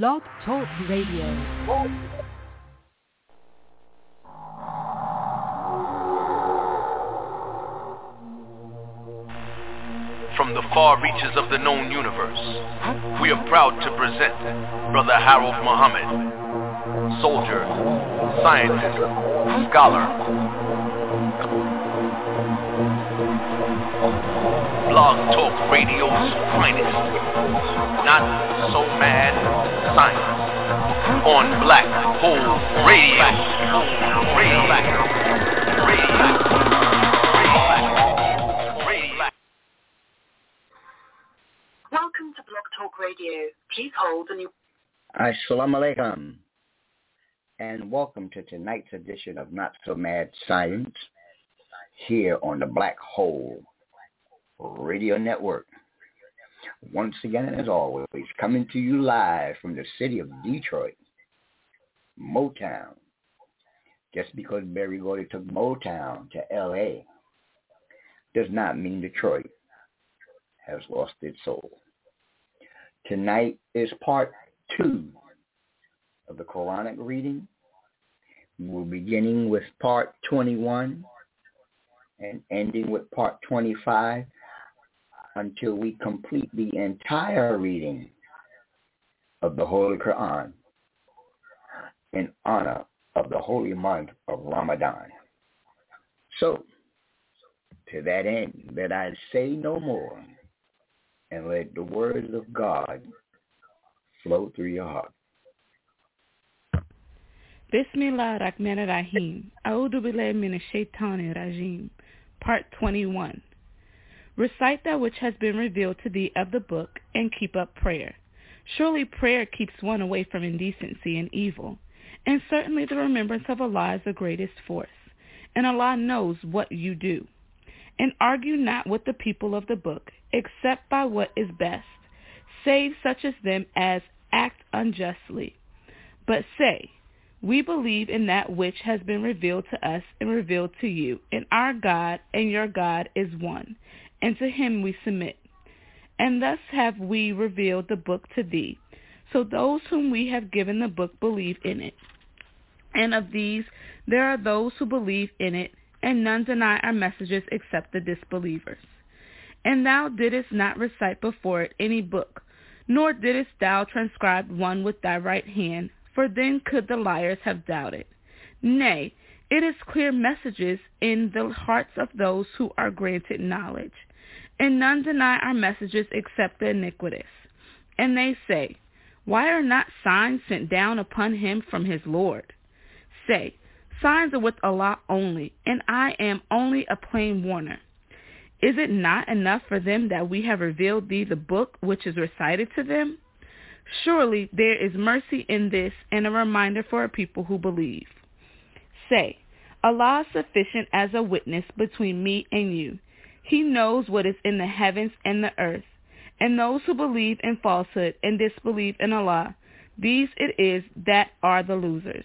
Blog Talk Radio. From the far reaches of the known universe, we are proud to present Brother Harold Muhammad, soldier, scientist, scholar, Blog Talk Radio's finest, not so mad science on Black Hole Radio. Radio. Radio. Welcome to Blog Talk Radio. Please hold and you... Assalamu alaikum. And welcome to tonight's edition of Not So Mad Science here on the Black Hole Radio Network. Once again, as always, coming to you live from the city of Detroit, Motown. Just because Berry Gordy took Motown to L.A. does not mean Detroit has lost its soul. Tonight is part two of the Quranic reading. We're beginning with part 21 and ending with part 25 until we complete the entire reading of the Holy Quran in honor of the holy month of Ramadan. So, to that end, that I say no more and let the words of God flow through your heart. Bismillah ar-Rahman ar-Rahim. A'udhu billahi min ash-shaytanir rajim. Part 21. Recite that which has been revealed to thee of the book and keep up prayer. Surely prayer keeps one away from indecency and evil. And certainly the remembrance of Allah is the greatest force. And Allah knows what you do. And argue not with the people of the book, except by what is best, save such as them as act unjustly. But say, we believe in that which has been revealed to us and revealed to you, and our God and your God is one, and to him we submit. And thus have we revealed the book to thee. So those whom we have given the book believe in it. And of these there are those who believe in it, and none deny our messages except the disbelievers. And thou didst not recite before it any book, nor didst thou transcribe one with thy right hand, for then could the liars have doubted. Nay, it is clear messages in the hearts of those who are granted knowledge. And none deny our messages except the iniquitous. And they say, Why are not signs sent down upon him from his Lord? Say, Signs are with Allah only, and I am only a plain warner. Is it not enough for them that we have revealed thee the book which is recited to them? Surely there is mercy in this and a reminder for a people who believe. Say, Allah is sufficient as a witness between me and you. He knows what is in the heavens and the earth. And those who believe in falsehood and disbelieve in Allah, these it is that are the losers.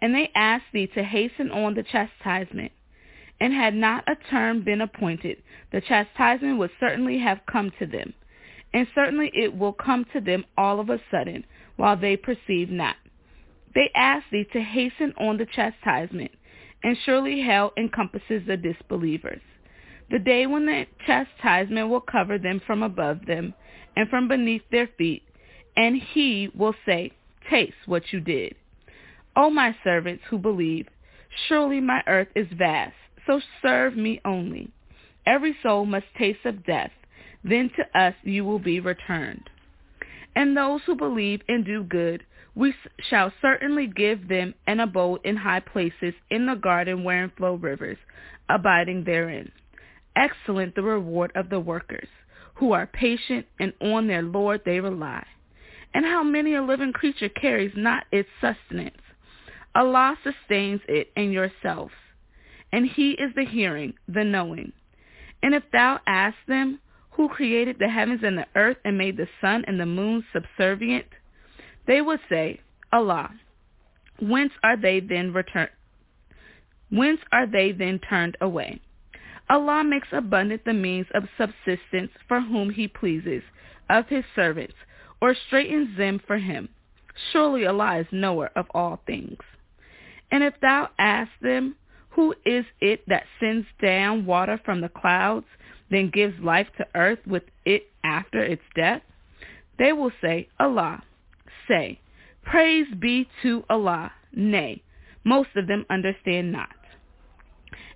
And they asked thee to hasten on the chastisement. And had not a term been appointed, the chastisement would certainly have come to them and certainly it will come to them all of a sudden, while they perceive not. They ask thee to hasten on the chastisement, and surely hell encompasses the disbelievers. The day when the chastisement will cover them from above them and from beneath their feet, and he will say, Taste what you did. O my servants who believe, surely my earth is vast, so serve me only. Every soul must taste of death, then to us you will be returned. And those who believe and do good, we shall certainly give them an abode in high places in the garden wherein flow rivers, abiding therein. Excellent the reward of the workers, who are patient and on their Lord they rely. And how many a living creature carries not its sustenance? Allah sustains it and yourselves, and he is the hearing, the knowing. And if thou ask them, who created the heavens and the earth and made the sun and the moon subservient? They would say, Allah. Whence are they then returned? Whence are they then turned away? Allah makes abundant the means of subsistence for whom he pleases, of his servants, or straightens them for him. Surely Allah is knower of all things. And if thou ask them, Who is it that sends down water from the clouds, then gives life to earth with it after its death? They will say, Allah. Say, Praise be to Allah. Nay, most of them understand not.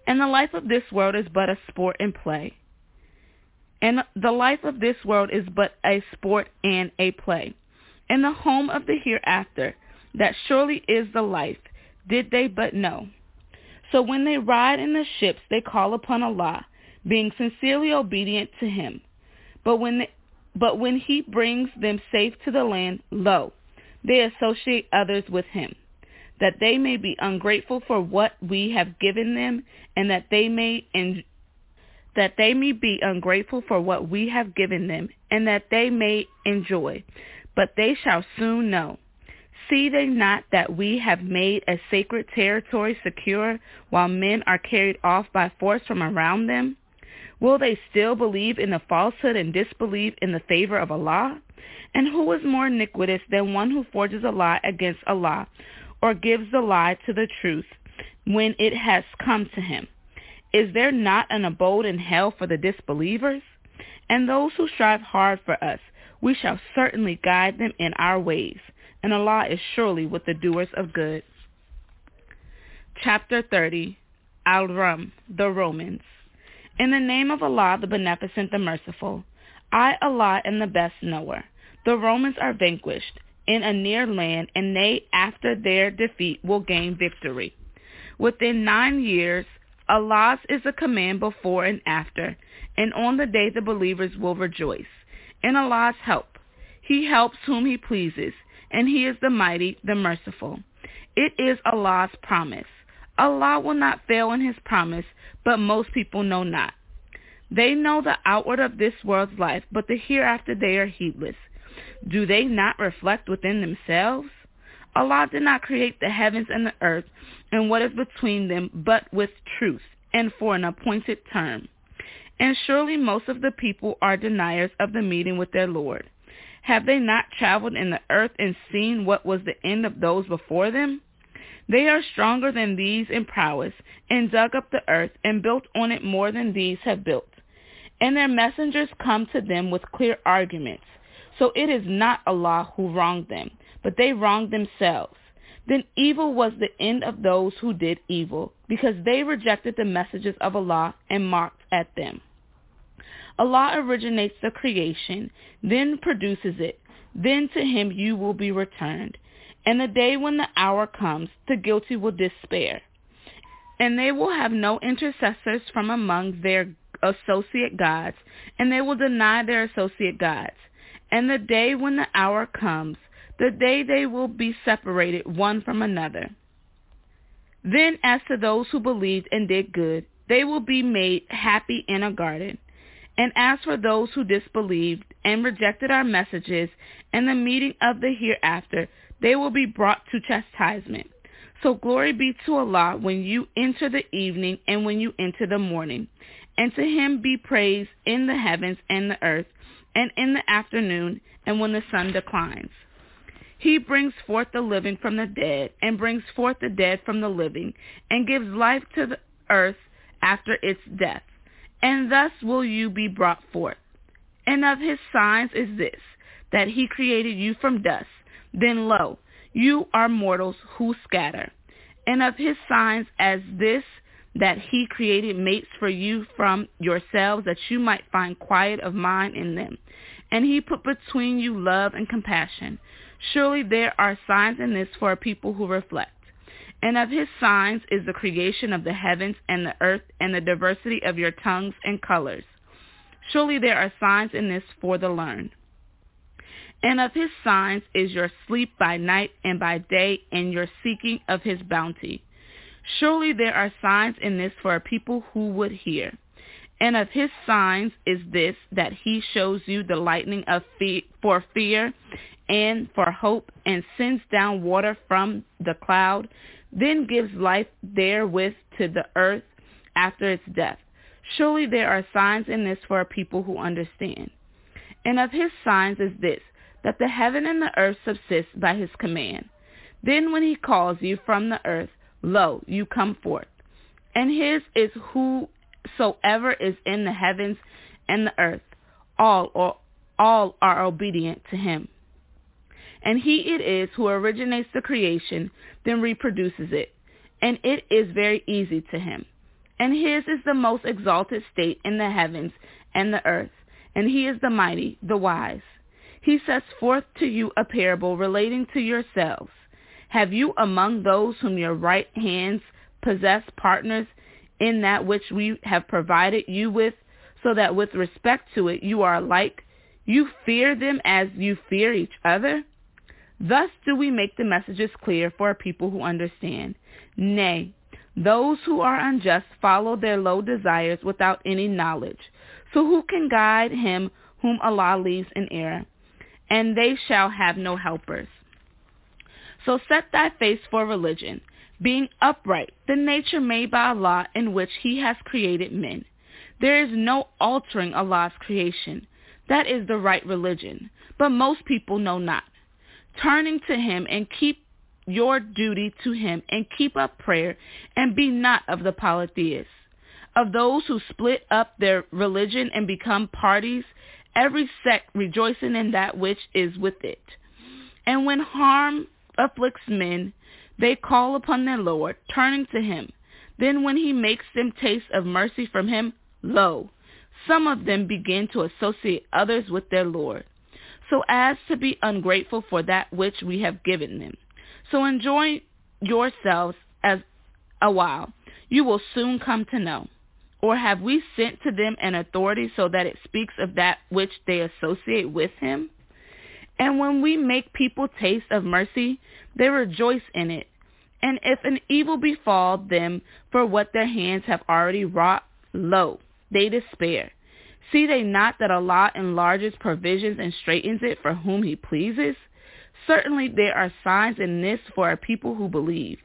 And the life of this world is but a sport and play. And the life of this world is but a sport and a play. And the home of the hereafter, that surely is the life, did they but know. So when they ride in the ships, they call upon Allah, being sincerely obedient to him. But when, they, but when he brings them safe to the land, lo, they associate others with him, that they may be ungrateful for what we have given them, and that they may en- that they may be ungrateful for what we have given them, and that they may enjoy. But they shall soon know. See they not that we have made a sacred territory secure, while men are carried off by force from around them? Will they still believe in the falsehood and disbelieve in the favor of Allah? And who is more iniquitous than one who forges a lie against Allah, or gives the lie to the truth when it has come to him? Is there not an abode in hell for the disbelievers? And those who strive hard for us, we shall certainly guide them in our ways, and Allah is surely with the doers of good. Chapter 30 Al-Rum, the Romans. In the name of Allah, the Beneficent, the Merciful, I, Allah, am the best knower. The Romans are vanquished in a near land, and they, after their defeat, will gain victory. Within nine years, Allah's is a command before and after, and on the day the believers will rejoice. In Allah's help, He helps whom He pleases, and He is the mighty, the merciful. It is Allah's promise. Allah will not fail in His promise, but most people know not. They know the outward of this world's life, but the hereafter they are heedless. Do they not reflect within themselves? Allah did not create the heavens and the earth and what is between them but with truth and for an appointed term. And surely most of the people are deniers of the meeting with their Lord. Have they not traveled in the earth and seen what was the end of those before them? They are stronger than these in prowess, and dug up the earth, and built on it more than these have built. And their messengers come to them with clear arguments. So it is not Allah who wronged them, but they wronged themselves. Then evil was the end of those who did evil, because they rejected the messages of Allah and mocked at them. Allah originates the creation, then produces it. Then to him you will be returned. And the day when the hour comes, the guilty will despair. And they will have no intercessors from among their associate gods, and they will deny their associate gods. And the day when the hour comes, the day they will be separated one from another. Then as to those who believed and did good, they will be made happy in a garden. And as for those who disbelieved and rejected our messages and the meeting of the hereafter, they will be brought to chastisement. So glory be to Allah when you enter the evening and when you enter the morning. And to him be praise in the heavens and the earth, and in the afternoon, and when the sun declines. He brings forth the living from the dead, and brings forth the dead from the living, and gives life to the earth after its death. And thus will you be brought forth. And of his signs is this, that he created you from dust. Then lo, you are mortals who scatter. And of his signs as this, that he created mates for you from yourselves, that you might find quiet of mind in them. And he put between you love and compassion. Surely there are signs in this for a people who reflect. And of his signs is the creation of the heavens and the earth and the diversity of your tongues and colors. Surely there are signs in this for the learned. And of his signs is your sleep by night and by day and your seeking of his bounty. Surely there are signs in this for a people who would hear. And of his signs is this, that he shows you the lightning of fe- for fear and for hope, and sends down water from the cloud, then gives life therewith to the earth after its death. Surely there are signs in this for a people who understand. And of his signs is this, that the heaven and the earth subsist by his command. Then when he calls you from the earth, lo, you come forth. And his is whosoever is in the heavens and the earth. All or all are obedient to him. And he it is who originates the creation, then reproduces it. And it is very easy to him. And his is the most exalted state in the heavens and the earth. And he is the mighty, the wise. He sets forth to you a parable relating to yourselves. Have you among those whom your right hands possess partners in that which we have provided you with, so that with respect to it you are alike? You fear them as you fear each other? Thus do we make the messages clear for a people who understand. Nay, those who are unjust follow their low desires without any knowledge. So who can guide him whom Allah leaves in error? And they shall have no helpers. So set thy face for religion, being upright, the nature made by Allah in which he has created men. There is no altering Allah's creation. That is the right religion. But most people know not. Turning to him and keep your duty to him and keep up prayer and be not of the polytheists. Of those who split up their religion and become parties, every sect rejoicing in that which is with it. And when harm afflicts men, they call upon their Lord, turning to him. Then when he makes them taste of mercy from him, lo, some of them begin to associate others with their Lord, so as to be ungrateful for that which we have given them. So enjoy yourselves as a while. You will soon come to know. Or have we sent to them an authority so that it speaks of that which they associate with him? And when we make people taste of mercy, they rejoice in it. And if an evil befall them for what their hands have already wrought, lo, they despair. See they not that Allah enlarges provisions and straightens it for whom he pleases? Certainly there are signs in this for a people who believe.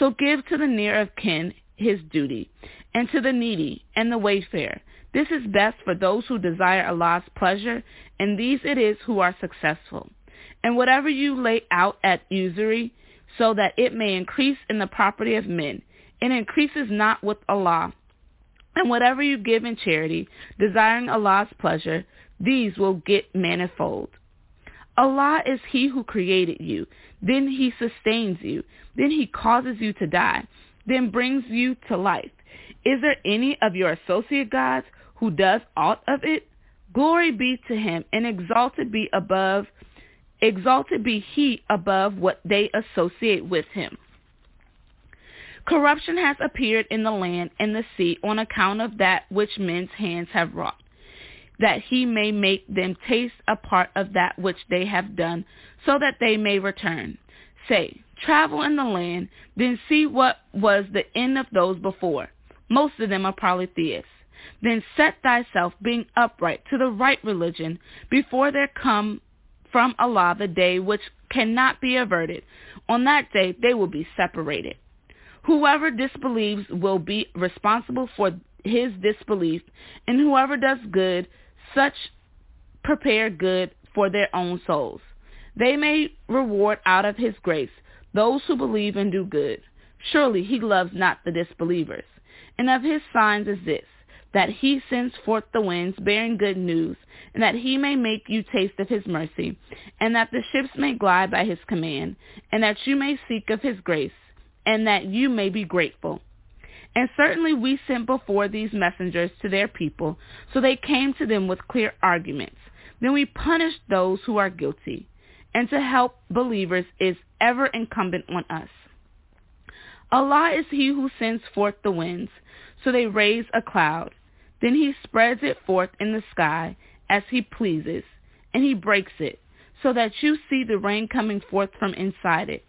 So give to the near of kin his duty, and to the needy and the wayfarer, this is best for those who desire Allah's pleasure, and these it is who are successful. And whatever you lay out at usury, so that it may increase in the property of men, it increases not with Allah. And whatever you give in charity, desiring Allah's pleasure, these will get manifold. Allah is he who created you. Then he sustains you. Then he causes you to die. Then brings you to life. Is there any of your associate gods who does aught of it? Glory be to him, and exalted be above, exalted be he above what they associate with him. Corruption has appeared in the land and the sea on account of that which men's hands have wrought, that he may make them taste a part of that which they have done, so that they may return. Say, travel in the land, then see what was the end of those before. Most of them are polytheists. Then set thyself, being upright, to the right religion, before there come from Allah the day which cannot be averted. On that day they will be separated. Whoever disbelieves will be responsible for his disbelief, and whoever does good, such prepare good for their own souls. They may reward out of his grace those who believe and do good. Surely he loves not the disbelievers. And of his signs is this, that he sends forth the winds bearing good news, and that he may make you taste of his mercy, and that the ships may glide by his command, and that you may seek of his grace, and that you may be grateful. And certainly we sent before these messengers to their people, so they came to them with clear arguments. Then we punished those who are guilty, and to help believers is ever incumbent on us. Allah is he who sends forth the winds, so they raise a cloud. Then he spreads it forth in the sky as he pleases, and he breaks it, so that you see the rain coming forth from inside it.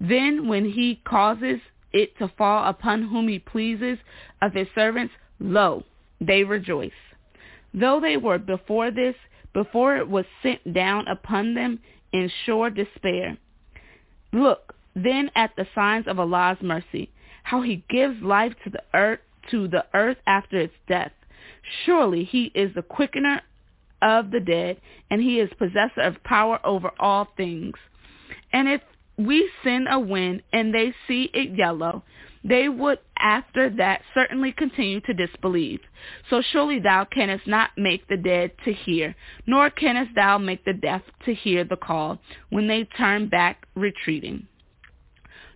Then when he causes it to fall upon whom he pleases of his servants, lo, they rejoice. Though they were before this, before it was sent down upon them in sure despair. Look then at the signs of Allah's mercy, how he gives life to the earth to the earth after its death. Surely he is the quickener of the dead, and he is possessor of power over all things. And if we send a wind and they see it yellow, they would after that certainly continue to disbelieve. So surely thou canst not make the dead to hear, nor canst thou make the deaf to hear the call when they turn back retreating.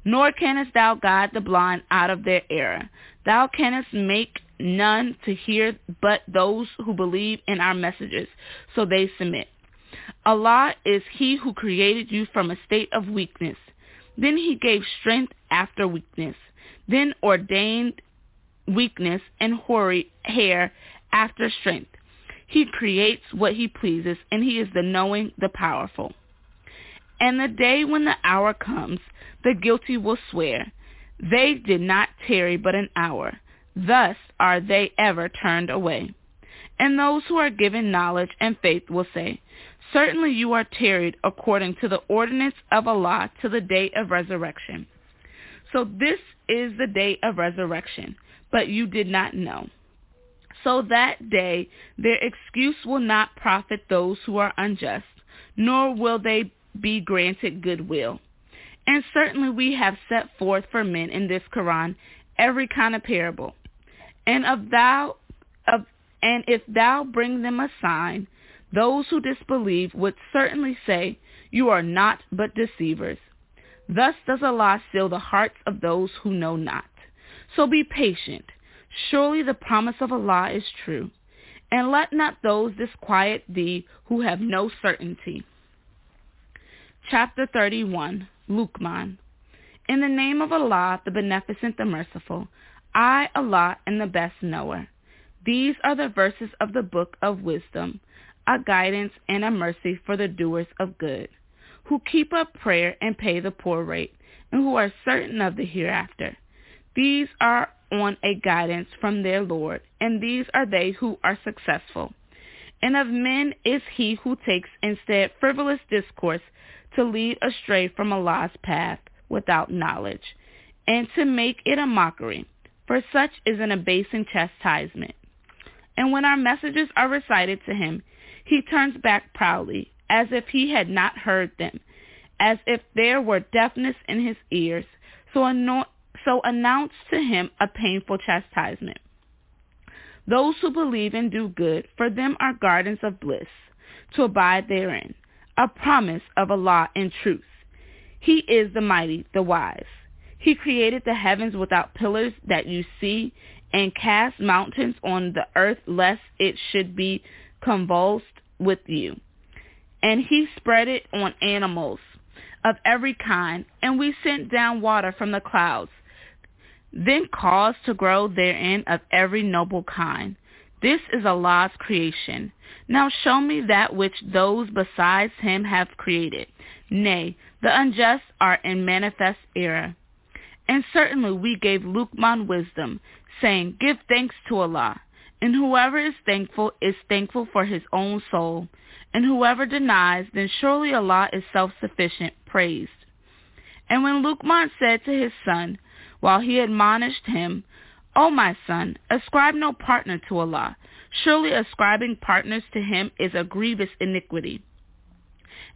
Nor canst thou guide the blind out of their error. Thou canst make none to hear but those who believe in our messages, so they submit. Allah is he who created you from a state of weakness. Then he gave strength after weakness. Then ordained weakness and hoary hair after strength. He creates what he pleases, and he is the knowing, the powerful. And the day when the hour comes, the guilty will swear, They did not tarry but an hour. Thus are they ever turned away. And those who are given knowledge and faith will say, Certainly you are tarried according to the ordinance of Allah to the day of resurrection. So this is the day of resurrection, but you did not know. So that day their excuse will not profit those who are unjust, nor will they be granted goodwill. And certainly we have set forth for men in this Quran every kind of parable. And of thou of and if thou bring them a sign, those who disbelieve would certainly say, You are not but deceivers. Thus does Allah seal the hearts of those who know not. So be patient. Surely the promise of Allah is true. And let not those disquiet thee who have no certainty. Chapter 31, Luqman. In the name of Allah, the Beneficent, the Merciful, I, Allah, am the best knower. These are the verses of the Book of Wisdom, a guidance and a mercy for the doers of good, who keep up prayer and pay the poor rate, and who are certain of the hereafter. These are on a guidance from their Lord, and these are they who are successful. And of men is he who takes instead frivolous discourse to lead astray from Allah's path without knowledge, and to make it a mockery, for such is an abasing chastisement. And when our messages are recited to him, he turns back proudly, as if he had not heard them, as if there were deafness in his ears, so, anno- so announce to him a painful chastisement. Those who believe and do good, for them are gardens of bliss, to abide therein a promise of Allah in truth. He is the mighty, the wise. He created the heavens without pillars that you see and cast mountains on the earth lest it should be convulsed with you. And he spread it on animals of every kind, and we sent down water from the clouds, then caused to grow therein of every noble kind. This is Allah's creation. Now show me that which those besides him have created. Nay, the unjust are in manifest error. And certainly we gave Luqman wisdom, saying, Give thanks to Allah. And whoever is thankful is thankful for his own soul. And whoever denies, then surely Allah is self-sufficient, praised. And when Luqman said to his son, while he admonished him, O my son, ascribe no partner to Allah. Surely ascribing partners to him is a grievous iniquity.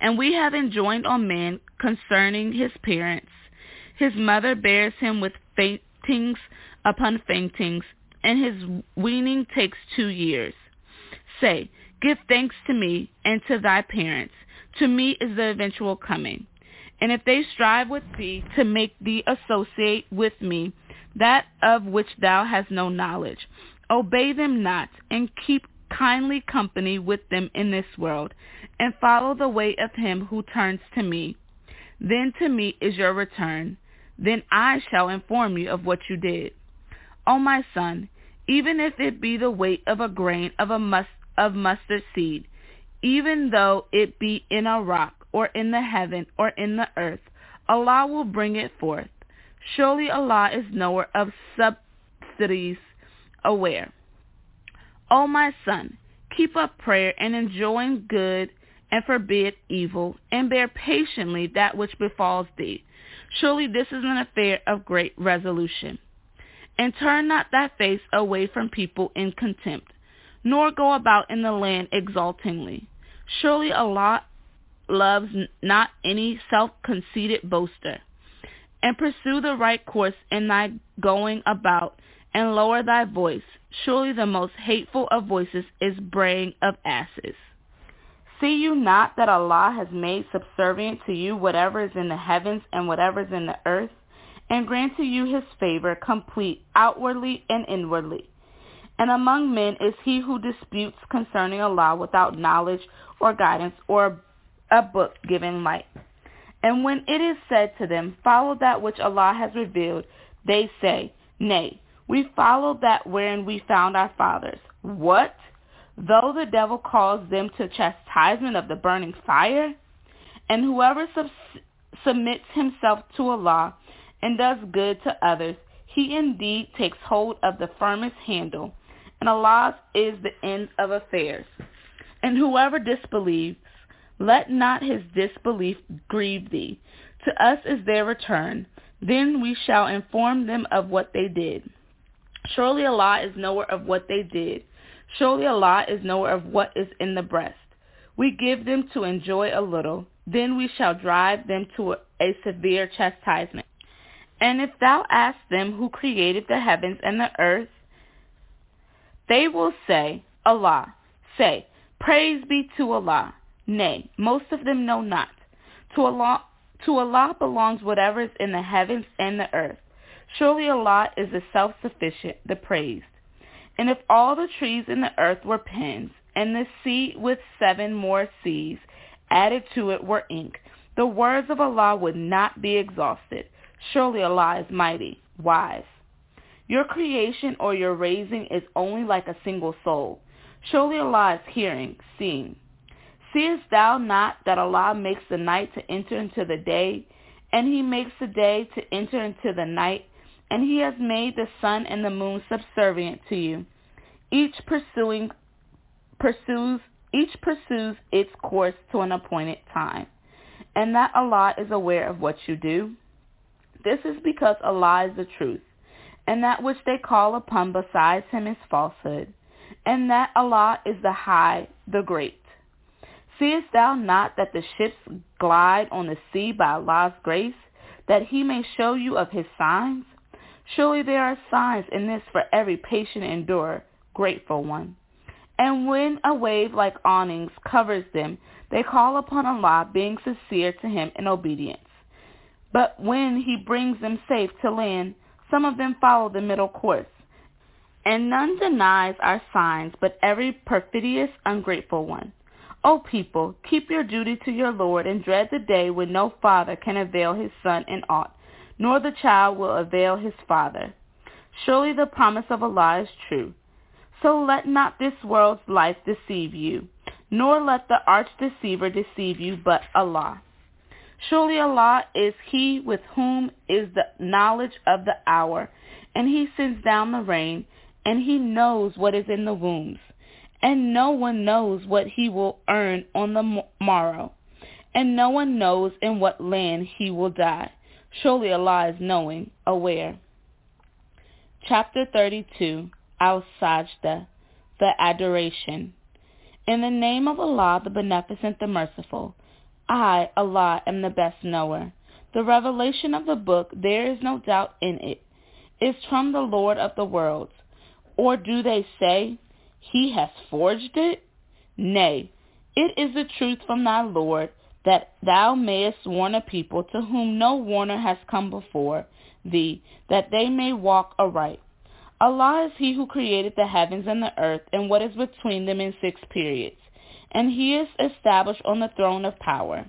And we have enjoined on man concerning his parents. His mother bears him with faintings upon faintings, and his weaning takes two years. Say, Give thanks to me and to thy parents. To me is the eventual coming. And if they strive with thee to make thee associate with me, that of which thou hast no knowledge. Obey them not, and keep kindly company with them in this world, and follow the way of him who turns to me. Then to me is your return. Then I shall inform you of what you did. O my son, even if it be the weight of a grain of a must of mustard seed, even though it be in a rock, or in the heaven, or in the earth, Allah will bring it forth. Surely Allah is knower of subsidies aware. O my son, keep up prayer and enjoin good and forbid evil, and bear patiently that which befalls thee. Surely this is an affair of great resolution. And turn not thy face away from people in contempt, nor go about in the land exultingly. Surely Allah loves not any self-conceited boaster. And pursue the right course in thy going about, and lower thy voice. Surely the most hateful of voices is braying of asses. See you not that Allah has made subservient to you whatever is in the heavens and whatever is in the earth, and grant to you his favor complete outwardly and inwardly? And among men is he who disputes concerning Allah without knowledge or guidance or a book giving light. And when it is said to them, Follow that which Allah has revealed, they say, Nay, we follow that wherein we found our fathers. What? Though the devil calls them to chastisement of the burning fire? And whoever sub- submits himself to Allah and does good to others, he indeed takes hold of the firmest handle, and Allah is the end of affairs. And whoever disbelieves, let not his disbelief grieve thee. To us is their return. Then we shall inform them of what they did. Surely Allah is knower of what they did. Surely Allah is knower of what is in the breast. We give them to enjoy a little. Then we shall drive them to a, severe chastisement. And if thou ask them who created the heavens and the earth, they will say, Allah. Say, Praise be to Allah. Nay, most of them know not. To Allah, to Allah belongs whatever is in the heavens and the earth. Surely Allah is the self-sufficient, the praised. And if all the trees in the earth were pens, and the sea with seven more seas added to it were ink, the words of Allah would not be exhausted. Surely Allah is mighty, wise. Your creation or your raising is only like a single soul. Surely Allah is hearing, seeing. Seest thou not that Allah makes the night to enter into the day, and he makes the day to enter into the night, and he has made the sun and the moon subservient to you. Each pursuing pursues each pursues its course to an appointed time, and that Allah is aware of what you do. This is because Allah is the truth, and that which they call upon besides him is falsehood, and that Allah is the high, the great. Seest thou not that the ships glide on the sea by Allah's grace, that he may show you of his signs? Surely there are signs in this for every patient endurer, grateful one. And when a wave like awnings covers them, they call upon Allah, being sincere to him in obedience. But when he brings them safe to land, some of them follow the middle course. And none denies our signs, but every perfidious, ungrateful one. O people, keep your duty to your Lord and dread the day when no father can avail his son in aught, nor the child will avail his father. Surely the promise of Allah is true. So let not this world's life deceive you, nor let the arch deceiver deceive you, but Allah. Surely Allah is he with whom is the knowledge of the hour, and he sends down the rain, and he knows what is in the wombs and no one knows what he will earn on the morrow, and no one knows in what land he will die. Surely Allah is knowing, aware. Chapter 32, Al-Sajda, the Adoration. In the name of Allah, the Beneficent, the Merciful, I, Allah, am the best knower. The revelation of the book, there is no doubt in it, is from the Lord of the worlds. Or do they say, he has forged it? Nay, it is the truth from thy Lord, that thou mayest warn a people to whom no warner has come before thee, that they may walk aright. Allah is he who created the heavens and the earth and what is between them in six periods, and he is established on the throne of power.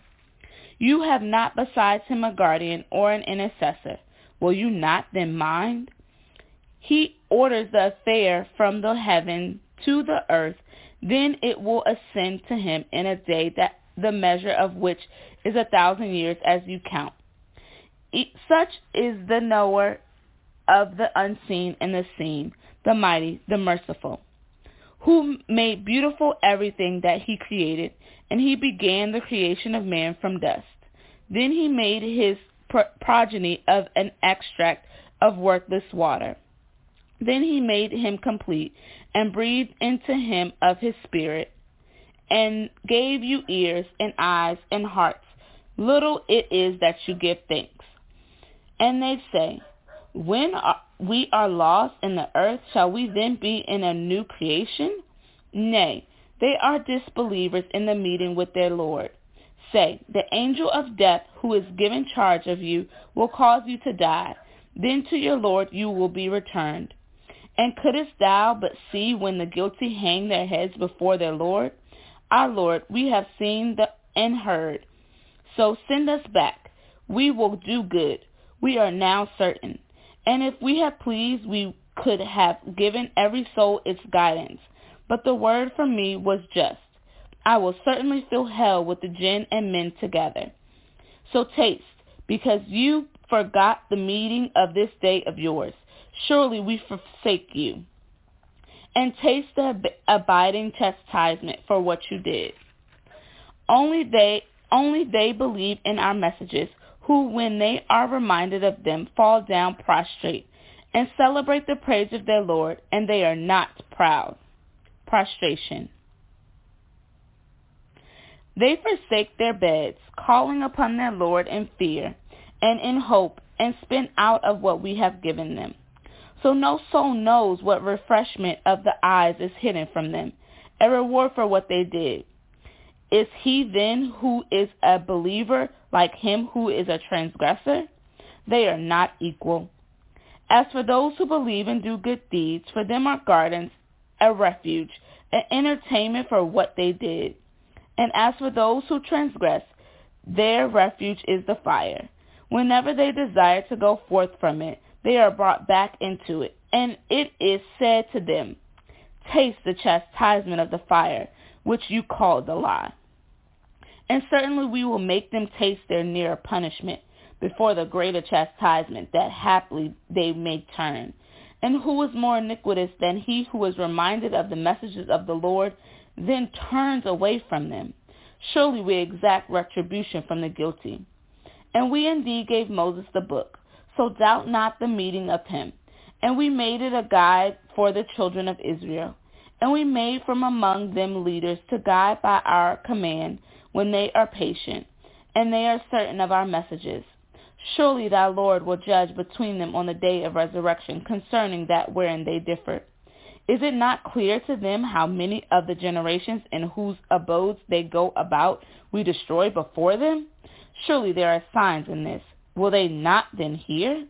You have not besides him a guardian or an intercessor. Will you not then mind? He orders the affair from the heaven to the earth, then it will ascend to him in a day that the measure of which is a thousand years as you count. Such is the knower of the unseen and the seen, the mighty, the merciful, who made beautiful everything that he created, and he began the creation of man from dust. Then he made his progeny of an extract of worthless water Then he made him complete and breathed into him of his spirit and gave you ears and eyes and hearts. Little it is that you give thanks. And they say, when we are lost in the earth, shall we then be in a new creation? Nay, they are disbelievers in the meeting with their Lord. Say, the angel of death who is given charge of you will cause you to die. Then to your Lord you will be returned. And couldst thou but see when the guilty hang their heads before their Lord? Our Lord, we have seen the, and heard. So send us back. We will do good. We are now certain. And if we had pleased, we could have given every soul its guidance. But the word from me was just. I will certainly fill hell with the jinn and men together. So taste, because you forgot the meeting of this day of yours. Surely we forsake you. And taste the abiding chastisement for what you did. Only they, only they believe in our messages, who, when they are reminded of them, fall down prostrate and celebrate the praise of their Lord, and they are not proud. Prostration. They forsake their beds, calling upon their Lord in fear and in hope, and spend out of what we have given them. So no soul knows what refreshment of the eyes is hidden from them, a reward for what they did. Is he then who is a believer like him who is a transgressor? They are not equal. As for those who believe and do good deeds, for them are gardens, a refuge, an entertainment for what they did. And as for those who transgress, their refuge is the fire. Whenever they desire to go forth from it, they are brought back into it. And it is said to them, Taste the chastisement of the fire, which you called the lie. And certainly we will make them taste their nearer punishment before the greater chastisement that haply they may turn. And who is more iniquitous than he who is reminded of the messages of the Lord then turns away from them. Surely we exact retribution from the guilty. And we indeed gave Moses the book, so doubt not the meeting of him. And we made it a guide for the children of Israel. And we made from among them leaders to guide by our command when they are patient, and they are certain of our messages. Surely thy Lord will judge between them on the day of resurrection concerning that wherein they differ. Is it not clear to them how many of the generations in whose abodes they go about we destroy before them? Surely there are signs in this. Will they not then hear?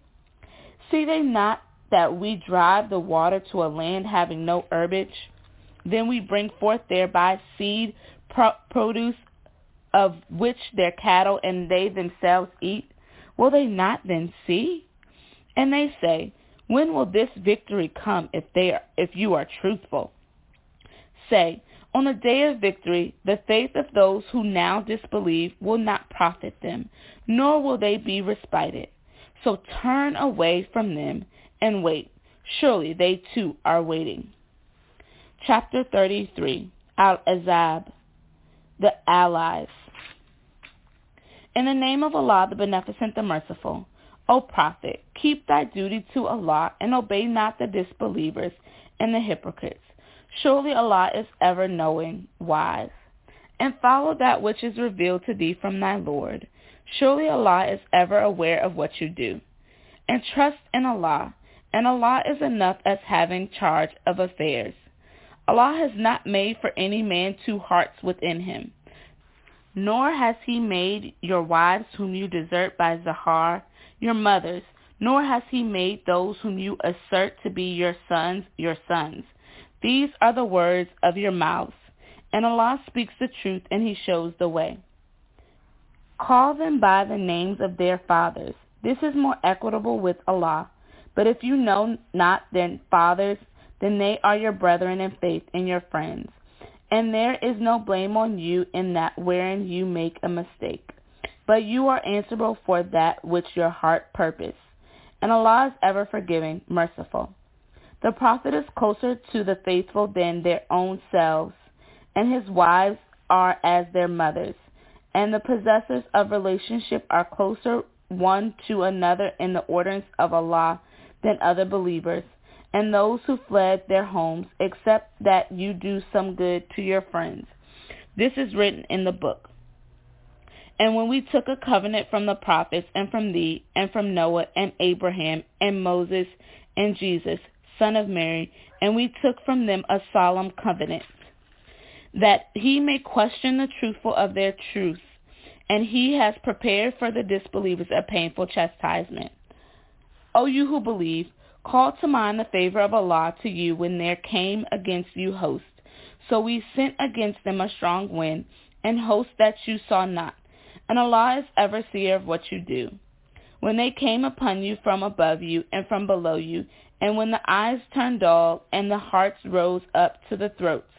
See they not that we drive the water to a land having no herbage? Then we bring forth thereby seed, pro- produce of which their cattle and they themselves eat? Will they not then see? And they say, when will this victory come if they are, if you are truthful? Say, on the day of victory, the faith of those who now disbelieve will not profit them, nor will they be respited. So turn away from them and wait. Surely they too are waiting. Chapter 33 Al-Ahzab, The Allies In the name of Allah, the Beneficent, the Merciful, O Prophet, keep thy duty to Allah and obey not the disbelievers and the hypocrites. Surely Allah is ever knowing, wise. And follow that which is revealed to thee from thy Lord. Surely Allah is ever aware of what you do. And trust in Allah, and Allah is enough as having charge of affairs. Allah has not made for any man two hearts within him, nor has he made your wives whom you desert by Zahar your mothers, nor has he made those whom you assert to be your sons your sons. These are the words of your mouths, and Allah speaks the truth and he shows the way. Call them by the names of their fathers. This is more equitable with Allah. But if you know not their fathers, then they are your brethren in faith and your friends. And there is no blame on you in that wherein you make a mistake but you are answerable for that which your heart purpose. And Allah is ever forgiving, merciful. The Prophet is closer to the faithful than their own selves, and his wives are as their mothers, and the possessors of relationship are closer one to another in the ordinance of Allah than other believers, and those who fled their homes, except that you do some good to your friends. This is written in the book. And when we took a covenant from the prophets and from thee and from Noah and Abraham and Moses and Jesus, son of Mary, and we took from them a solemn covenant, that he may question the truthful of their truth, and he has prepared for the disbelievers a painful chastisement. O you who believe, call to mind the favor of Allah to you when there came against you hosts. So we sent against them a strong wind, and hosts that you saw not. And Allah is ever seer of what you do. When they came upon you from above you and from below you, and when the eyes turned dull and the hearts rose up to the throats,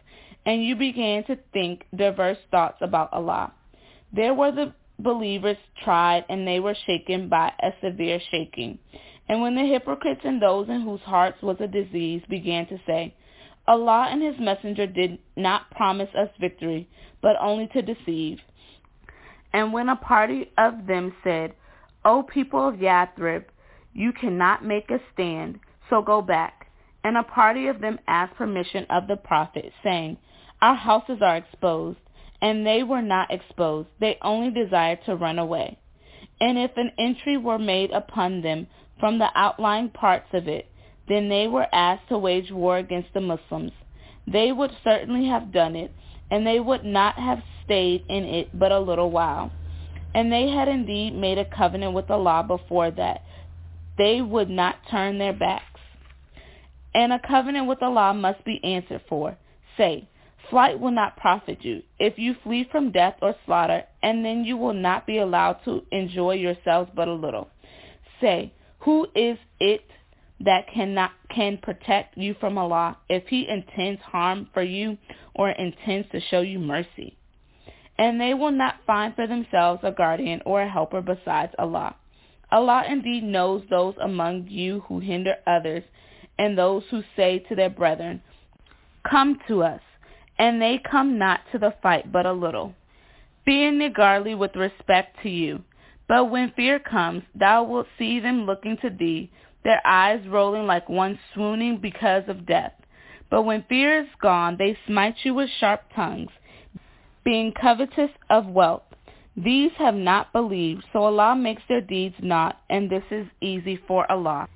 and you began to think diverse thoughts about Allah. There were the believers tried, and they were shaken by a severe shaking. And when the hypocrites and those in whose hearts was a disease began to say, Allah and his messenger did not promise us victory, but only to deceive. And when a party of them said, O people of Yathrib, you cannot make a stand, so go back. And a party of them asked permission of the prophet, saying, Our houses are exposed. And they were not exposed. They only desired to run away. And if an entry were made upon them from the outlying parts of it, then they were asked to wage war against the Muslims. They would certainly have done it, and they would not have stayed in it but a little while. And they had indeed made a covenant with Allah before that. They would not turn their backs. And a covenant with Allah must be answered for. Say, flight will not profit you if you flee from death or slaughter, and then you will not be allowed to enjoy yourselves but a little. Say, who is it that cannot can protect you from Allah if he intends harm for you or intends to show you mercy? And they will not find for themselves a guardian or a helper besides Allah. Allah indeed knows those among you who hinder others and those who say to their brethren, Come to us, and they come not to the fight but a little, being niggardly with respect to you. But when fear comes, thou wilt see them looking to thee, their eyes rolling like one swooning because of death. But when fear is gone, they smite you with sharp tongues, being covetous of wealth. These have not believed, so Allah makes their deeds not, and this is easy for Allah.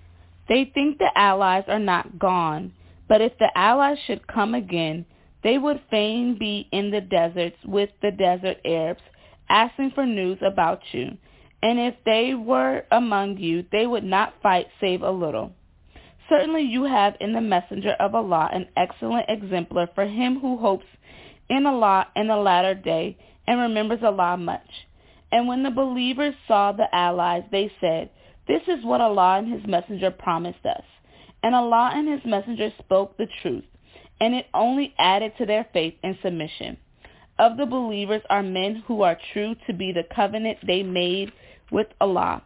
They think the allies are not gone, but if the allies should come again, they would fain be in the deserts with the desert Arabs, asking for news about you. And if they were among you, they would not fight save a little. Certainly you have in the messenger of Allah an excellent exemplar for him who hopes in Allah in the latter day and remembers Allah much. And when the believers saw the allies, they said, This is what Allah and his messenger promised us. And Allah and his messenger spoke the truth, and it only added to their faith and submission. Of the believers are men who are true to be the covenant they made with Allah.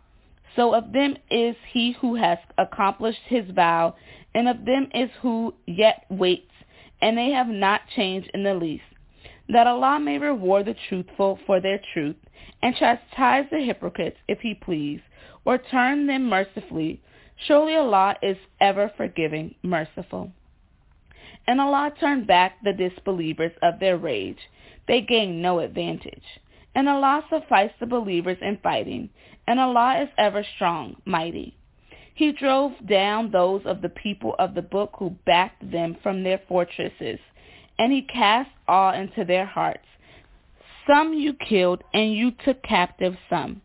So of them is he who has accomplished his vow, and of them is who yet waits, and they have not changed in the least. That Allah may reward the truthful for their truth, and chastise the hypocrites if he please, or turn them mercifully. Surely Allah is ever forgiving, merciful. And Allah turned back the disbelievers of their rage. They gained no advantage. And Allah sufficed the believers in fighting, and Allah is ever strong, mighty. He drove down those of the people of the book who backed them from their fortresses, and he cast awe into their hearts. Some you killed, and you took captive some.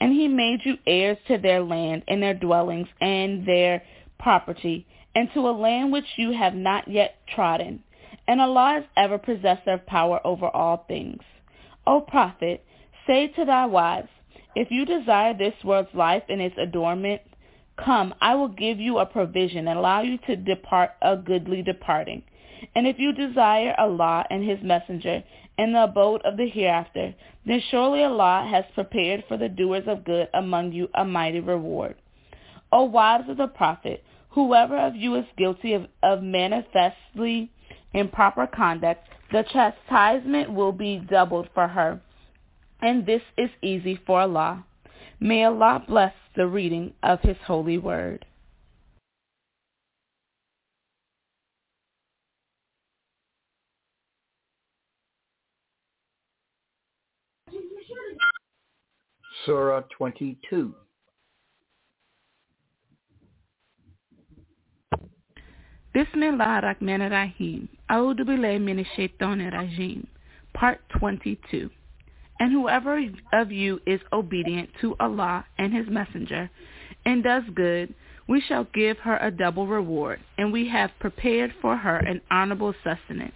And he made you heirs to their land and their dwellings and their property, and to a land which you have not yet trodden. And Allah is ever possessor of power over all things. O prophet, say to thy wives, if you desire this world's life and its adornment, come, I will give you a provision and allow you to depart a goodly departing. And if you desire Allah and his messenger and the abode of the hereafter, then surely Allah has prepared for the doers of good among you a mighty reward. O wives of the prophet, whoever of you is guilty of, of manifestly improper conduct, the chastisement will be doubled for her. And this is easy for Allah. May Allah bless the reading of his holy word. Surah 22. Bismillah ar-Rahman ar-Rahim. A'udhu billahi min rajim. Part 22. And whoever of you is obedient to Allah and his messenger and does good, we shall give her a double reward, and we have prepared for her an honorable sustenance.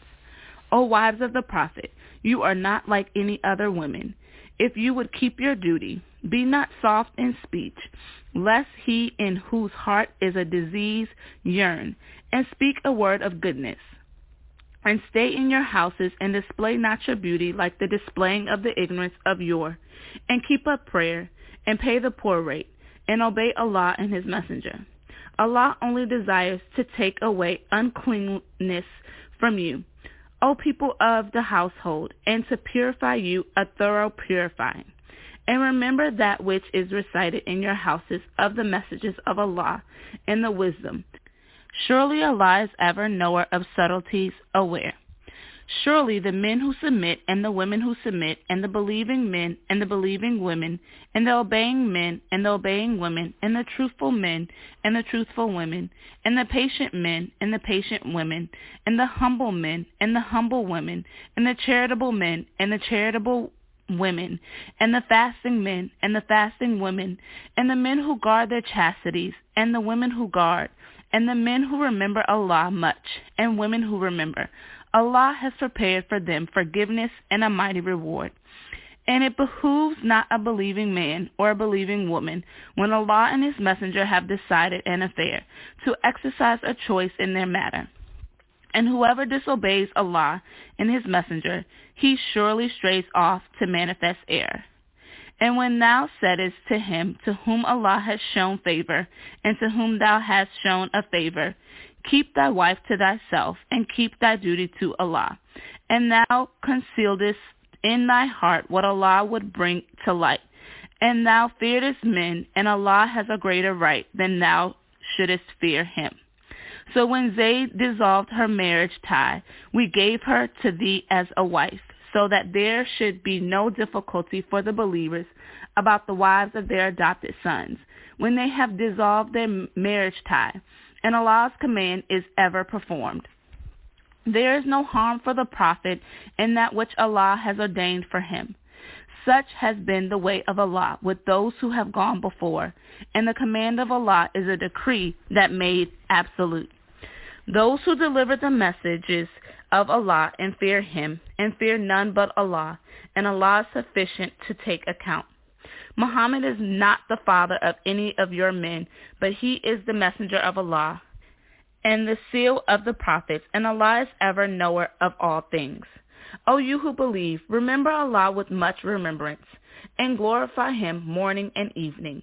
O wives of the Prophet, you are not like any other women. If you would keep your duty, be not soft in speech, lest he in whose heart is a disease yearn, and speak a word of goodness. And stay in your houses, and display not your beauty like the displaying of the ignorance of yore. And keep up prayer, and pay the poor rate, and obey Allah and his messenger. Allah only desires to take away uncleanness from you, O people of the household, and to purify you a thorough purifying. And remember that which is recited in your houses of the messages of Allah and the wisdom. Surely Allah is ever knower of subtleties, aware. Surely the men who submit and the women who submit and the believing men and the believing women and the obeying men and the obeying women and the truthful men and the truthful women and the patient men and the patient women and the humble men and the humble women and the charitable men and the charitable women and the fasting men and the fasting women and the men who guard their chastities and the women who guard and the men who remember Allah much and women who remember Allah has prepared for them forgiveness and a mighty reward. And it behooves not a believing man or a believing woman, when Allah and his messenger have decided an affair, to exercise a choice in their matter. And whoever disobeys Allah and his messenger, he surely strays off to manifest error. And when thou saidest to him to whom Allah has shown favor, and to whom thou hast shown a favor, Keep thy wife to thyself, and keep thy duty to Allah. And thou concealest in thy heart what Allah would bring to light. And thou fearest men, and Allah has a greater right than thou shouldest fear him. So when Zayd dissolved her marriage tie, we gave her to thee as a wife, so that there should be no difficulty for the believers about the wives of their adopted sons, when they have dissolved their marriage tie, and Allah's command is ever performed. There is no harm for the prophet in that which Allah has ordained for him. Such has been the way of Allah with those who have gone before, and the command of Allah is a decree that made absolute. Those who deliver the messages of Allah and fear him, and fear none but Allah, and Allah is sufficient to take account. Muhammad is not the father of any of your men, but he is the messenger of Allah and the seal of the prophets, and Allah is ever knower of all things. O you who believe, remember Allah with much remembrance, and glorify him morning and evening.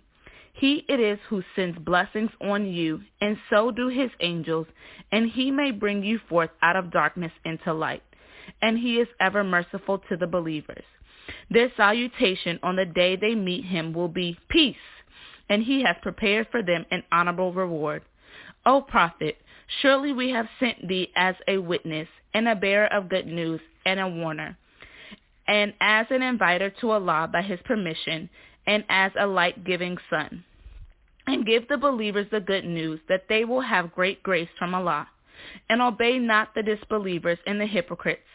He it is who sends blessings on you, and so do his angels, and he may bring you forth out of darkness into light. And he is ever merciful to the believers. Their salutation on the day they meet him will be peace, and he has prepared for them an honorable reward. O prophet, surely we have sent thee as a witness and a bearer of good news and a warner, and as an inviter to Allah by his permission, and as a light-giving sun. And give the believers the good news that they will have great grace from Allah. And obey not the disbelievers and the hypocrites,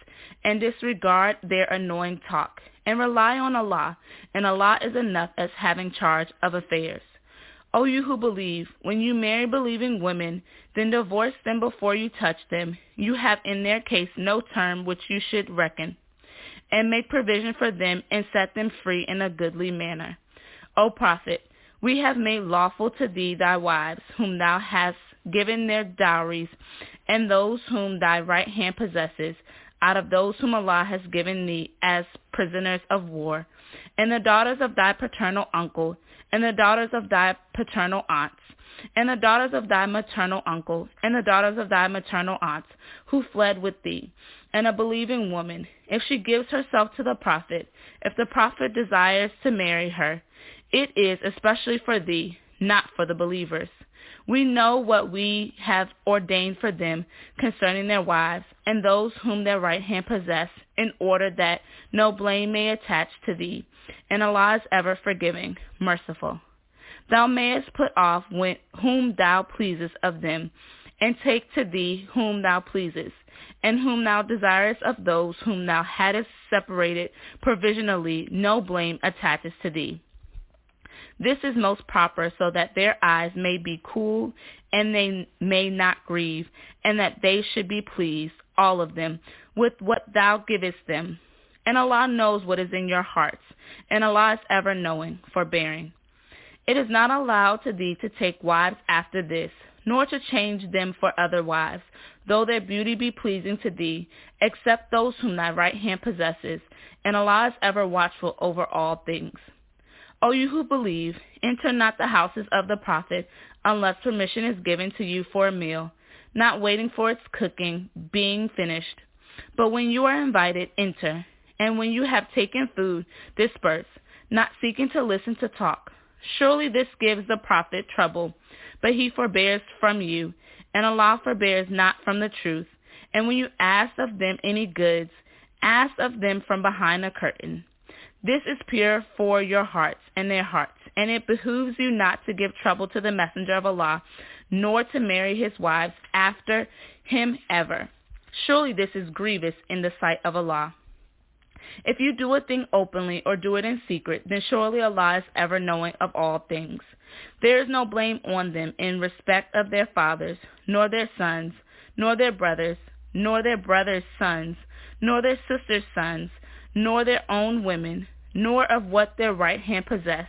and disregard their annoying talk and rely on Allah, and Allah is enough as having charge of affairs. O you who believe, when you marry believing women, then divorce them before you touch them. You have in their case no term which you should reckon, and make provision for them and set them free in a goodly manner. O prophet, we have made lawful to thee thy wives, whom thou hast given their dowries, and those whom thy right hand possesses, out of those whom Allah has given thee as prisoners of war, and the daughters of thy paternal uncle, and the daughters of thy paternal aunts, and the daughters of thy maternal uncle, and the daughters of thy maternal aunts, who fled with thee, and a believing woman, if she gives herself to the prophet, if the prophet desires to marry her, it is especially for thee, not for the believers. We know what we have ordained for them concerning their wives and those whom their right hand possess, in order that no blame may attach to thee. And Allah is ever forgiving, merciful. Thou mayest put off whom thou pleasest of them, and take to thee whom thou pleasest, and whom thou desirest of those whom thou hadst separated provisionally, no blame attaches to thee. This is most proper so that their eyes may be cool and they may not grieve, and that they should be pleased, all of them, with what thou givest them. And Allah knows what is in your hearts, and Allah is ever knowing, forbearing. It is not allowed to thee to take wives after this, nor to change them for other wives, though their beauty be pleasing to thee, except those whom thy right hand possesses, and Allah is ever watchful over all things. O you who believe, enter not the houses of the prophet unless permission is given to you for a meal, not waiting for its cooking being finished. But when you are invited, enter, and when you have taken food, disperse, not seeking to listen to talk. Surely this gives the prophet trouble, but he forbears from you, and Allah forbears not from the truth. And when you ask of them any goods, ask of them from behind a curtain. This is pure for your hearts and their hearts, and it behooves you not to give trouble to the messenger of Allah, nor to marry his wives after him ever. Surely this is grievous in the sight of Allah. If you do a thing openly or do it in secret, then surely Allah is ever knowing of all things. There is no blame on them in respect of their fathers, nor their sons, nor their brothers, nor their brothers' sons, nor their sisters' sons, nor their own women, nor of what their right hand possess.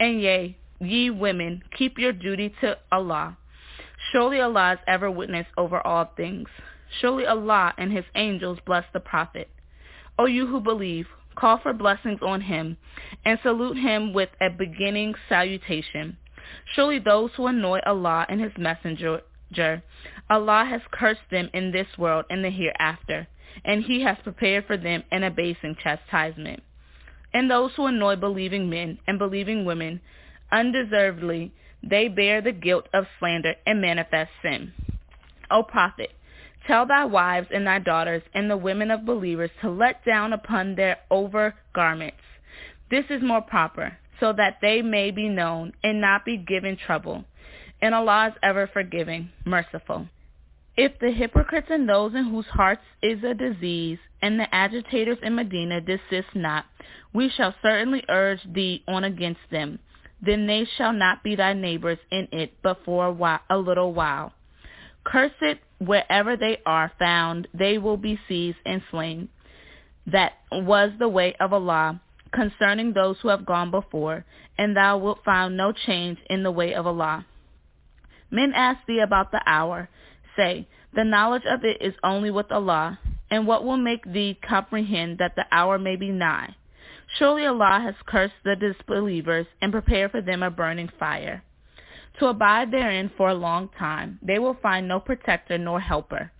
And yea, ye women, keep your duty to Allah. Surely Allah is ever witness over all things. Surely Allah and his angels bless the Prophet. O you who believe, call for blessings on him, and salute him with a beginning salutation. Surely those who annoy Allah and his messenger, Allah has cursed them in this world and the hereafter, and he has prepared for them an abasing chastisement and those who annoy believing men and believing women undeservedly, they bear the guilt of slander and manifest sin. O prophet, tell thy wives and thy daughters and the women of believers to let down upon their over garments. This is more proper, so that they may be known and not be given trouble. And Allah is ever forgiving, merciful. If the hypocrites and those in whose hearts is a disease, and the agitators in Medina desist not, we shall certainly urge thee on against them. Then they shall not be thy neighbors in it but for a, while, a little while. Cursed wherever they are found, they will be seized and slain. That was the way of Allah concerning those who have gone before, and thou wilt find no change in the way of Allah. Men ask thee about the hour, say, The knowledge of it is only with Allah, and what will make thee comprehend that the hour may be nigh? Surely Allah has cursed the disbelievers and prepared for them a burning fire. To abide therein for a long time, they will find no protector nor helper.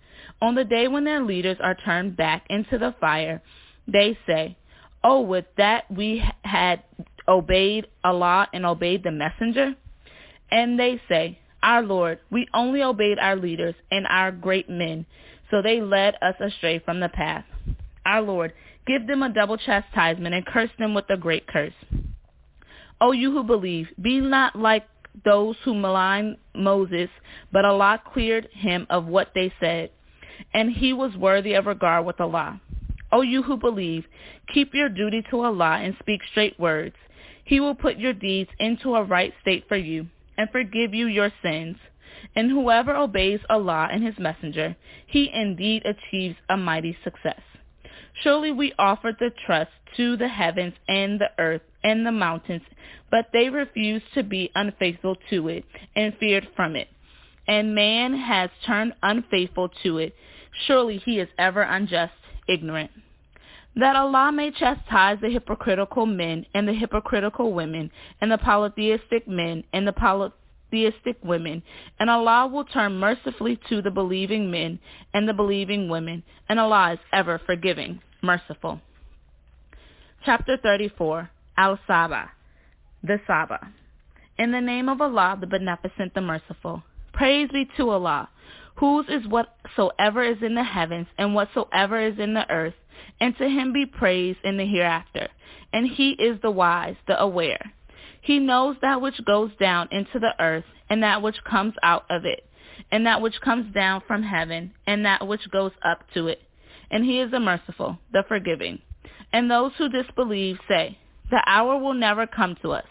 On the day when their leaders are turned back into the fire, they say, Oh, would that we had obeyed Allah and obeyed the messenger? And they say, our Lord, we only obeyed our leaders and our great men, so they led us astray from the path. Our Lord, give them a double chastisement and curse them with a great curse. O you who believe, be not like those who malign Moses, but Allah cleared him of what they said, and he was worthy of regard with Allah. O you who believe, keep your duty to Allah and speak straight words. He will put your deeds into a right state for you and forgive you your sins. And whoever obeys Allah and his messenger, he indeed achieves a mighty success. Surely we offered the trust to the heavens and the earth and the mountains, but they refused to be unfaithful to it and feared from it. And man has turned unfaithful to it. Surely he is ever unjust, ignorant that Allah may chastise the hypocritical men and the hypocritical women and the polytheistic men and the polytheistic women, and Allah will turn mercifully to the believing men and the believing women, and Allah is ever forgiving, merciful. Chapter 34, Al-Saba, the Saba. In the name of Allah, the Beneficent, the Merciful. Praise be to Allah, whose is whatsoever is in the heavens and whatsoever is in the earth, and to him be praise in the hereafter. And he is the wise, the aware. He knows that which goes down into the earth, and that which comes out of it, and that which comes down from heaven, and that which goes up to it. And he is the merciful, the forgiving. And those who disbelieve say, The hour will never come to us.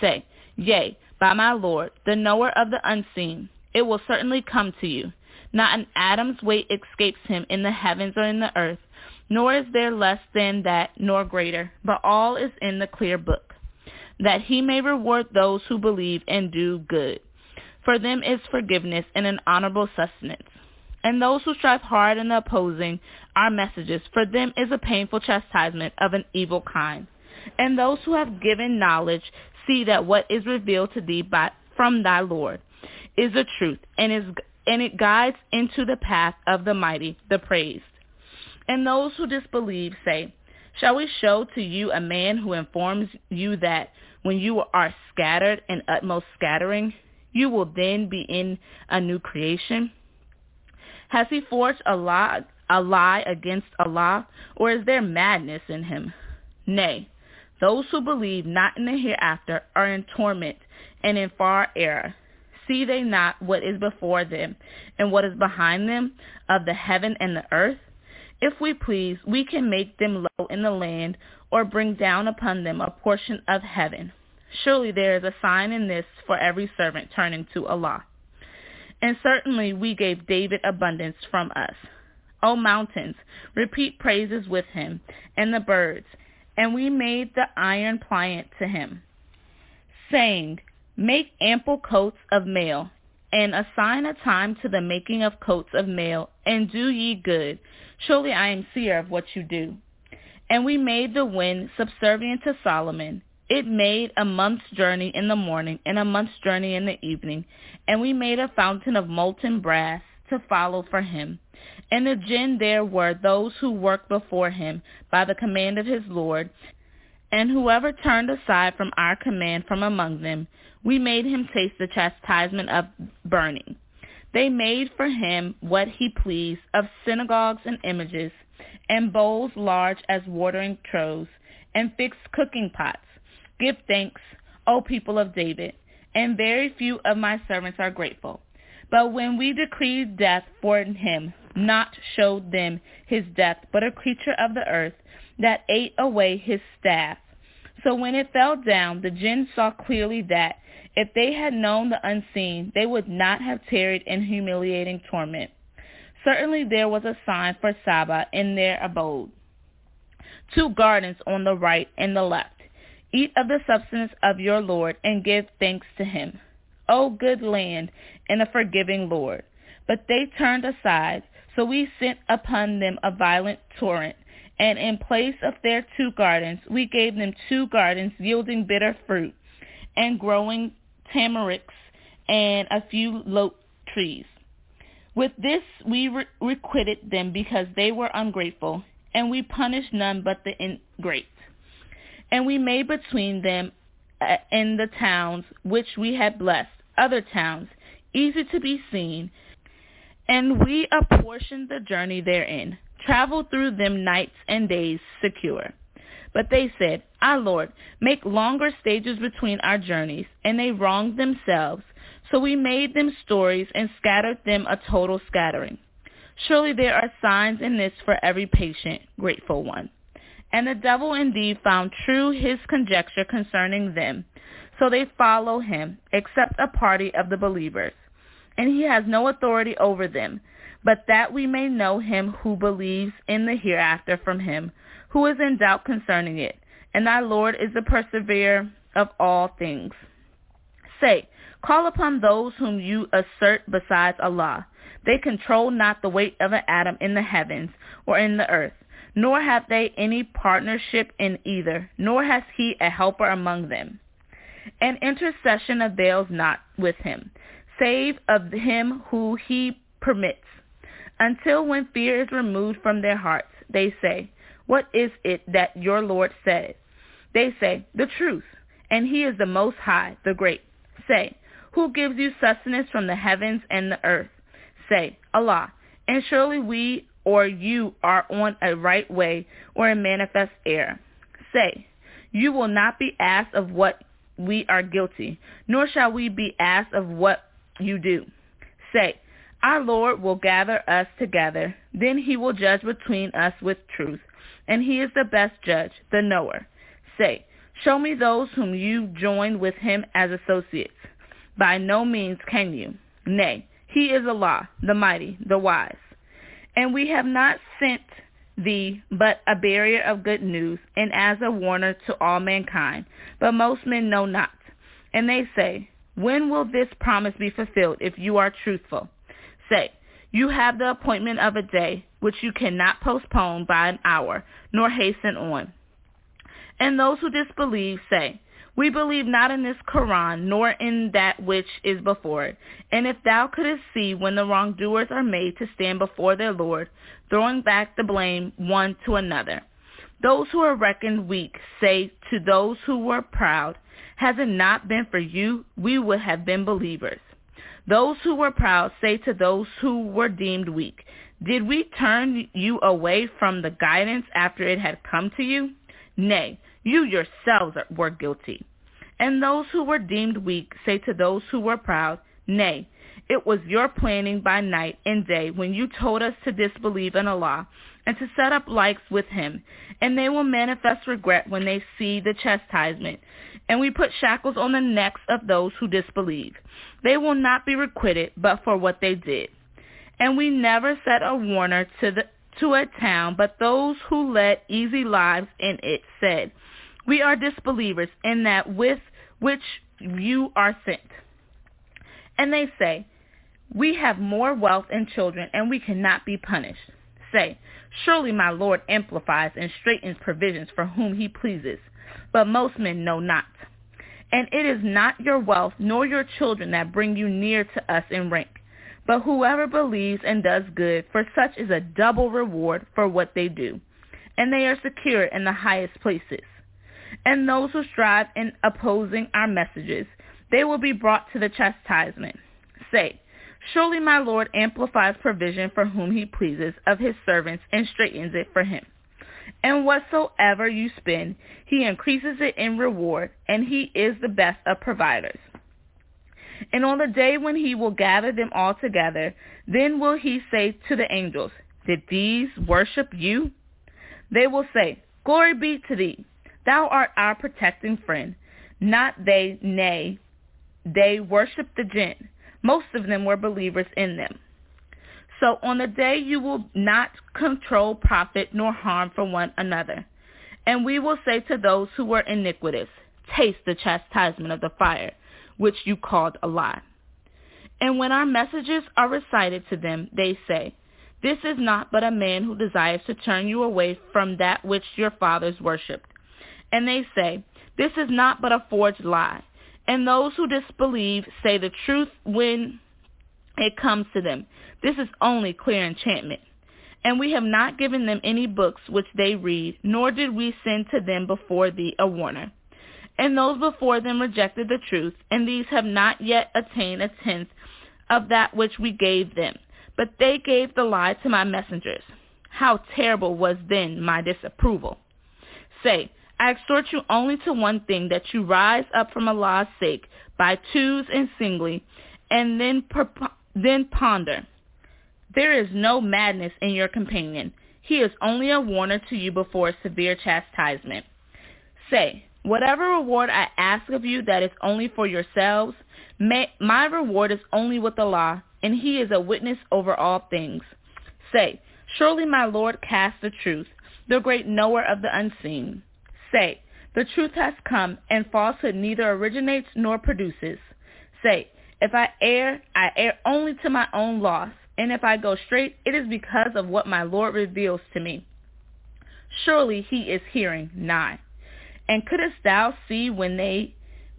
Say, Yea, by my Lord, the knower of the unseen, it will certainly come to you. Not an atom's weight escapes him in the heavens or in the earth, nor is there less than that nor greater, but all is in the clear book, that he may reward those who believe and do good. For them is forgiveness and an honorable sustenance. And those who strive hard in opposing our messages, for them is a painful chastisement of an evil kind. And those who have given knowledge see that what is revealed to thee by, from thy Lord is the truth, and, is, and it guides into the path of the mighty, the praised. And those who disbelieve say, Shall we show to you a man who informs you that when you are scattered in utmost scattering, you will then be in a new creation? Has he forged a lie, a lie against Allah, or is there madness in him? Nay, those who believe not in the hereafter are in torment and in far error. See they not what is before them and what is behind them of the heaven and the earth? If we please, we can make them low in the land or bring down upon them a portion of heaven. Surely there is a sign in this for every servant turning to Allah. And certainly we gave David abundance from us. O mountains, repeat praises with him, and the birds, and we made the iron pliant to him, saying, Make ample coats of mail, and assign a time to the making of coats of mail, and do ye good. Surely I am seer of what you do. And we made the wind subservient to Solomon, it made a month's journey in the morning and a month's journey in the evening, and we made a fountain of molten brass to follow for him. And the jinn there were those who worked before him by the command of his Lord, and whoever turned aside from our command from among them, we made him taste the chastisement of burning. They made for him what he pleased of synagogues and images, and bowls large as watering troughs, and fixed cooking pots Give thanks, O people of David, and very few of my servants are grateful. But when we decreed death for him, not showed them his death, but a creature of the earth that ate away his staff. So when it fell down, the jinn saw clearly that if they had known the unseen, they would not have tarried in humiliating torment. Certainly there was a sign for Saba in their abode. Two gardens on the right and the left Eat of the substance of your Lord and give thanks to him. O good land and a forgiving Lord. But they turned aside, so we sent upon them a violent torrent, and in place of their two gardens, we gave them two gardens yielding bitter fruit, and growing tamarisks, and a few lote trees. With this we re- requited them because they were ungrateful, and we punished none but the ingrate. And we made between them uh, in the towns which we had blessed, other towns, easy to be seen, and we apportioned the journey therein, traveled through them nights and days secure. But they said, Our Lord, make longer stages between our journeys, and they wronged themselves. So we made them stories and scattered them a total scattering. Surely there are signs in this for every patient, grateful one. And the devil indeed found true his conjecture concerning them. So they follow him, except a party of the believers. And he has no authority over them, but that we may know him who believes in the hereafter from him, who is in doubt concerning it. And thy Lord is the perseverer of all things. Say, call upon those whom you assert besides Allah. They control not the weight of an atom in the heavens or in the earth nor have they any partnership in either, nor has he a helper among them. An intercession avails not with him, save of him who he permits. Until when fear is removed from their hearts, they say, What is it that your Lord says? They say, The truth, and he is the Most High, the Great. Say, Who gives you sustenance from the heavens and the earth? Say, Allah. And surely we or you are on a right way or a manifest error. Say, You will not be asked of what we are guilty, nor shall we be asked of what you do. Say, Our Lord will gather us together, then he will judge between us with truth, and he is the best judge, the knower. Say, Show me those whom you join with him as associates. By no means can you. Nay, he is Allah, the mighty, the wise. And we have not sent thee but a barrier of good news, and as a warner to all mankind. But most men know not. And they say, When will this promise be fulfilled if you are truthful? Say, You have the appointment of a day which you cannot postpone by an hour, nor hasten on. And those who disbelieve say, We believe not in this Quran, nor in that which is before it. And if thou couldst see when the wrongdoers are made to stand before their Lord, throwing back the blame one to another. Those who are reckoned weak say to those who were proud, Has it not been for you, we would have been believers. Those who were proud say to those who were deemed weak, Did we turn you away from the guidance after it had come to you? Nay, you yourselves were guilty. And those who were deemed weak say to those who were proud, Nay, it was your planning by night and day when you told us to disbelieve in Allah and to set up likes with him, and they will manifest regret when they see the chastisement. And we put shackles on the necks of those who disbelieve. They will not be requited but for what they did. And we never set a warner to the to a town, but those who led easy lives in it said, We are disbelievers in that with which you are sent. And they say, We have more wealth and children, and we cannot be punished. Say, Surely my Lord amplifies and straightens provisions for whom he pleases, but most men know not. And it is not your wealth nor your children that bring you near to us in rank but whoever believes and does good, for such is a double reward for what they do, and they are secure in the highest places. And those who strive in opposing our messages, they will be brought to the chastisement. Say, Surely my Lord amplifies provision for whom he pleases of his servants and straightens it for him. And whatsoever you spend, he increases it in reward, and he is the best of providers. And on the day when he will gather them all together, then will he say to the angels, Did these worship you? They will say, Glory be to thee. Thou art our protecting friend. Not they, nay, they worship the jinn. Most of them were believers in them. So on the day you will not control profit nor harm for one another. And we will say to those who were iniquitous, Taste the chastisement of the fire which you called a lie. And when our messages are recited to them, they say, This is not but a man who desires to turn you away from that which your fathers worshipped. And they say, This is not but a forged lie. And those who disbelieve say the truth when it comes to them. This is only clear enchantment. And we have not given them any books which they read, nor did we send to them before thee a warner and those before them rejected the truth, and these have not yet attained a tenth of that which we gave them. But they gave the lie to my messengers. How terrible was then my disapproval. Say, I exhort you only to one thing, that you rise up from Allah's sake by twos and singly, and then, then ponder. There is no madness in your companion. He is only a warner to you before severe chastisement. Say, Whatever reward I ask of you that is only for yourselves, may, my reward is only with Allah, and he is a witness over all things. Say, surely my Lord casts the truth, the great knower of the unseen. Say, the truth has come, and falsehood neither originates nor produces. Say, if I err, I err only to my own loss, and if I go straight, it is because of what my Lord reveals to me. Surely he is hearing nigh. And couldst thou see when they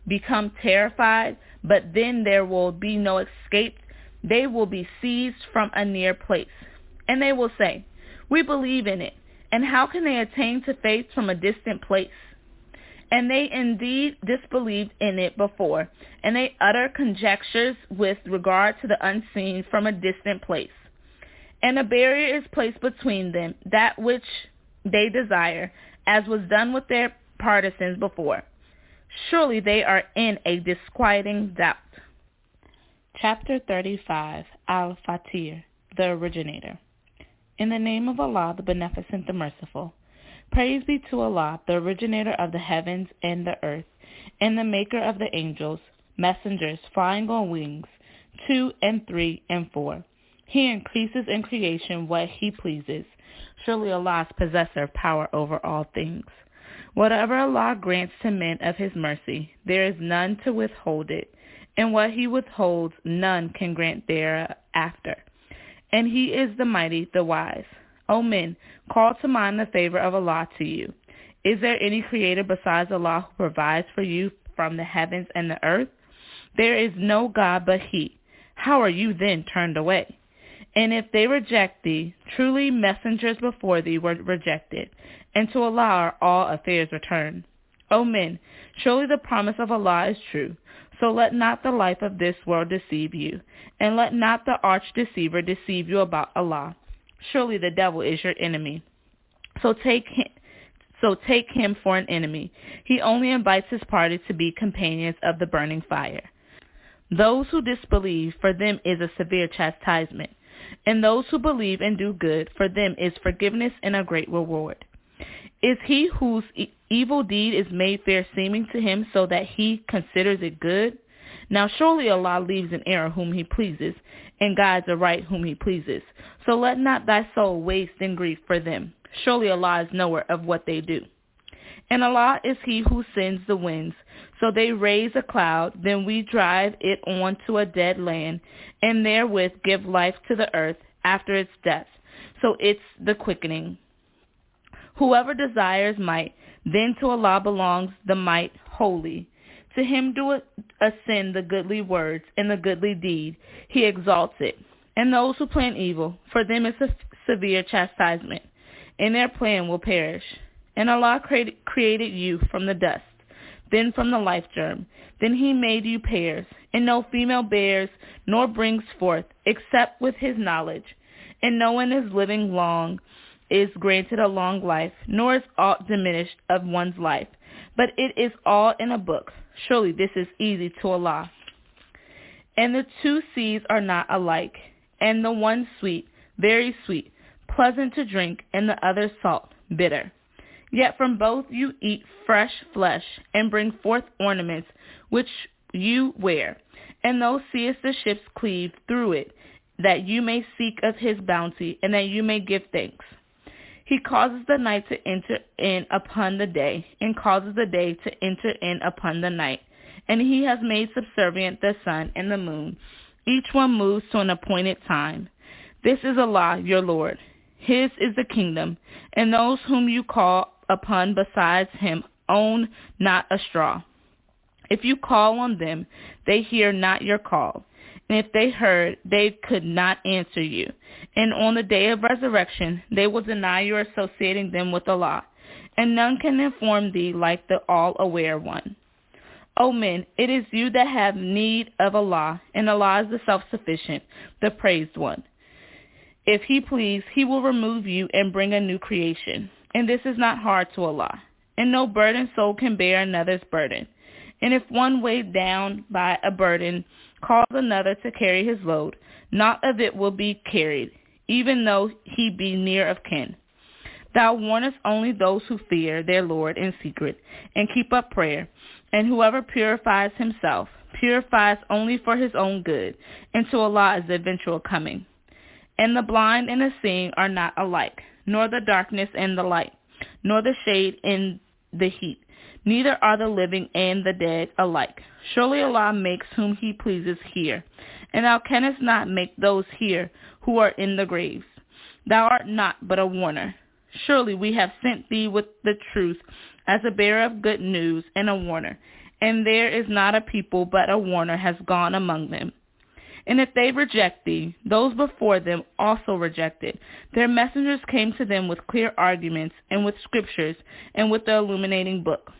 become terrified, but then there will be no escape? They will be seized from a near place. And they will say, We believe in it. And how can they attain to faith from a distant place? and they indeed disbelieved in it before, and they utter conjectures with regard to the unseen from a distant place. And a barrier is placed between them, that which they desire, as was done with their partisans before. Surely they are in a disquieting doubt. Chapter 35 Al-Fatir, the Originator. In the name of Allah, the Beneficent, the Merciful. Praise be to Allah, the originator of the heavens and the earth, and the maker of the angels, messengers flying on wings, two and three and four. He increases in creation what he pleases. Surely Allah is possessor of power over all things. Whatever Allah grants to men of his mercy, there is none to withhold it, and what he withholds none can grant thereafter. And he is the mighty, the wise. O men, call to mind the favor of Allah to you. Is there any creator besides Allah who provides for you from the heavens and the earth? There is no God but he. How are you then turned away? And if they reject thee, truly messengers before thee were rejected, and to Allah are all affairs returned. O men, surely the promise of Allah is true. So let not the life of this world deceive you, and let not the arch deceiver deceive you about Allah. Surely the devil is your enemy. So take him, so take him for an enemy. He only invites his party to be companions of the burning fire. Those who disbelieve, for them is a severe chastisement. And those who believe and do good, for them is forgiveness and a great reward. Is he whose evil deed is made fair seeming to him so that he considers it good? Now surely Allah leaves in error whom he pleases, and guides aright whom he pleases. So let not thy soul waste in grief for them. Surely Allah is knower of what they do. And Allah is he who sends the winds. So they raise a cloud, then we drive it on to a dead land, and therewith give life to the earth after its death. So it's the quickening. Whoever desires might, then to Allah belongs the might wholly. To him do ascend the goodly words and the goodly deed. He exalts it. And those who plan evil, for them is a severe chastisement, and their plan will perish. And Allah created you from the dust, then from the life germ. Then he made you pairs, and no female bears nor brings forth, except with his knowledge. And no one is living long is granted a long life, nor is aught diminished of one's life. But it is all in a book. Surely this is easy to Allah. And the two seas are not alike, and the one sweet, very sweet, pleasant to drink, and the other salt, bitter. Yet from both you eat fresh flesh, and bring forth ornaments which you wear. And thou seest the ships cleave through it, that you may seek of his bounty, and that you may give thanks. He causes the night to enter in upon the day, and causes the day to enter in upon the night. And he has made subservient the sun and the moon. Each one moves to an appointed time. This is Allah, your Lord. His is the kingdom, and those whom you call upon besides him own not a straw. If you call on them, they hear not your call. And if they heard, they could not answer you. And on the day of resurrection, they will deny your associating them with Allah. And none can inform thee like the all-aware one. O men, it is you that have need of Allah, and Allah is the self-sufficient, the praised one. If he please, he will remove you and bring a new creation. And this is not hard to Allah. And no burdened soul can bear another's burden. And if one weighed down by a burden cause another to carry his load, not of it will be carried, even though he be near of kin. Thou warnest only those who fear their Lord in secret, and keep up prayer. And whoever purifies himself, purifies only for his own good, and to Allah is the eventual coming. And the blind and the seeing are not alike, nor the darkness and the light, nor the shade and the heat. Neither are the living and the dead alike. Surely Allah makes whom he pleases hear, and thou canst not make those hear who are in the graves. Thou art not but a warner. Surely we have sent thee with the truth as a bearer of good news and a warner, and there is not a people but a warner has gone among them. And if they reject thee, those before them also rejected. Their messengers came to them with clear arguments and with scriptures and with the illuminating book.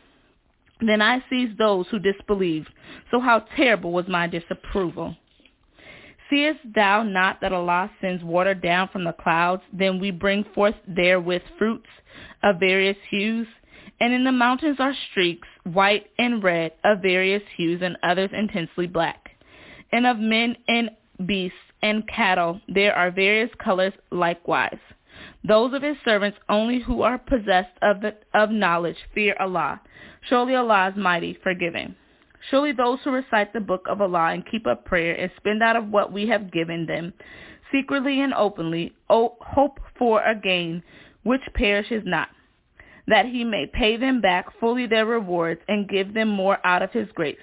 Then I seized those who disbelieved. So how terrible was my disapproval. Seest thou not that Allah sends water down from the clouds, then we bring forth therewith fruits of various hues? And in the mountains are streaks, white and red, of various hues, and others intensely black. And of men and beasts and cattle there are various colors likewise. Those of his servants only who are possessed of, the, of knowledge fear Allah. Surely Allah is mighty, forgiving. Surely those who recite the book of Allah and keep up prayer and spend out of what we have given them, secretly and openly, hope for a gain which perishes not, that he may pay them back fully their rewards and give them more out of his grace.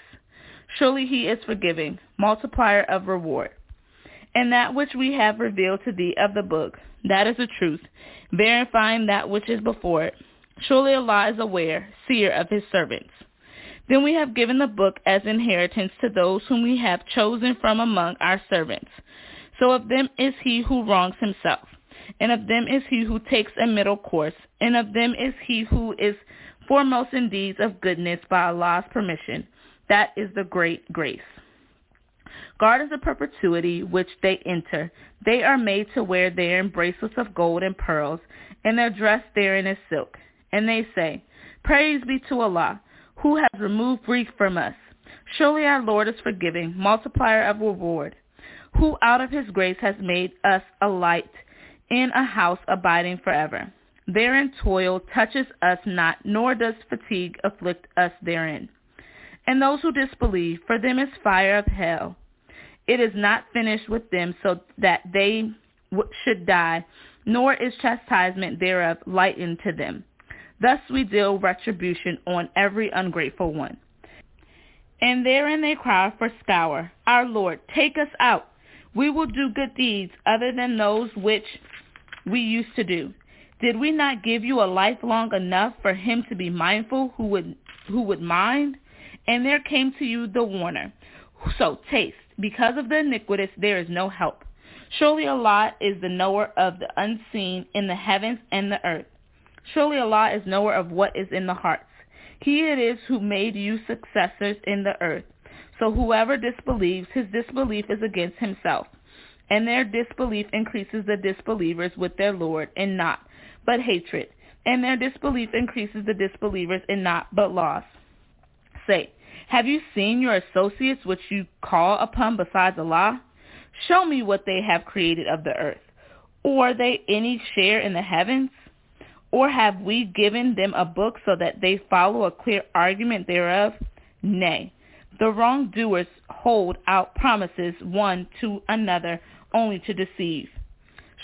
Surely he is forgiving, multiplier of reward. And that which we have revealed to thee of the book, that is the truth, verifying that which is before it. Surely Allah is aware, seer of his servants. Then we have given the book as inheritance to those whom we have chosen from among our servants. So of them is he who wrongs himself, and of them is he who takes a middle course, and of them is he who is foremost in deeds of goodness by Allah's permission. That is the great grace. Garters of perpetuity which they enter, they are made to wear therein bracelets of gold and pearls, and their dress therein is silk. And they say, Praise be to Allah, who has removed grief from us. Surely our Lord is forgiving, multiplier of reward, who out of his grace has made us a light in a house abiding forever. Therein toil touches us not, nor does fatigue afflict us therein. And those who disbelieve, for them is fire of hell. It is not finished with them so that they should die, nor is chastisement thereof lightened to them. Thus we deal retribution on every ungrateful one. And therein they cry for scour, Our Lord, take us out. We will do good deeds other than those which we used to do. Did we not give you a life long enough for him to be mindful who would who would mind? And there came to you the warner. So taste, because of the iniquitous there is no help. Surely Allah is the knower of the unseen in the heavens and the earth. Surely Allah is knower of what is in the hearts. He it is who made you successors in the earth. So whoever disbelieves, his disbelief is against himself. And their disbelief increases the disbelievers with their Lord in not, but hatred. And their disbelief increases the disbelievers in not, but loss. Say, have you seen your associates which you call upon besides Allah? Show me what they have created of the earth. Or are they any share in the heavens? Or have we given them a book so that they follow a clear argument thereof? Nay, the wrongdoers hold out promises one to another only to deceive.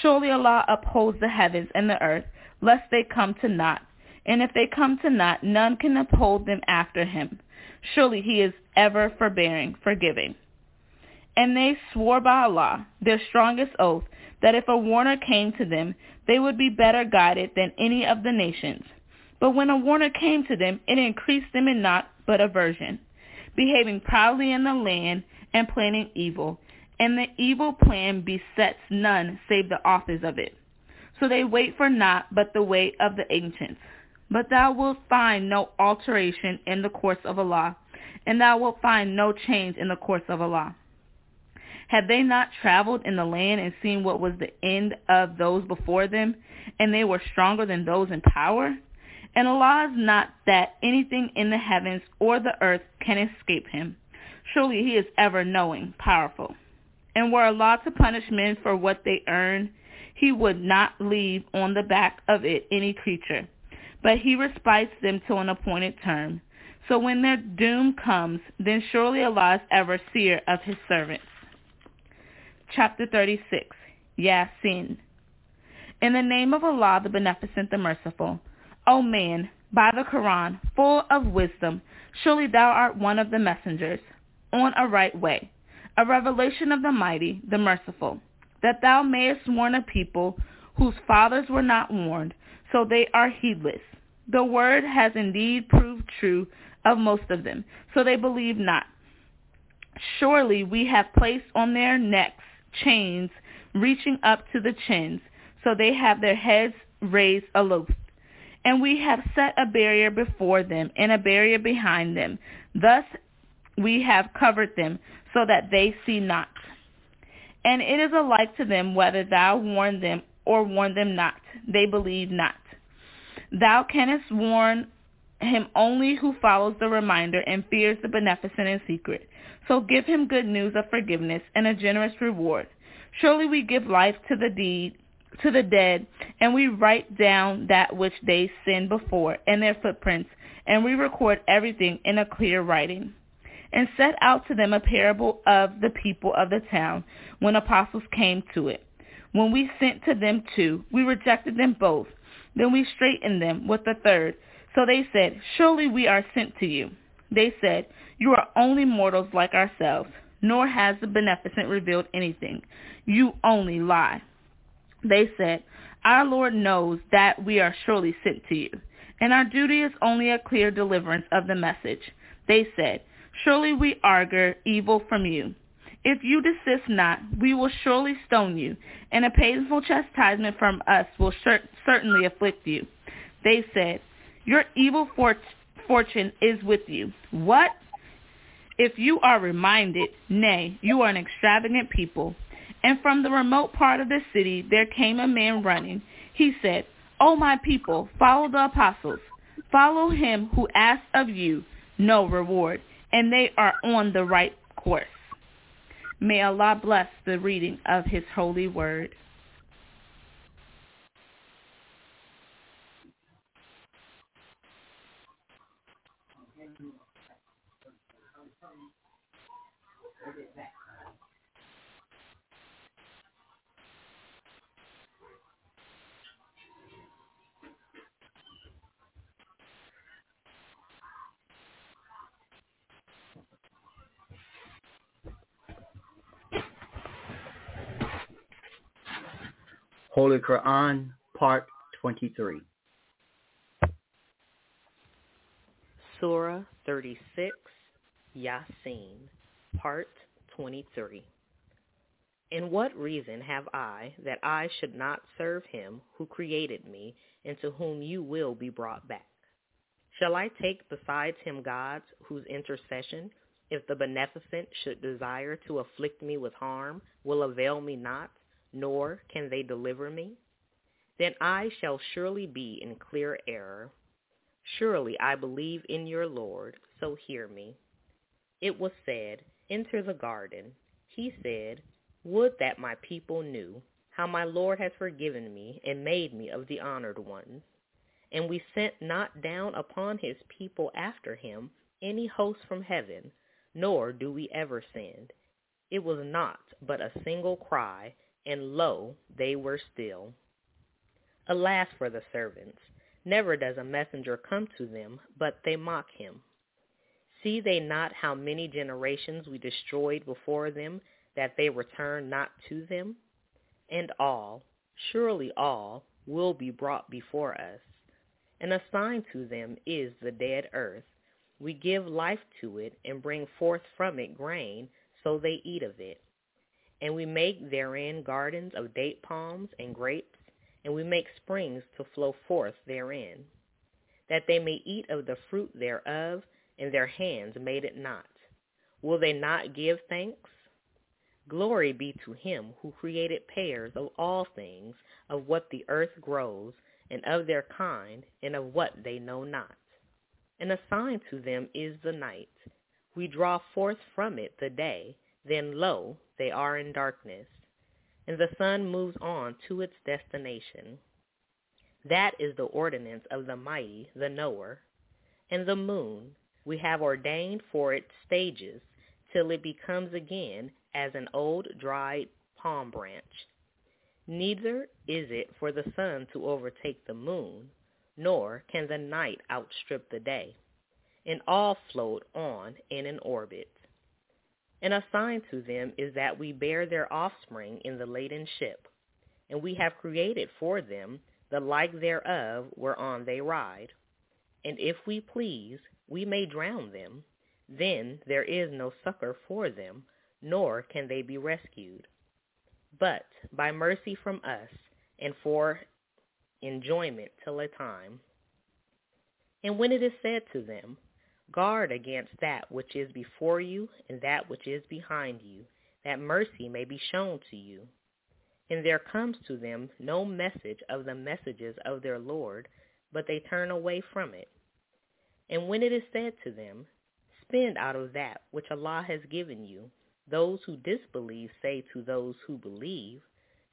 Surely Allah upholds the heavens and the earth, lest they come to naught. And if they come to naught, none can uphold them after him. Surely he is ever forbearing, forgiving. And they swore by Allah, their strongest oath, that if a warner came to them, they would be better guided than any of the nations. But when a warner came to them, it increased them in naught but aversion, behaving proudly in the land and planning evil. And the evil plan besets none save the authors of it. So they wait for naught but the way of the ancients. But thou wilt find no alteration in the course of Allah, and thou wilt find no change in the course of Allah. Had they not traveled in the land and seen what was the end of those before them, and they were stronger than those in power? And Allah is not that anything in the heavens or the earth can escape him. Surely he is ever knowing, powerful. And were Allah to punish men for what they earn, he would not leave on the back of it any creature. But he respites them till an appointed term. So when their doom comes, then surely Allah is ever seer of his servants chapter 36, Yasin. In the name of Allah, the Beneficent, the Merciful. O man, by the Quran, full of wisdom, surely thou art one of the messengers, on a right way, a revelation of the Mighty, the Merciful, that thou mayest warn a people whose fathers were not warned, so they are heedless. The word has indeed proved true of most of them, so they believe not. Surely we have placed on their necks chains reaching up to the chins, so they have their heads raised aloft. And we have set a barrier before them and a barrier behind them. Thus we have covered them so that they see not. And it is alike to them whether thou warn them or warn them not. They believe not. Thou canst warn him only who follows the reminder and fears the beneficent in secret. So give him good news of forgiveness and a generous reward. Surely we give life to the deed to the dead, and we write down that which they sinned before and their footprints, and we record everything in a clear writing. And set out to them a parable of the people of the town when apostles came to it. When we sent to them two, we rejected them both. Then we straightened them with the third. So they said, Surely we are sent to you. They said, You are only mortals like ourselves, nor has the beneficent revealed anything. You only lie. They said, Our Lord knows that we are surely sent to you, and our duty is only a clear deliverance of the message. They said, Surely we argue evil from you. If you desist not, we will surely stone you, and a painful chastisement from us will cer- certainly afflict you. They said, Your evil fort- fortune is with you. What? If you are reminded, nay, you are an extravagant people. And from the remote part of the city there came a man running. He said, O my people, follow the apostles. Follow him who asks of you no reward, and they are on the right course. May Allah bless the reading of his holy word. Holy Quran, Part 23. Surah 36, Yasin, Part 23. And what reason have I that I should not serve him who created me and to whom you will be brought back? Shall I take besides him gods whose intercession, if the beneficent should desire to afflict me with harm, will avail me not? Nor can they deliver me? Then I shall surely be in clear error. Surely I believe in your Lord, so hear me. It was said, Enter the garden. He said, Would that my people knew how my Lord has forgiven me and made me of the honored ones. And we sent not down upon his people after him any host from heaven, nor do we ever send. It was not but a single cry, and lo, they were still. Alas for the servants! Never does a messenger come to them, but they mock him. See they not how many generations we destroyed before them, that they return not to them? And all, surely all, will be brought before us. And a sign to them is the dead earth. We give life to it and bring forth from it grain, so they eat of it and we make therein gardens of date palms and grapes, and we make springs to flow forth therein, that they may eat of the fruit thereof, and their hands made it not. Will they not give thanks? Glory be to him who created pairs of all things, of what the earth grows, and of their kind, and of what they know not. And a sign to them is the night. We draw forth from it the day, then lo, they are in darkness, and the sun moves on to its destination. That is the ordinance of the mighty, the knower. And the moon we have ordained for its stages till it becomes again as an old dried palm branch. Neither is it for the sun to overtake the moon, nor can the night outstrip the day. And all float on in an orbit. And a sign to them is that we bear their offspring in the laden ship, and we have created for them the like thereof whereon they ride. And if we please, we may drown them. Then there is no succor for them, nor can they be rescued. But by mercy from us, and for enjoyment till a time, And when it is said to them, Guard against that which is before you and that which is behind you, that mercy may be shown to you. And there comes to them no message of the messages of their Lord, but they turn away from it. And when it is said to them, Spend out of that which Allah has given you, those who disbelieve say to those who believe,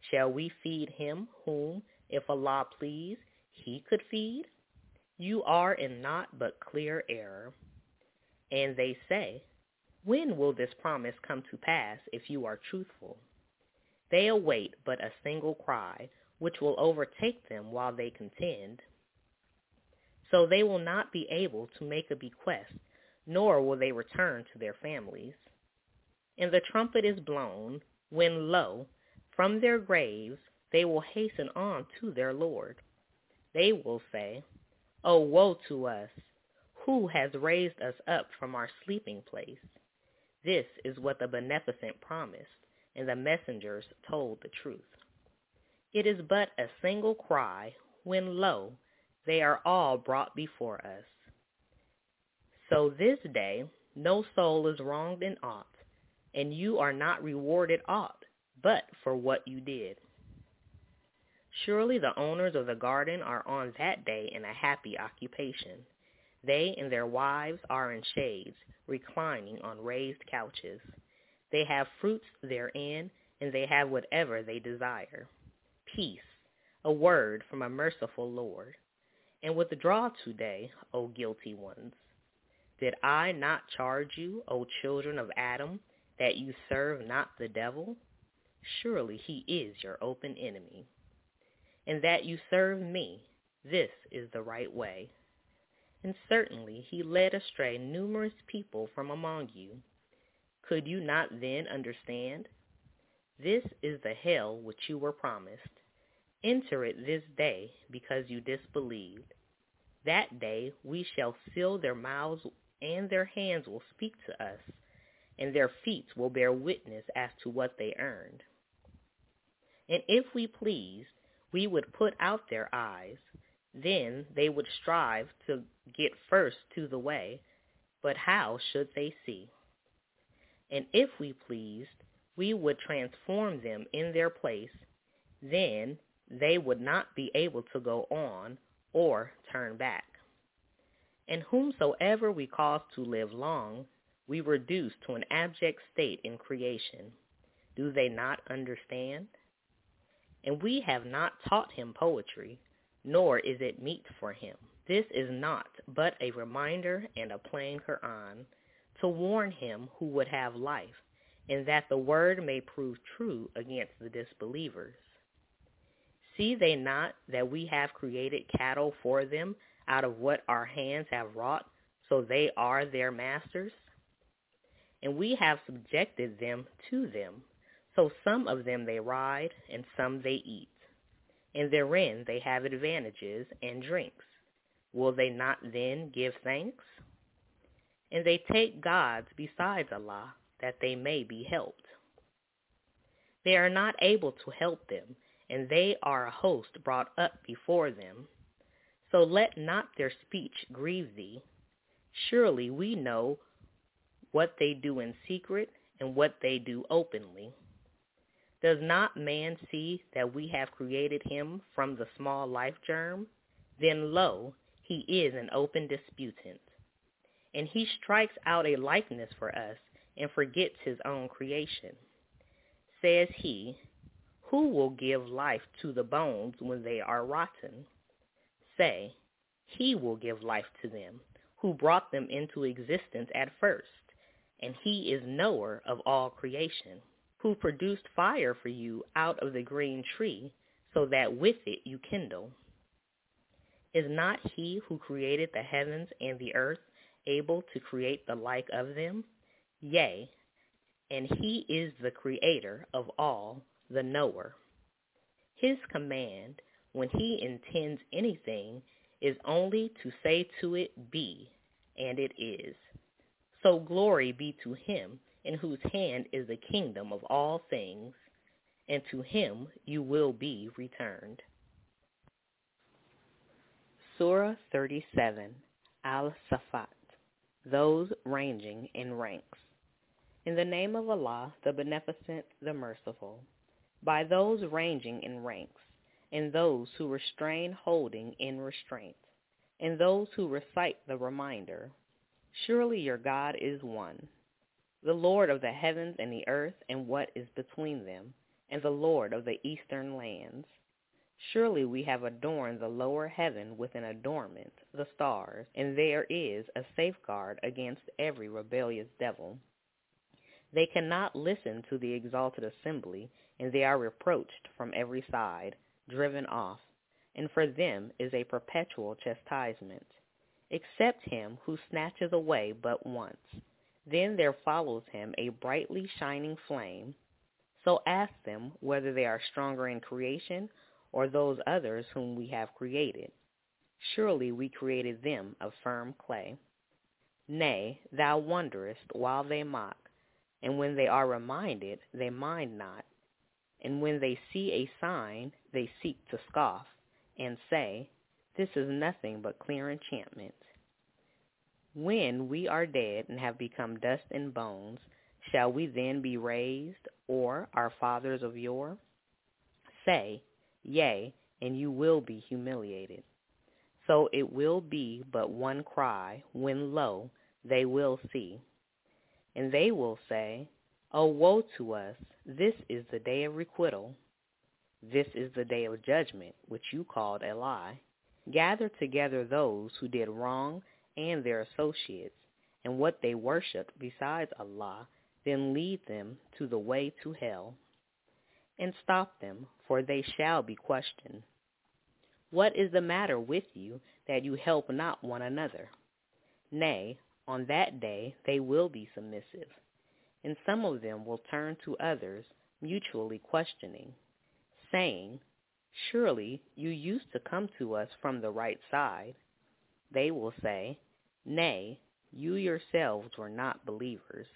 Shall we feed him whom, if Allah please, he could feed? You are in naught but clear error. And they say, When will this promise come to pass if you are truthful? They await but a single cry, which will overtake them while they contend. So they will not be able to make a bequest, nor will they return to their families. And the trumpet is blown, when lo, from their graves they will hasten on to their Lord. They will say, O woe to us! Who has raised us up from our sleeping place? This is what the beneficent promised, and the messengers told the truth. It is but a single cry, when lo, they are all brought before us. So this day no soul is wronged in aught, and you are not rewarded aught but for what you did. Surely the owners of the garden are on that day in a happy occupation. They and their wives are in shades, reclining on raised couches. They have fruits therein, and they have whatever they desire. Peace, a word from a merciful Lord. And withdraw today, O guilty ones. Did I not charge you, O children of Adam, that you serve not the devil? Surely he is your open enemy. And that you serve me, this is the right way. And certainly he led astray numerous people from among you. Could you not then understand? This is the hell which you were promised. Enter it this day because you disbelieved. That day we shall seal their mouths and their hands will speak to us, and their feet will bear witness as to what they earned. And if we pleased, we would put out their eyes. Then they would strive to get first to the way, but how should they see? And if we pleased, we would transform them in their place. Then they would not be able to go on or turn back. And whomsoever we cause to live long, we reduce to an abject state in creation. Do they not understand? And we have not taught him poetry, nor is it meet for him. This is not but a reminder and a plain Quran to warn him who would have life, and that the word may prove true against the disbelievers. See they not that we have created cattle for them out of what our hands have wrought, so they are their masters? And we have subjected them to them, so some of them they ride, and some they eat. And therein they have advantages and drinks. Will they not then give thanks? And they take gods besides Allah, that they may be helped. They are not able to help them, and they are a host brought up before them. So let not their speech grieve thee. Surely we know what they do in secret and what they do openly. Does not man see that we have created him from the small life germ? Then lo, he is an open disputant. And he strikes out a likeness for us and forgets his own creation. Says he, who will give life to the bones when they are rotten? Say, he will give life to them, who brought them into existence at first, and he is knower of all creation, who produced fire for you out of the green tree, so that with it you kindle. Is not he who created the heavens and the earth able to create the like of them? Yea, and he is the creator of all, the knower. His command, when he intends anything, is only to say to it, Be, and it is. So glory be to him in whose hand is the kingdom of all things, and to him you will be returned. Surah 37, al-Safat, those ranging in ranks. In the name of Allah, the Beneficent, the Merciful, by those ranging in ranks, and those who restrain holding in restraint, and those who recite the reminder. Surely your God is one, the Lord of the heavens and the earth and what is between them, and the Lord of the eastern lands. Surely we have adorned the lower heaven with an adornment, the stars, and there is a safeguard against every rebellious devil. They cannot listen to the exalted assembly, and they are reproached from every side, driven off, and for them is a perpetual chastisement, except him who snatches away but once. Then there follows him a brightly shining flame. So ask them whether they are stronger in creation or those others whom we have created. Surely we created them of firm clay. Nay, thou wonderest while they mock, and when they are reminded, they mind not. And when they see a sign, they seek to scoff, and say, This is nothing but clear enchantment. When we are dead and have become dust and bones, shall we then be raised, or our fathers of yore? Say, Yea, and you will be humiliated. So it will be but one cry, when lo, they will see. And they will say, O woe to us, this is the day of requital. This is the day of judgment, which you called a lie. Gather together those who did wrong and their associates, and what they worshipped besides Allah, then lead them to the way to hell. And stop them, for they shall be questioned. What is the matter with you that you help not one another? Nay, on that day they will be submissive, and some of them will turn to others, mutually questioning, saying, Surely you used to come to us from the right side. They will say, Nay, you yourselves were not believers.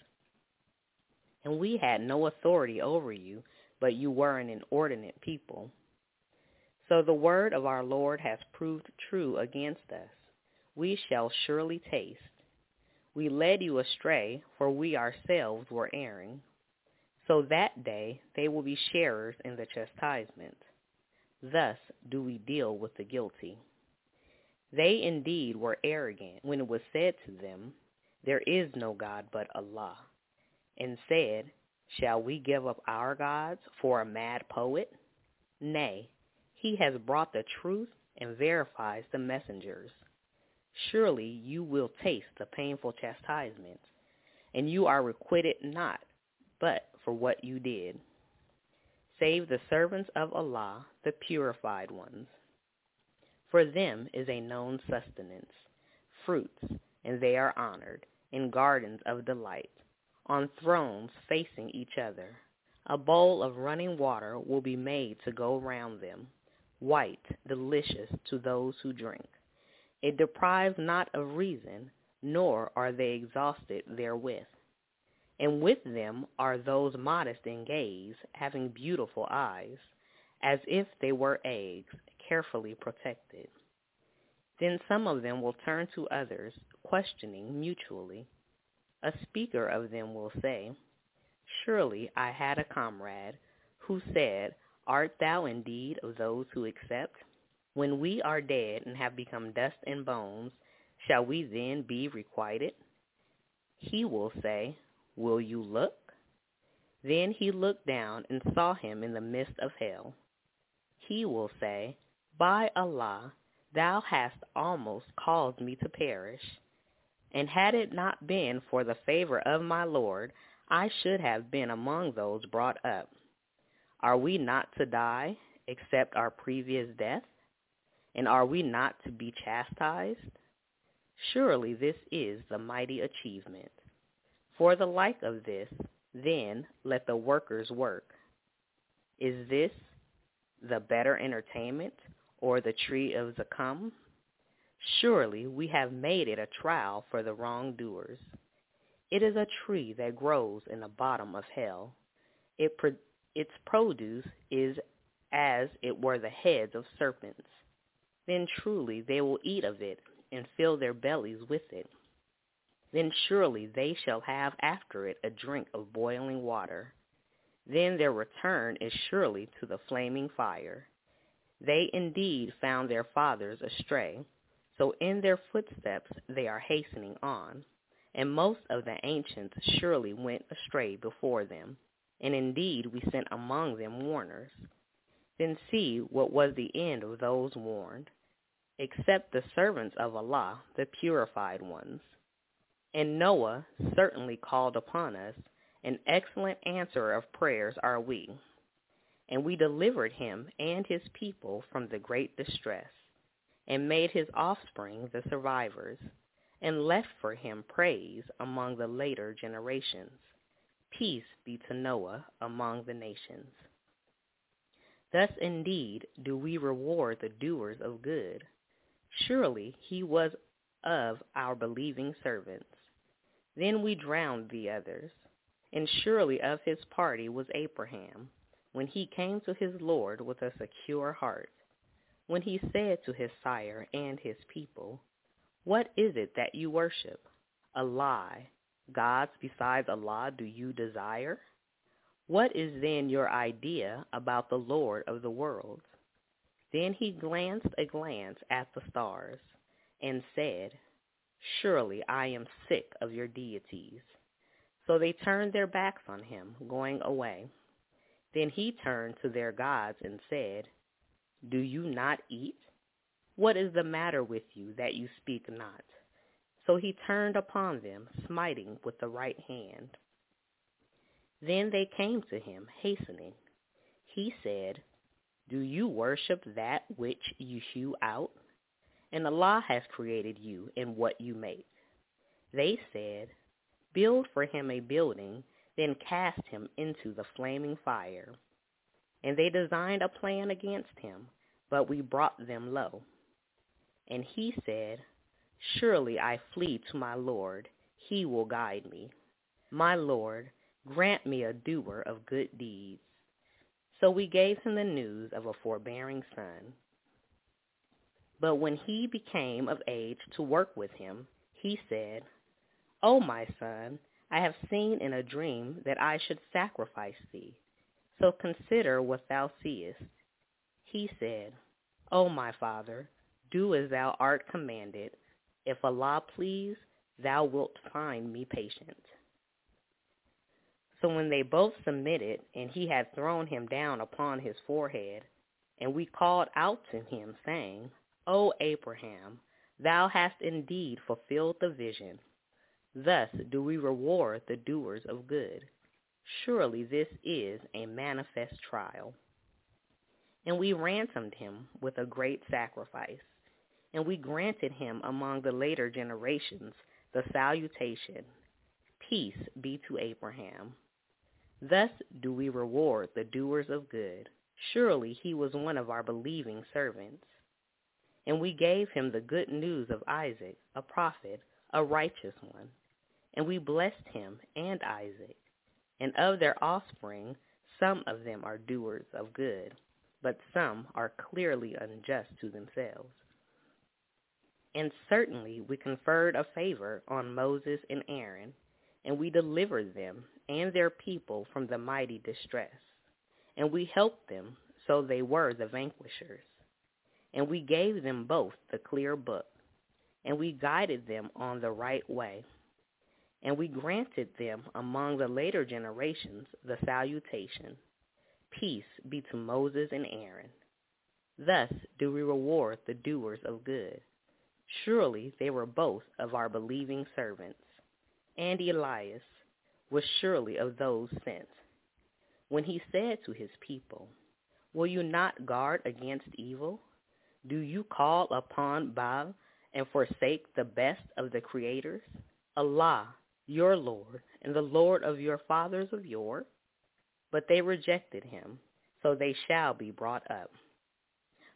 And we had no authority over you, but you were an inordinate people. So the word of our Lord has proved true against us. We shall surely taste. We led you astray, for we ourselves were erring. So that day they will be sharers in the chastisement. Thus do we deal with the guilty. They indeed were arrogant when it was said to them, There is no God but Allah, and said, Shall we give up our gods for a mad poet? Nay, he has brought the truth and verifies the messengers. Surely you will taste the painful chastisement, and you are requited not, but for what you did. Save the servants of Allah, the purified ones. For them is a known sustenance, fruits, and they are honored, in gardens of delight, on thrones facing each other. A bowl of running water will be made to go round them, white, delicious to those who drink. It deprives not of reason, nor are they exhausted therewith. And with them are those modest in gaze, having beautiful eyes, as if they were eggs, carefully protected. Then some of them will turn to others, questioning mutually. A speaker of them will say, Surely I had a comrade who said, Art thou indeed of those who accept? When we are dead and have become dust and bones, shall we then be requited? He will say, Will you look? Then he looked down and saw him in the midst of hell. He will say, by Allah, thou hast almost caused me to perish. And had it not been for the favor of my Lord, I should have been among those brought up. Are we not to die except our previous death? And are we not to be chastised? Surely this is the mighty achievement. For the like of this, then let the workers work. Is this the better entertainment or the tree of Zaqqum? Surely we have made it a trial for the wrongdoers. It is a tree that grows in the bottom of hell. It pro- its produce is as it were the heads of serpents. Then truly they will eat of it, and fill their bellies with it. Then surely they shall have after it a drink of boiling water. Then their return is surely to the flaming fire. They indeed found their fathers astray, so in their footsteps they are hastening on. And most of the ancients surely went astray before them, and indeed we sent among them warners. Then see what was the end of those warned, except the servants of Allah, the purified ones. And Noah certainly called upon us, an excellent answerer of prayers are we. And we delivered him and his people from the great distress, and made his offspring the survivors, and left for him praise among the later generations. Peace be to Noah among the nations. Thus indeed do we reward the doers of good. Surely he was of our believing servants. Then we drowned the others. And surely of his party was Abraham, when he came to his Lord with a secure heart, when he said to his sire and his people, What is it that you worship? A lie. Gods besides Allah do you desire? What is then your idea about the Lord of the worlds? Then he glanced a glance at the stars and said, Surely I am sick of your deities. So they turned their backs on him, going away. Then he turned to their gods and said, Do you not eat? What is the matter with you that you speak not? So he turned upon them, smiting with the right hand. Then they came to him, hastening. He said, Do you worship that which you hew out? and Allah has created you in what you make. They said, Build for him a building, then cast him into the flaming fire. And they designed a plan against him, but we brought them low. And he said, Surely I flee to my Lord, he will guide me. My Lord, grant me a doer of good deeds. So we gave him the news of a forbearing son. But when he became of age to work with him, he said, O my son, I have seen in a dream that I should sacrifice thee. So consider what thou seest. He said, O my father, do as thou art commanded. If Allah please, thou wilt find me patient. So when they both submitted, and he had thrown him down upon his forehead, and we called out to him, saying, O Abraham, thou hast indeed fulfilled the vision. Thus do we reward the doers of good. Surely this is a manifest trial. And we ransomed him with a great sacrifice, and we granted him among the later generations the salutation, Peace be to Abraham. Thus do we reward the doers of good. Surely he was one of our believing servants. And we gave him the good news of Isaac, a prophet, a righteous one. And we blessed him and Isaac. And of their offspring, some of them are doers of good, but some are clearly unjust to themselves. And certainly we conferred a favor on Moses and Aaron, and we delivered them and their people from the mighty distress. And we helped them, so they were the vanquishers. And we gave them both the clear book, and we guided them on the right way. And we granted them among the later generations the salutation, Peace be to Moses and Aaron. Thus do we reward the doers of good. Surely they were both of our believing servants. And Elias was surely of those sent. When he said to his people, Will you not guard against evil? Do you call upon Baal and forsake the best of the creators? Allah, your Lord, and the Lord of your fathers of yore? But they rejected him, so they shall be brought up.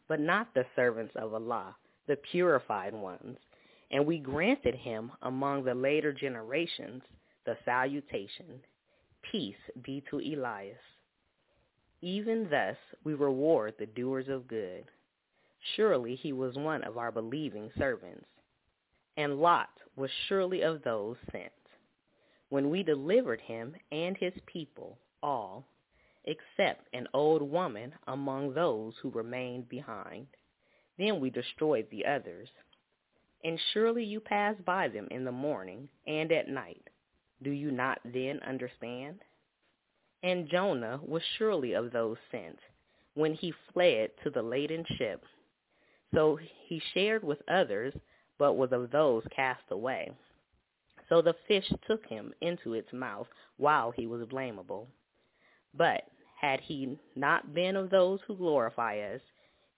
But not the servants of Allah, the purified ones. And we granted him among the later generations the salutation, Peace be to Elias. Even thus we reward the doers of good. Surely he was one of our believing servants. and Lot was surely of those sent. When we delivered him and his people all, except an old woman among those who remained behind. Then we destroyed the others. And surely you pass by them in the morning and at night. Do you not then understand? And Jonah was surely of those sent when he fled to the laden ship. So he shared with others, but was of those cast away. So the fish took him into its mouth while he was blamable. But had he not been of those who glorify us,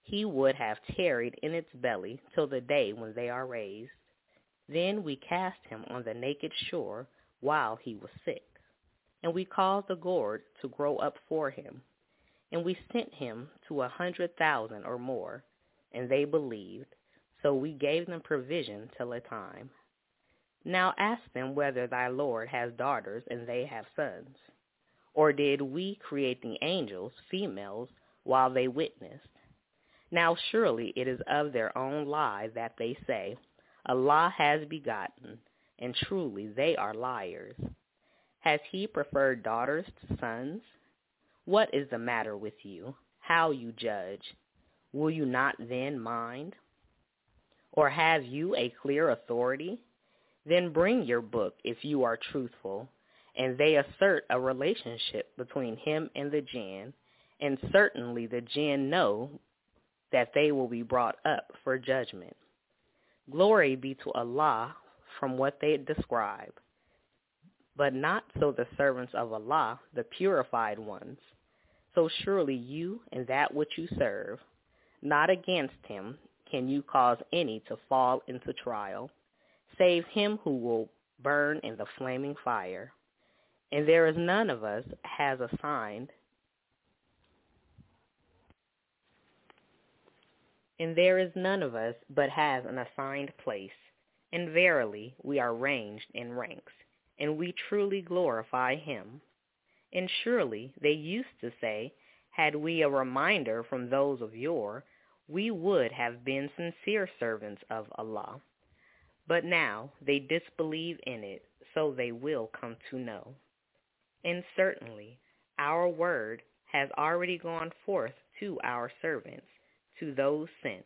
he would have tarried in its belly till the day when they are raised. Then we cast him on the naked shore while he was sick, and we caused the gourd to grow up for him, and we sent him to a hundred thousand or more, and they believed, so we gave them provision till a time. Now ask them whether thy Lord has daughters and they have sons. Or did we create the angels, females, while they witnessed? Now surely it is of their own lie that they say, Allah has begotten, and truly they are liars. Has he preferred daughters to sons? What is the matter with you? How you judge? Will you not then mind? Or have you a clear authority? Then bring your book if you are truthful and they assert a relationship between him and the jinn, and certainly the jinn know that they will be brought up for judgment. Glory be to Allah from what they describe, but not so the servants of Allah, the purified ones. So surely you and that which you serve, not against him can you cause any to fall into trial, save him who will burn in the flaming fire. And there is none of us has assigned and there is none of us but has an assigned place. And verily we are ranged in ranks and we truly glorify him. And surely they used to say had we a reminder from those of yore we would have been sincere servants of Allah but now they disbelieve in it so they will come to know and certainly our word has already gone forth to our servants, to those sent,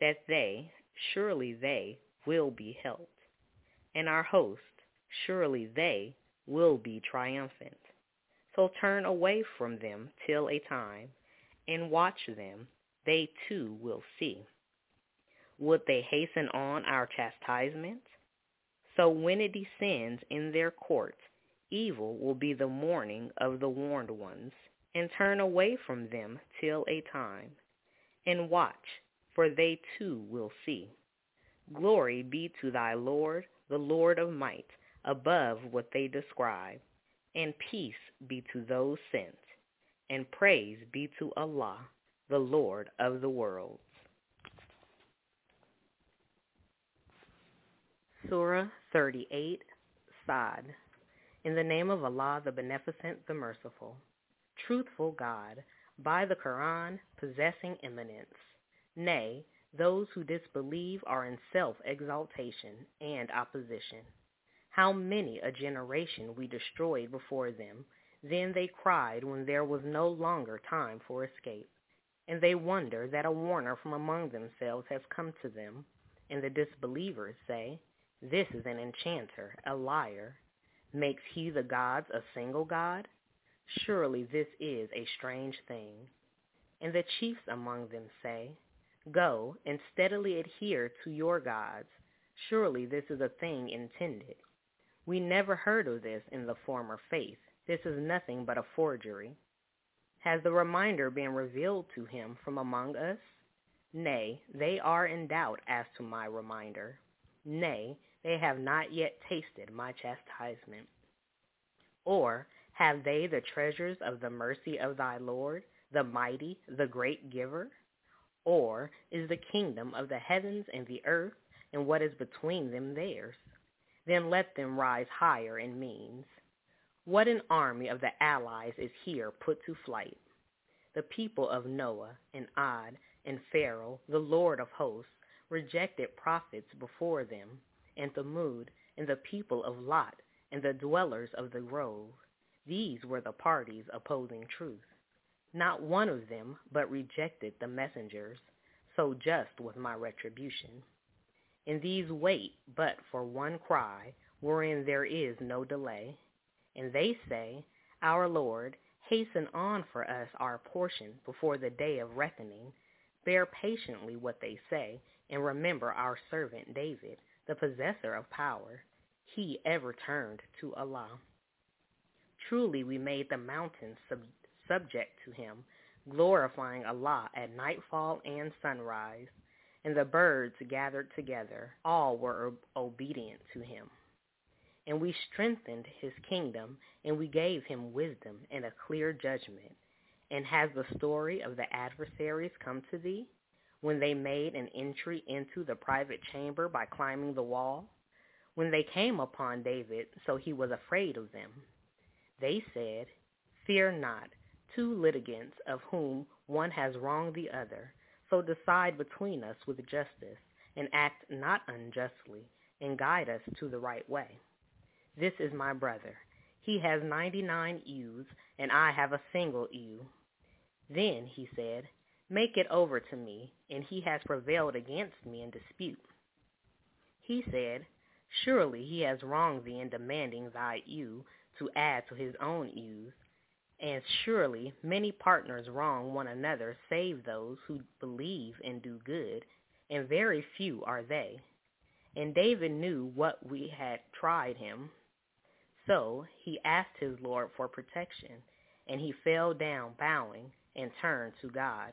that they, surely they, will be helped. And our host, surely they, will be triumphant. So turn away from them till a time, and watch them, they too will see. Would they hasten on our chastisement? So when it descends in their courts, evil will be the morning of the warned ones, and turn away from them till a time, and watch, for they too will see. Glory be to thy Lord, the Lord of might, above what they describe, and peace be to those sent, and praise be to Allah, the Lord of the worlds. Surah 38, Sad. In the name of Allah, the Beneficent, the Merciful. Truthful God, by the Quran, possessing eminence. Nay, those who disbelieve are in self-exaltation and opposition. How many a generation we destroyed before them. Then they cried when there was no longer time for escape. And they wonder that a warner from among themselves has come to them. And the disbelievers say, This is an enchanter, a liar, Makes he the gods a single god? Surely this is a strange thing. And the chiefs among them say, Go and steadily adhere to your gods. Surely this is a thing intended. We never heard of this in the former faith. This is nothing but a forgery. Has the reminder been revealed to him from among us? Nay, they are in doubt as to my reminder. Nay, they have not yet tasted my chastisement. Or have they the treasures of the mercy of thy Lord, the mighty, the great giver? Or is the kingdom of the heavens and the earth and what is between them theirs? Then let them rise higher in means. What an army of the allies is here put to flight. The people of Noah and Ad and Pharaoh, the Lord of hosts, rejected prophets before them and Thamud, and the people of Lot, and the dwellers of the grove. These were the parties opposing truth. Not one of them but rejected the messengers, so just was my retribution. And these wait but for one cry, wherein there is no delay. And they say, Our Lord, hasten on for us our portion before the day of reckoning. Bear patiently what they say, and remember our servant David, the possessor of power. He ever turned to Allah. Truly we made the mountains sub- subject to him, glorifying Allah at nightfall and sunrise, and the birds gathered together. All were obedient to him. And we strengthened his kingdom, and we gave him wisdom and a clear judgment. And has the story of the adversaries come to thee, when they made an entry into the private chamber by climbing the wall? When they came upon David, so he was afraid of them. They said, Fear not, two litigants of whom one has wronged the other, so decide between us with justice, and act not unjustly, and guide us to the right way. This is my brother. He has ninety-nine ewes, and I have a single ewe. Then, he said, Make it over to me, and he has prevailed against me in dispute. He said, Surely he has wronged thee in demanding thy ewe to add to his own ewes, and surely many partners wrong one another save those who believe and do good, and very few are they. And David knew what we had tried him. So he asked his Lord for protection, and he fell down bowing and turned to God.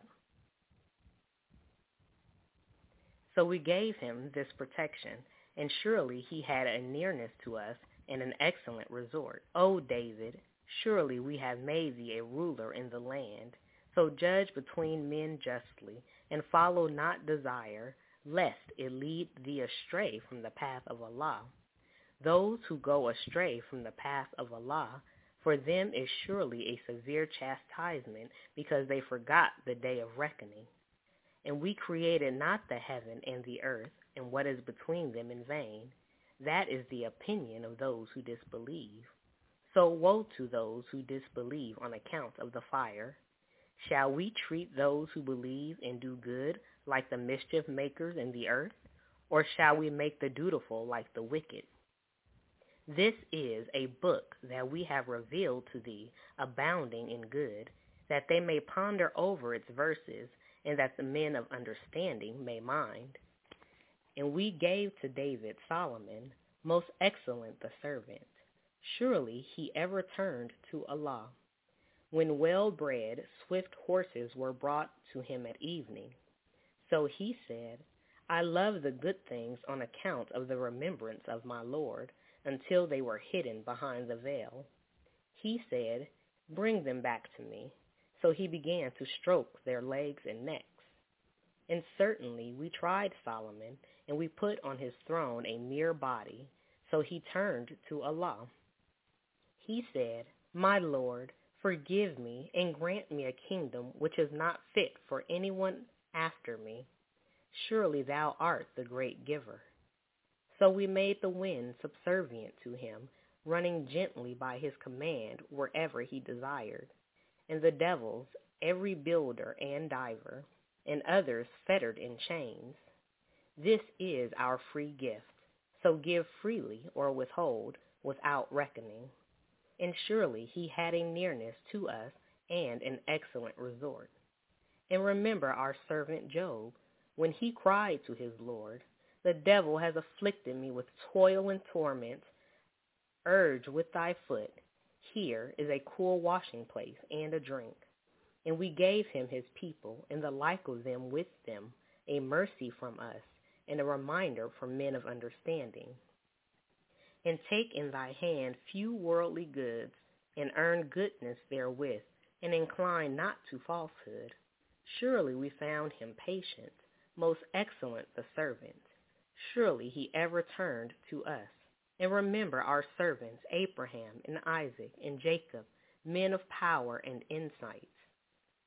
So we gave him this protection, and surely he had a nearness to us and an excellent resort. O David, Surely we have made thee a ruler in the land. So judge between men justly, and follow not desire, lest it lead thee astray from the path of Allah. Those who go astray from the path of Allah, for them is surely a severe chastisement, because they forgot the day of reckoning. And we created not the heaven and the earth, and what is between them in vain. That is the opinion of those who disbelieve. So woe to those who disbelieve on account of the fire. Shall we treat those who believe and do good like the mischief makers in the earth? Or shall we make the dutiful like the wicked? This is a book that we have revealed to thee, abounding in good, that they may ponder over its verses, and that the men of understanding may mind. And we gave to David Solomon, most excellent the servant, Surely he ever turned to Allah. When well-bred, swift horses were brought to him at evening. So he said, I love the good things on account of the remembrance of my Lord, until they were hidden behind the veil. He said, Bring them back to me. So he began to stroke their legs and necks. And certainly we tried Solomon, and we put on his throne a mere body. So he turned to Allah. He said, My Lord, forgive me and grant me a kingdom which is not fit for anyone after me. Surely thou art the great giver. So we made the wind subservient to him, running gently by his command wherever he desired, and the devils, every builder and diver, and others fettered in chains. This is our free gift, so give freely or withhold without reckoning and surely he had a nearness to us and an excellent resort. And remember our servant Job, when he cried to his Lord, The devil has afflicted me with toil and torment. Urge with thy foot, here is a cool washing place and a drink. And we gave him his people, and the like of them with them, a mercy from us, and a reminder for men of understanding and take in thy hand few worldly goods, and earn goodness therewith, and incline not to falsehood. Surely we found him patient, most excellent the servant. Surely he ever turned to us. And remember our servants Abraham and Isaac and Jacob, men of power and insight.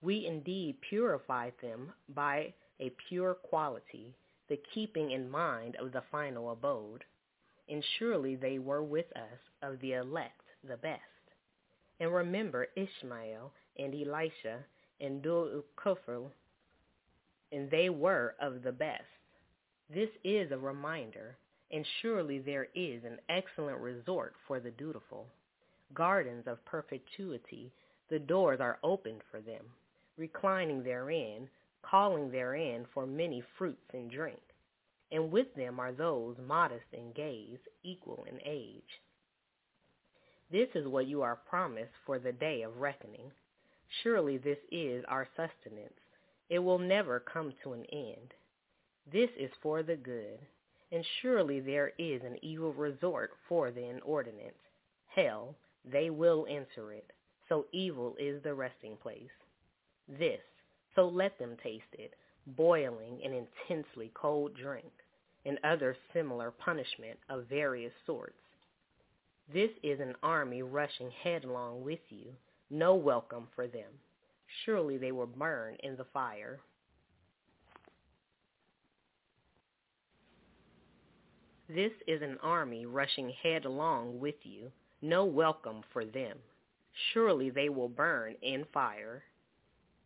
We indeed purified them by a pure quality, the keeping in mind of the final abode. and surely they were with us of the elect the best. And remember Ishmael and Elisha and Dhul-Kifl, and they were of the best. This is a reminder, and surely there is an excellent resort for the dutiful. Gardens of perpetuity, the doors are opened for them, reclining therein, calling therein for many fruits and drink and with them are those modest in gaze, equal in age. This is what you are promised for the day of reckoning. Surely this is our sustenance. It will never come to an end. This is for the good, and surely there is an evil resort for the inordinate. Hell, they will enter it, so evil is the resting place. This, so let them taste it, boiling in intensely cold drink, and other similar punishment of various sorts. This is an army rushing headlong with you, no welcome for them. Surely they will burn in the fire. This is an army rushing headlong with you, no welcome for them. Surely they will burn in fire.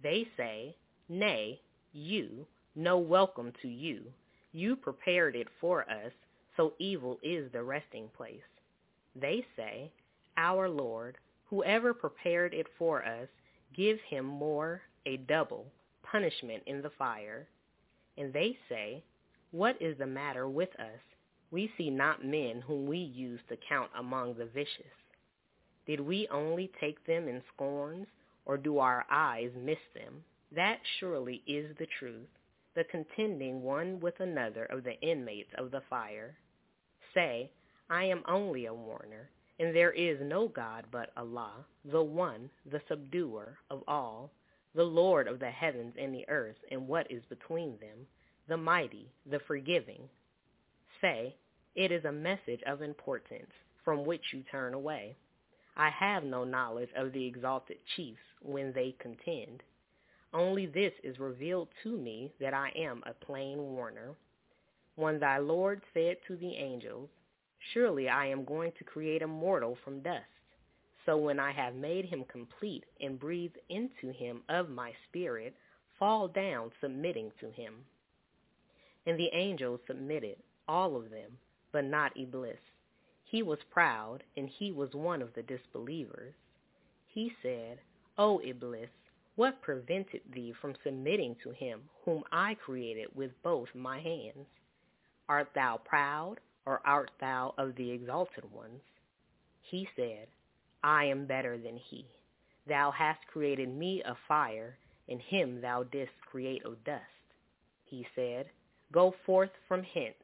They say, Nay, you, no welcome to you. You prepared it for us, so evil is the resting place. They say, Our Lord, whoever prepared it for us, give him more, a double, punishment in the fire. And they say, What is the matter with us? We see not men whom we use to count among the vicious. Did we only take them in scorns, or do our eyes miss them? That surely is the truth, the contending one with another of the inmates of the fire. Say, I am only a warner, and there is no God but Allah, the one, the subduer of all, the Lord of the heavens and the earth and what is between them, the mighty, the forgiving. Say, it is a message of importance from which you turn away. I have no knowledge of the exalted chiefs when they contend. Only this is revealed to me that I am a plain warner. When thy Lord said to the angels, Surely I am going to create a mortal from dust. So when I have made him complete and breathed into him of my spirit, fall down submitting to him. And the angels submitted, all of them, but not Iblis. He was proud, and he was one of the disbelievers. He said, O Iblis, what prevented thee from submitting to him whom I created with both my hands? Art thou proud, or art thou of the exalted ones? He said, I am better than he. Thou hast created me of fire, and him thou didst create of dust. He said, Go forth from hence.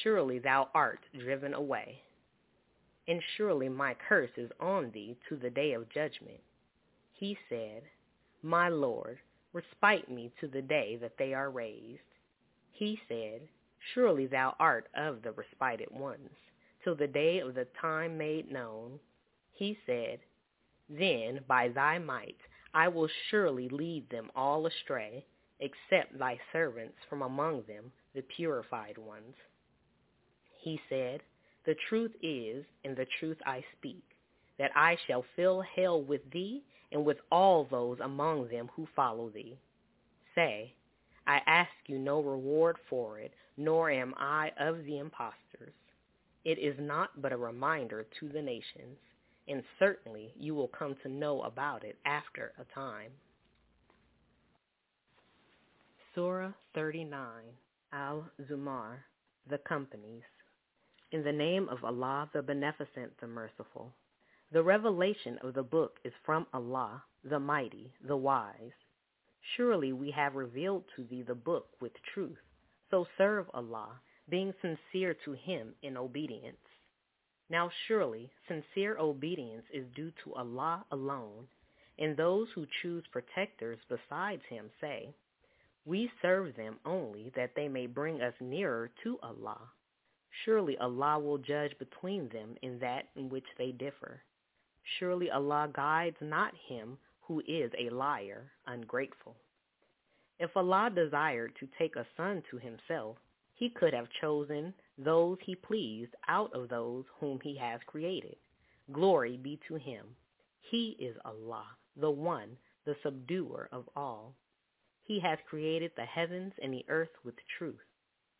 Surely thou art driven away. And surely my curse is on thee to the day of judgment. He said, My Lord, respite me to the day that they are raised. He said, Surely thou art of the respited ones, till the day of the time made known. He said, Then by thy might I will surely lead them all astray, except thy servants from among them, the purified ones. He said, The truth is, and the truth I speak, that I shall fill hell with thee and with all those among them who follow thee. Say, I ask you no reward for it, nor am I of the impostors. It is not but a reminder to the nations, and certainly you will come to know about it after a time. Surah 39, Al-Zumar, The Companies. In the name of Allah, the Beneficent, the Merciful. The revelation of the book is from Allah, the Mighty, the Wise. Surely we have revealed to thee the book with truth. So serve Allah, being sincere to him in obedience. Now surely sincere obedience is due to Allah alone, and those who choose protectors besides him say, We serve them only that they may bring us nearer to Allah. Surely Allah will judge between them in that in which they differ. Surely Allah guides not him who is a liar, ungrateful. If Allah desired to take a son to himself, he could have chosen those he pleased out of those whom he has created. Glory be to him. He is Allah, the one, the subduer of all. He has created the heavens and the earth with truth.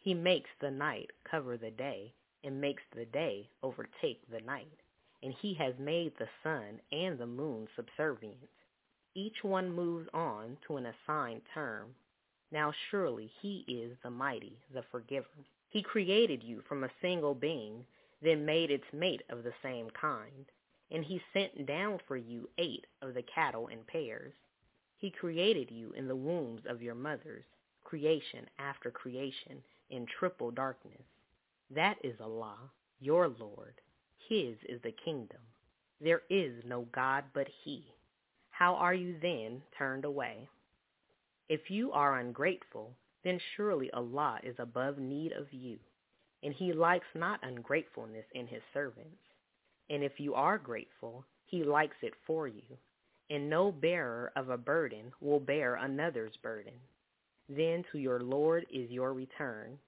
He makes the night cover the day and makes the day overtake the night. And he has made the sun and the moon subservient. Each one moves on to an assigned term. Now surely he is the mighty, the forgiver. He created you from a single being, then made its mate of the same kind. And he sent down for you eight of the cattle in pairs. He created you in the wombs of your mothers, creation after creation, in triple darkness. That is Allah, your Lord. His is the kingdom. There is no God but he. How are you then turned away? If you are ungrateful, then surely Allah is above need of you, and he likes not ungratefulness in his servants. And if you are grateful, he likes it for you, and no bearer of a burden will bear another's burden. Then to your Lord is your return.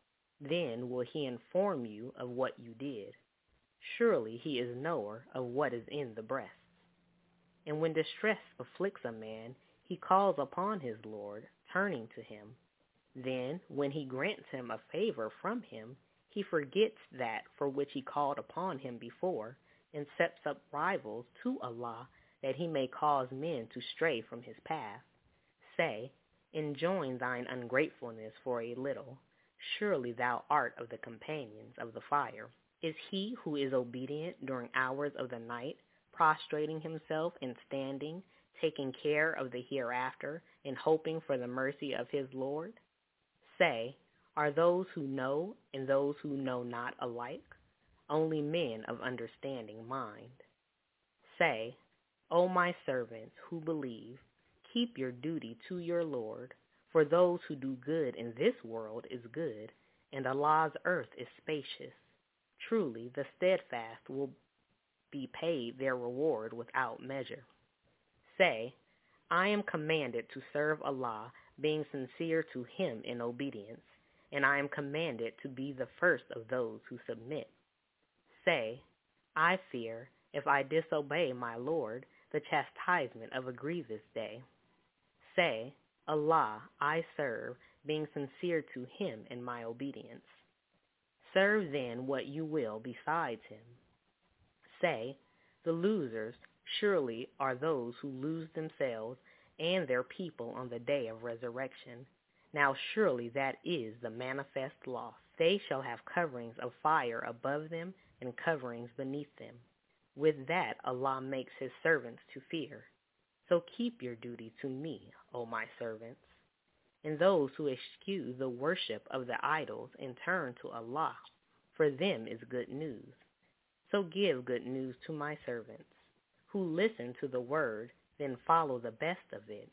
Then will he inform you of what you did. Surely he is knower of what is in the breast. And when distress afflicts a man, he calls upon his Lord, turning to him. Then, when he grants him a favor from him, he forgets that for which he called upon him before, and sets up rivals to Allah that he may cause men to stray from his path. Say, enjoin thine ungratefulness for a little. Surely thou art of the companions of the fire. Is he who is obedient during hours of the night, prostrating himself and standing, taking care of the hereafter, and hoping for the mercy of his Lord? Say, are those who know and those who know not alike? Only men of understanding mind. Say, O my servants who believe, keep your duty to your Lord, for those who do good in this world is good, and Allah's earth is spacious. Truly, the steadfast will be paid their reward without measure. Say, I am commanded to serve Allah, being sincere to him in obedience, and I am commanded to be the first of those who submit. Say, I fear, if I disobey my Lord, the chastisement of a grievous day. Say, Allah I serve, being sincere to him in my obedience. Serve then what you will besides him. Say, the losers surely are those who lose themselves and their people on the day of resurrection. Now surely that is the manifest loss. They shall have coverings of fire above them and coverings beneath them. With that Allah makes his servants to fear. So keep your duty to me, O my servants. And those who eschew the worship of the idols and turn to Allah, for them is good news. So give good news to my servants, who listen to the word, then follow the best of it.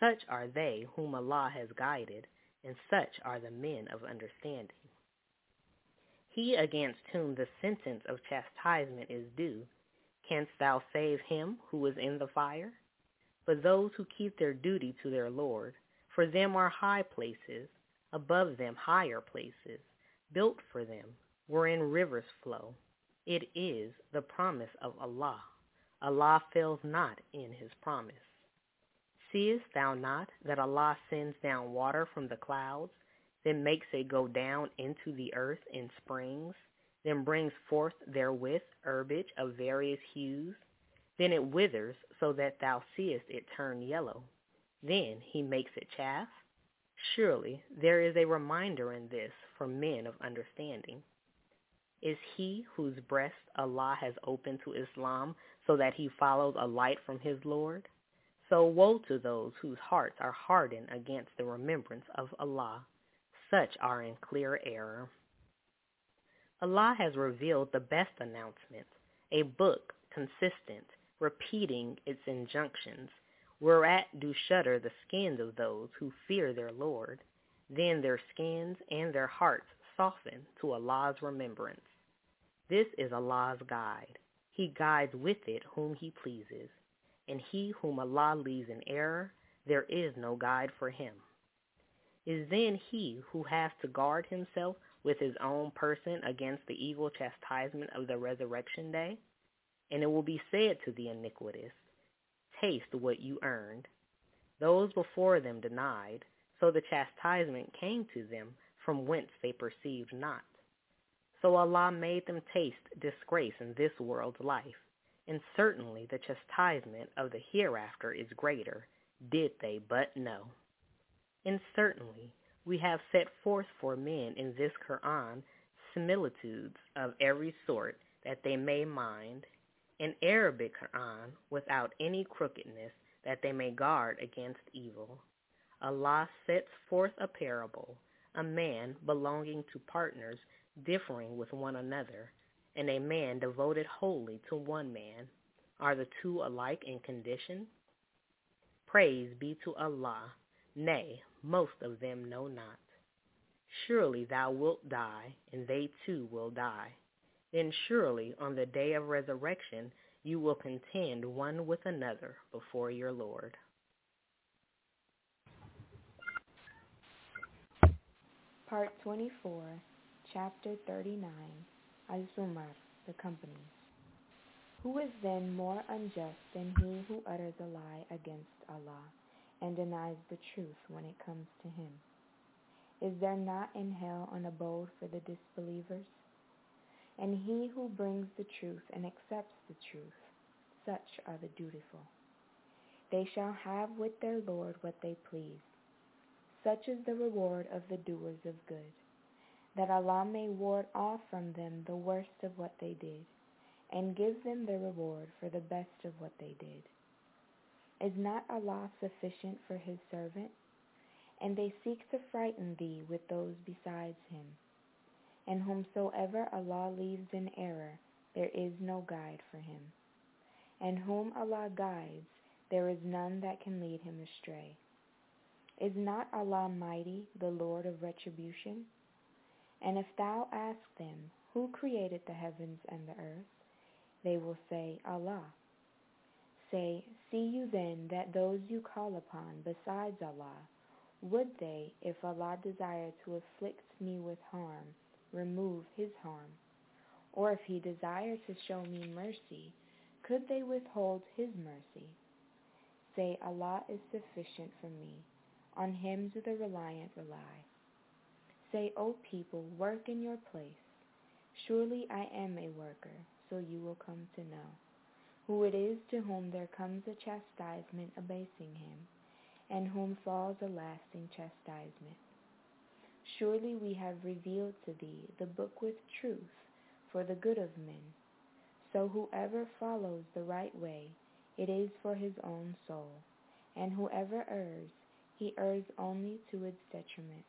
Such are they whom Allah has guided, and such are the men of understanding. He against whom the sentence of chastisement is due, canst thou save him who is in the fire? But those who keep their duty to their Lord, for them are high places, above them higher places, built for them, wherein rivers flow. It is the promise of Allah. Allah fails not in his promise. Seest thou not that Allah sends down water from the clouds, then makes it go down into the earth in springs, then brings forth therewith herbage of various hues? Then it withers so that thou seest it turn yellow. Then he makes it chaff? Surely there is a reminder in this for men of understanding. Is he whose breast Allah has opened to Islam so that he follows a light from his Lord? So woe to those whose hearts are hardened against the remembrance of Allah. Such are in clear error. Allah has revealed the best announcement, a book consistent, repeating its injunctions, whereat do shudder the skins of those who fear their Lord. Then their skins and their hearts soften to Allah's remembrance. This is Allah's guide. He guides with it whom he pleases and he whom Allah leaves in error, there is no guide for him. Is then he who has to guard himself with his own person against the evil chastisement of the resurrection day? And it will be said to the iniquitous, Taste what you earned. Those before them denied, so the chastisement came to them from whence they perceived not. So Allah made them taste disgrace in this world's life, and certainly the chastisement of the hereafter is greater, did they but know. And certainly we have set forth for men in this Quran similitudes of every sort that they may mind, an Arabic Quran without any crookedness that they may guard against evil. Allah sets forth a parable, a man belonging to partners differing with one another, and a man devoted wholly to one man. Are the two alike in condition? Praise be to Allah. Nay, most of them know not. Surely thou wilt die, and they too will die. Then surely on the day of resurrection you will contend one with another before your Lord. Part 24, Chapter 39, Al-Zumar, the Companies. Who is then more unjust than he who utters a lie against Allah and denies the truth when it comes to him? Is there not in hell an abode for the disbelievers? And he who brings the truth and accepts the truth, such are the dutiful. They shall have with their Lord what they please. Such is the reward of the doers of good, that Allah may ward off from them the worst of what they did, and give them the reward for the best of what they did. Is not Allah sufficient for his servant? And they seek to frighten thee with those besides him and whomsoever Allah leaves in error, there is no guide for him. And whom Allah guides, there is none that can lead him astray. Is not Allah mighty, the Lord of retribution? And if thou ask them, Who created the heavens and the earth? They will say, Allah. Say, See you then that those you call upon besides Allah, would they, if Allah desired to afflict me with harm, remove his harm. Or if he desired to show me mercy, could they withhold his mercy? Say, Allah is sufficient for me. On him do the reliant rely. Say, O people, work in your place. Surely I am a worker, so you will come to know. Who it is to whom there comes a chastisement abasing him, and whom falls a lasting chastisement. Surely we have revealed to thee the book with truth for the good of men. So whoever follows the right way, it is for his own soul. And whoever errs, he errs only to its detriment.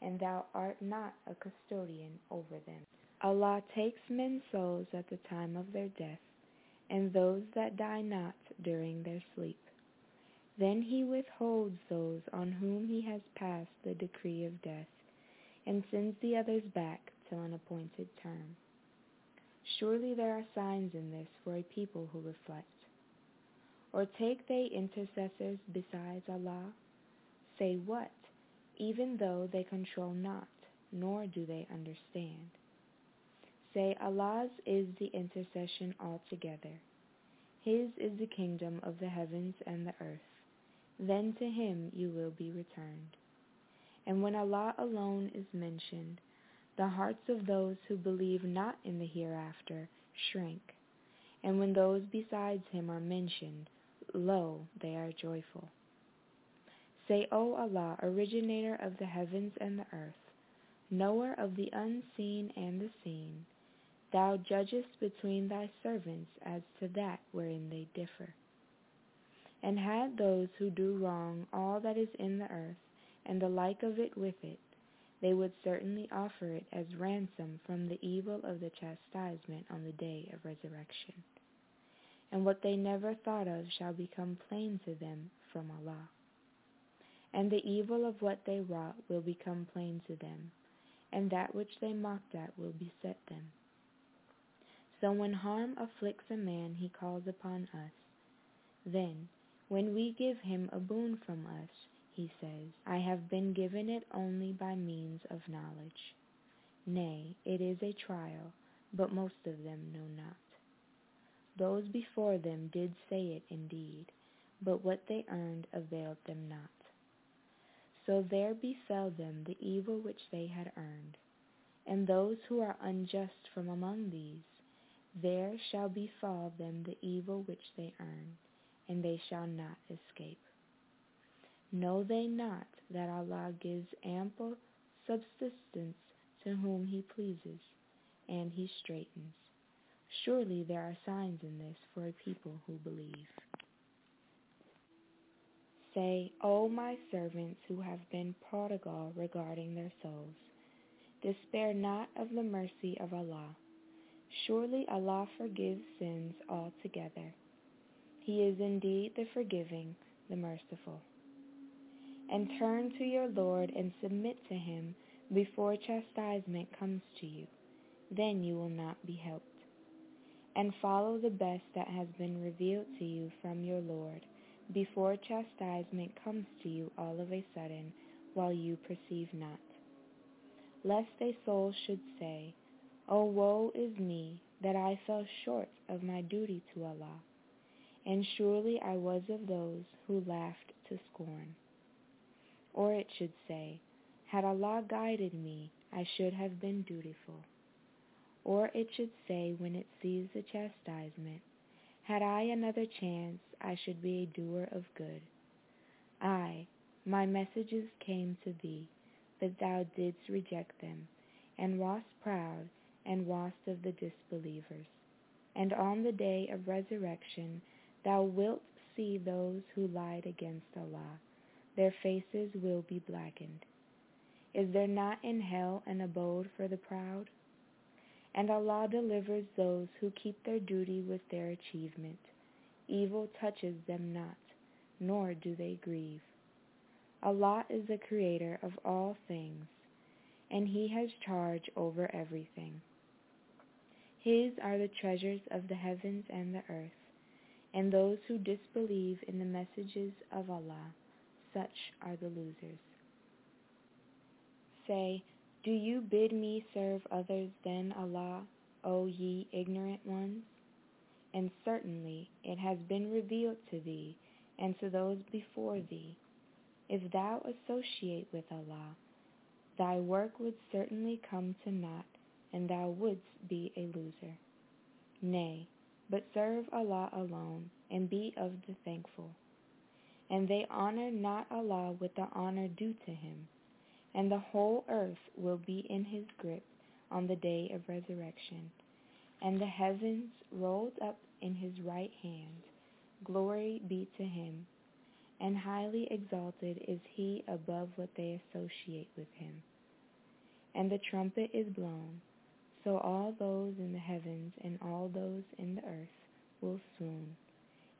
And thou art not a custodian over them. Allah takes men's souls at the time of their death, and those that die not during their sleep. Then he withholds those on whom he has passed the decree of death, and sends the others back till an appointed term. Surely there are signs in this for a people who reflect. Or take they intercessors besides Allah? Say what, even though they control not, nor do they understand. Say Allah's is the intercession altogether. His is the kingdom of the heavens and the earth. Then to him you will be returned. And when Allah alone is mentioned, the hearts of those who believe not in the hereafter shrink. And when those besides him are mentioned, lo, they are joyful. Say, O Allah, originator of the heavens and the earth, knower of the unseen and the seen, thou judgest between thy servants as to that wherein they differ. And had those who do wrong all that is in the earth, and the like of it with it, they would certainly offer it as ransom from the evil of the chastisement on the day of resurrection. And what they never thought of shall become plain to them from Allah. And the evil of what they wrought will become plain to them, and that which they mocked at will beset them. So when harm afflicts a man, he calls upon us. Then, when we give him a boon from us, he says, I have been given it only by means of knowledge. Nay, it is a trial, but most of them know not. Those before them did say it indeed, but what they earned availed them not. So there befell them the evil which they had earned. And those who are unjust from among these, there shall befall them the evil which they earn, and they shall not escape. Know they not that Allah gives ample subsistence to whom he pleases, and he straightens. Surely there are signs in this for a people who believe. Say, O my servants who have been prodigal regarding their souls, despair not of the mercy of Allah. Surely Allah forgives sins altogether. He is indeed the forgiving, the merciful. And turn to your Lord and submit to him before chastisement comes to you. Then you will not be helped. And follow the best that has been revealed to you from your Lord before chastisement comes to you all of a sudden while you perceive not. Lest a soul should say, O woe is me that I fell short of my duty to Allah, and surely I was of those who laughed to scorn. Or it should say, Had Allah guided me, Aye should have been dutiful. Or it should say when it sees the chastisement, Had I another chance, I should be a doer of good. I, my messages came to thee, but thou didst reject them, and wast proud, and wast of the disbelievers. And on the day of resurrection thou wilt see those who lied against Allah their faces will be blackened. Is there not in hell an abode for the proud? And Allah delivers those who keep their duty with their achievement. Evil touches them not, nor do they grieve. Allah is the creator of all things, and He has charge over everything. His are the treasures of the heavens and the earth, and those who disbelieve in the messages of Allah such are the losers. Say, Do you bid me serve others than Allah, O ye ignorant ones? And certainly it has been revealed to thee and to those before thee. If thou associate with Allah, thy work would certainly come to naught, and thou wouldst be a loser. Nay, but serve Allah alone, and be of the thankful and they honor not Allah with the honor due to him, and the whole earth will be in his grip on the day of resurrection, and the heavens rolled up in his right hand. Glory be to him, and highly exalted is he above what they associate with him. And the trumpet is blown, so all those in the heavens and all those in the earth will swoon,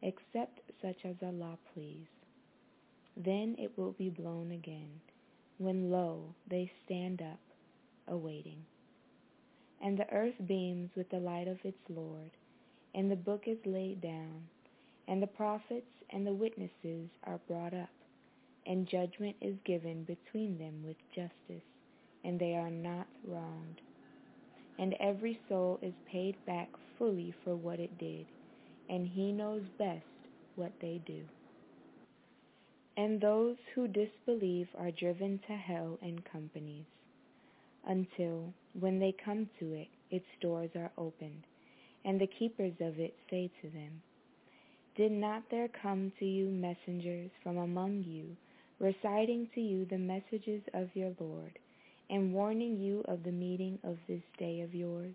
except such as Allah please. Then it will be blown again, when lo, they stand up, awaiting. And the earth beams with the light of its Lord, and the book is laid down, and the prophets and the witnesses are brought up, and judgment is given between them with justice, and they are not wronged. And every soul is paid back fully for what it did, and he knows best what they do. And those who disbelieve are driven to hell in companies, until, when they come to it, its doors are opened, and the keepers of it say to them, Did not there come to you messengers from among you, reciting to you the messages of your Lord, and warning you of the meeting of this day of yours?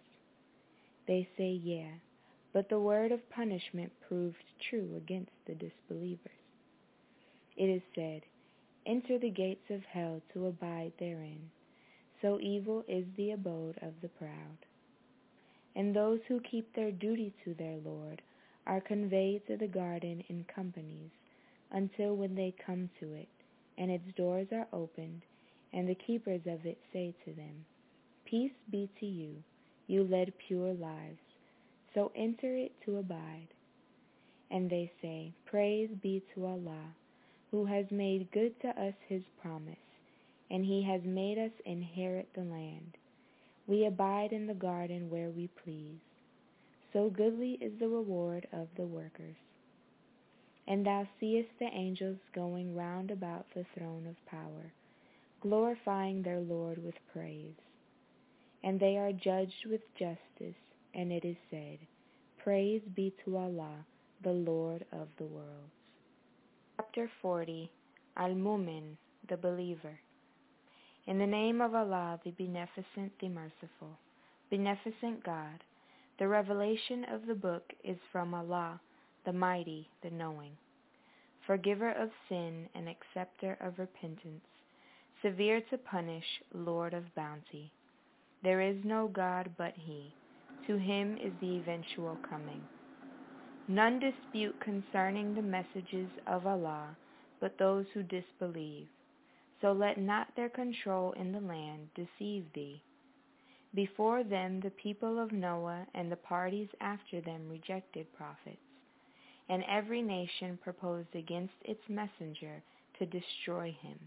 They say, Yeah, but the word of punishment proved true against the disbelievers. It is said, Enter the gates of hell to abide therein. So evil is the abode of the proud. And those who keep their duty to their Lord are conveyed to the garden in companies until when they come to it, and its doors are opened, and the keepers of it say to them, Peace be to you, you led pure lives, so enter it to abide. And they say, Praise be to Allah who has made good to us his promise, and he has made us inherit the land. We abide in the garden where we please. So goodly is the reward of the workers. And thou seest the angels going round about the throne of power, glorifying their Lord with praise. And they are judged with justice, and it is said, Praise be to Allah, the Lord of the worlds. Chapter 40 Al-Mu'min, the Believer In the name of Allah, the Beneficent, the Merciful, Beneficent God, the revelation of the book is from Allah, the Mighty, the Knowing. Forgiver of sin and acceptor of repentance, severe to punish, Lord of bounty. There is no God but He. To Him is the eventual coming. None dispute concerning the messages of Allah but those who disbelieve. So let not their control in the land deceive thee. Before them the people of Noah and the parties after them rejected prophets, and every nation proposed against its messenger to destroy him,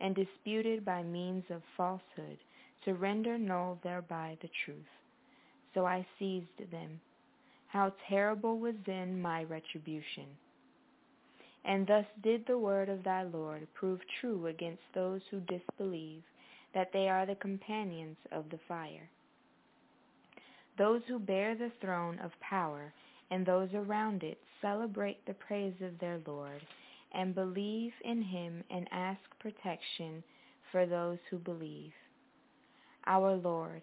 and disputed by means of falsehood to render null thereby the truth. So I seized them. How terrible was then my retribution. And thus did the word of thy Lord prove true against those who disbelieve that they are the companions of the fire. Those who bear the throne of power and those around it celebrate the praise of their Lord and believe in him and ask protection for those who believe. Our Lord,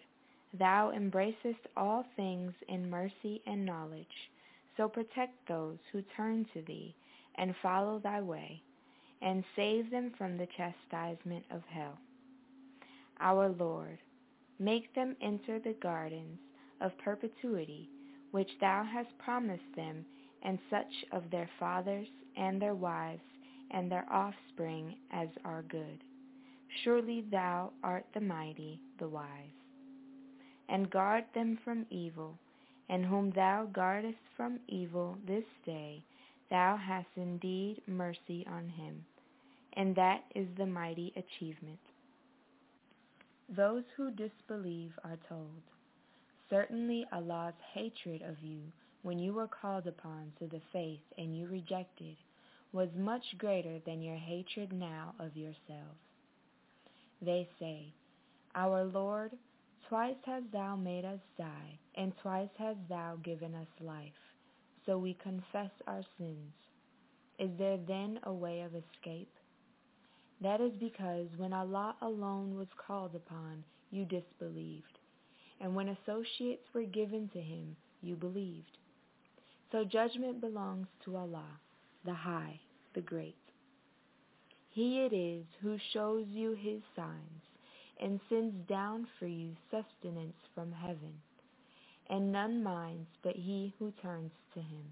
thou embracest all things in mercy and knowledge, so protect those who turn to thee and follow thy way, and save them from the chastisement of hell our Lord, make them enter the gardens of perpetuity which thou hast promised them and such of their fathers and their wives and their offspring as are good. Surely thou art the mighty, the wise. And guard them from evil, and whom thou guardest from evil this day, thou hast indeed mercy on him. And that is the mighty achievement. Those who disbelieve are told, Certainly Allah's hatred of you when you were called upon to the faith and you rejected was much greater than your hatred now of yourselves. They say, Our Lord, twice hast thou made us die, and twice hast thou given us life, so we confess our sins. Is there then a way of escape? That is because when Allah alone was called upon, you disbelieved. And when associates were given to him, you believed. So judgment belongs to Allah, the High, the Great. He it is who shows you his signs and sends down for you sustenance from heaven, and none minds but he who turns to him.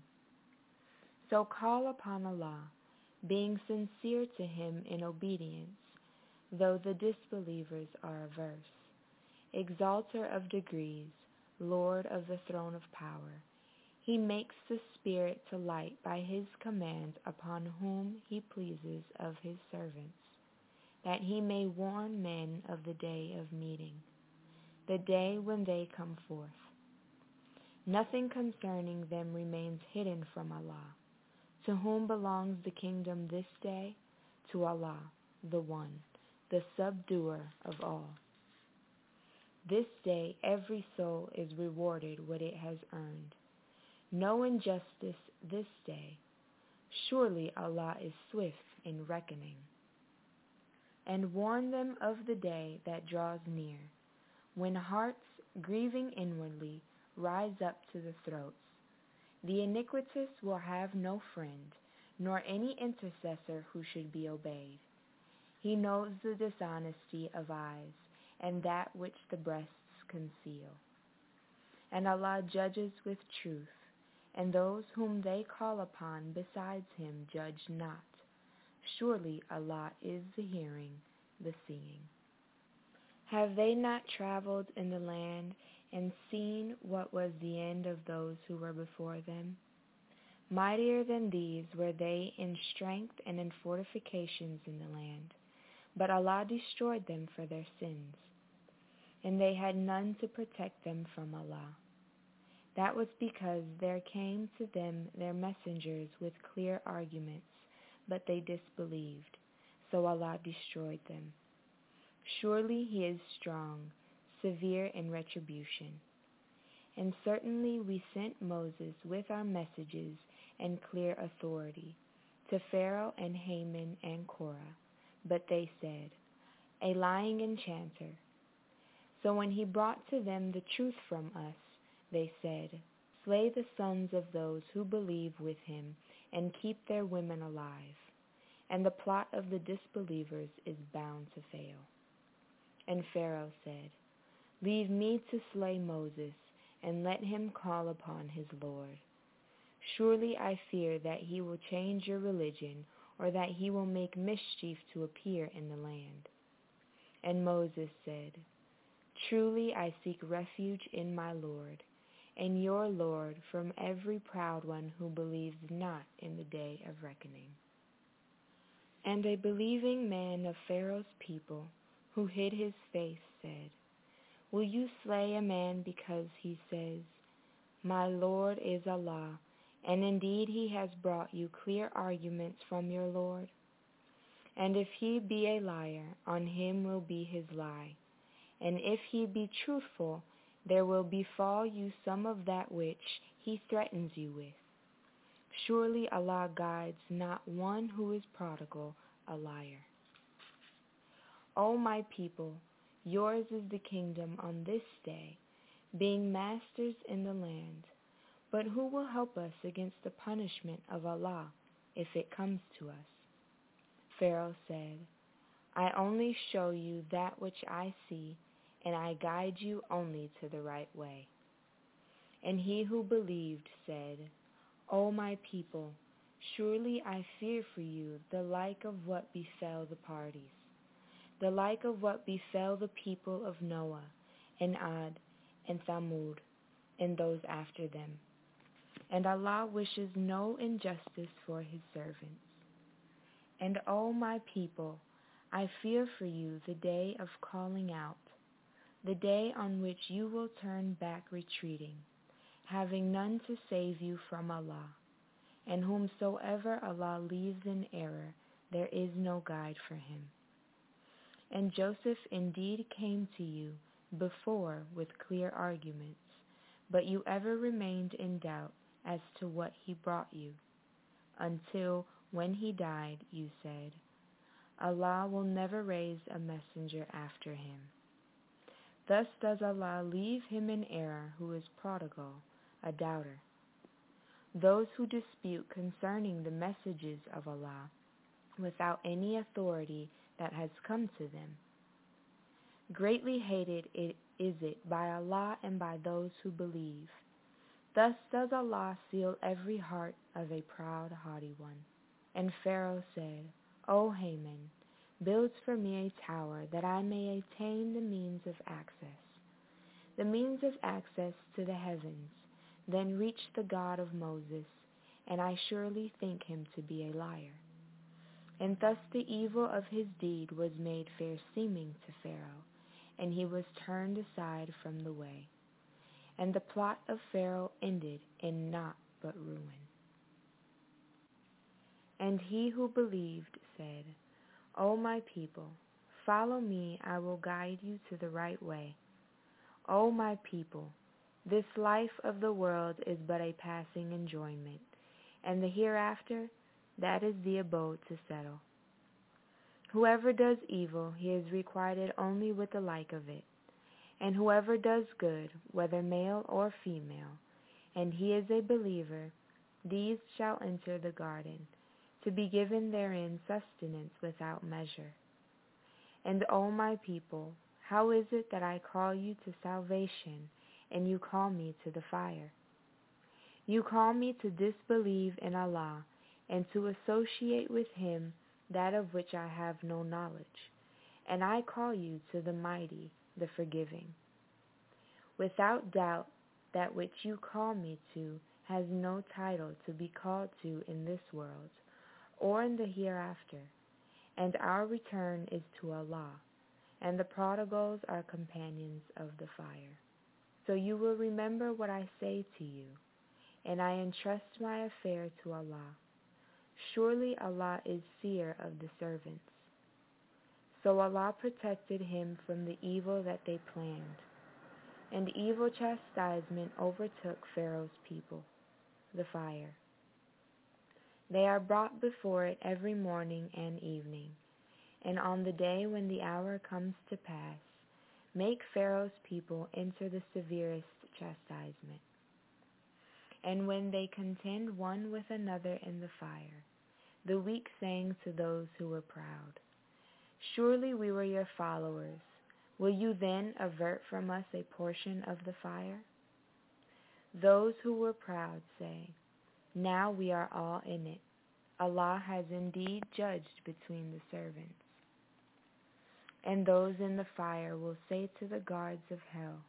So call upon Allah being sincere to him in obedience, though the disbelievers are averse. Exalter of degrees, Lord of the throne of power, he makes the Spirit to light by his command upon whom he pleases of his servants, that he may warn men of the day of meeting, the day when they come forth. Nothing concerning them remains hidden from Allah to whom belongs the kingdom this day? To Allah, the One, the subduer of all. This day every soul is rewarded what it has earned. No injustice this day. Surely Allah is swift in reckoning. And warn them of the day that draws near, when hearts, grieving inwardly, rise up to the throats the iniquitous will have no friend, nor any intercessor who should be obeyed. He knows the dishonesty of eyes, and that which the breasts conceal. And Allah judges with truth, and those whom they call upon besides him judge not. Surely Allah is the hearing, the seeing. Have they not traveled in the land and seen what was the end of those who were before them. Mightier than these were they in strength and in fortifications in the land, but Allah destroyed them for their sins. and they had none to protect them from Allah. That was because there came to them their messengers with clear arguments, but they disbelieved, so Allah destroyed them. Surely He is strong, severe in retribution. And certainly we sent Moses with our messages and clear authority to Pharaoh and Haman and Korah, but they said, A lying enchanter. So when he brought to them the truth from us, they said, Slay the sons of those who believe with him and keep their women alive. And the plot of the disbelievers is bound to fail. And Pharaoh said, Leave me to slay Moses, and let him call upon his Lord. Surely I fear that he will change your religion, or that he will make mischief to appear in the land. And Moses said, Truly I seek refuge in my Lord, and your Lord from every proud one who believes not in the day of reckoning. And a believing man of Pharaoh's people, who hid his face, said, Will you slay a man because he says, My Lord is Allah, and indeed he has brought you clear arguments from your Lord? And if he be a liar, on him will be his lie. And if he be truthful, there will befall you some of that which he threatens you with. Surely Allah guides not one who is prodigal, a liar. O my people, yours is the kingdom on this day, being masters in the land. But who will help us against the punishment of Allah if it comes to us? Pharaoh said, I only show you that which I see, and I guide you only to the right way. And he who believed said, O my people, surely I fear for you the like of what befell the parties, the like of what befell the people of Noah, and Ad, and Thamud, and those after them. And Allah wishes no injustice for his servants. And O my people, I fear for you the day of calling out, the day on which you will turn back retreating, having none to save you from Allah. And whomsoever Allah leaves in error, there is no guide for him. And Joseph indeed came to you before with clear arguments, but you ever remained in doubt as to what he brought you, until when he died you said, Allah will never raise a messenger after him. Thus does Allah leave him in error who is prodigal, a doubter. Those who dispute concerning the messages of Allah without any authority that has come to them. Greatly hated it is it by Allah and by those who believe. Thus does Allah seal every heart of a proud, haughty one. And Pharaoh said, O Haman, build for me a tower that I may attain the means of access, the means of access to the heavens, then reach the God of Moses, and I surely think him to be a liar. And thus the evil of his deed was made fair seeming to Pharaoh, and he was turned aside from the way. And the plot of Pharaoh ended in naught but ruin. And he who believed said, O my people, follow me, I will guide you to the right way. O my people, this life of the world is but a passing enjoyment, and the hereafter, that is the abode to settle. Whoever does evil, he is requited only with the like of it. And whoever does good, whether male or female, and he is a believer, these shall enter the garden, to be given therein sustenance without measure. And O my people, how is it that I call you to salvation, and you call me to the fire? You call me to disbelieve in Allah, and to associate with him that of which I have no knowledge. And I call you to the mighty, the forgiving. Without doubt, that which you call me to has no title to be called to in this world, or in the hereafter, and our return is to Allah, and the prodigals are companions of the fire. So you will remember what I say to you, and I entrust my affair to Allah. Surely Allah is seer of the servants. So Allah protected him from the evil that they planned, and evil chastisement overtook Pharaoh's people, the fire. They are brought before it every morning and evening, and on the day when the hour comes to pass, make Pharaoh's people enter the severest chastisement. And when they contend one with another in the fire, the weak saying to those who were proud, Surely we were your followers. Will you then avert from us a portion of the fire? Those who were proud say, Now we are all in it. Allah has indeed judged between the servants. And those in the fire will say to the guards of hell,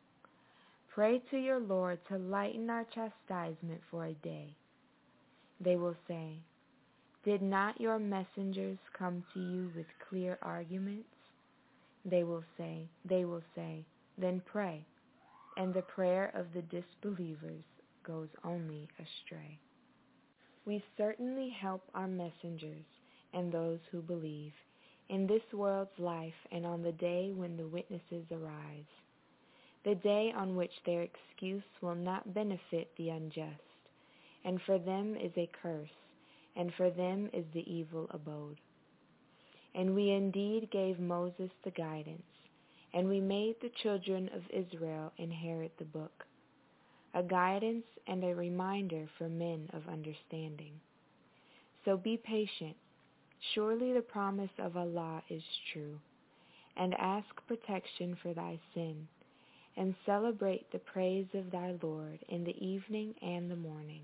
Pray to your Lord to lighten our chastisement for a day. They will say, Did not your messengers come to you with clear arguments? They will say, they will say, then pray. And the prayer of the disbelievers goes only astray. We certainly help our messengers and those who believe in this world's life and on the day when the witnesses arise the day on which their excuse will not benefit the unjust, and for them is a curse, and for them is the evil abode. And we indeed gave Moses the guidance, and we made the children of Israel inherit the book, a guidance and a reminder for men of understanding. So be patient. Surely the promise of Allah is true, and ask protection for thy sin and celebrate the praise of thy Lord in the evening and the morning.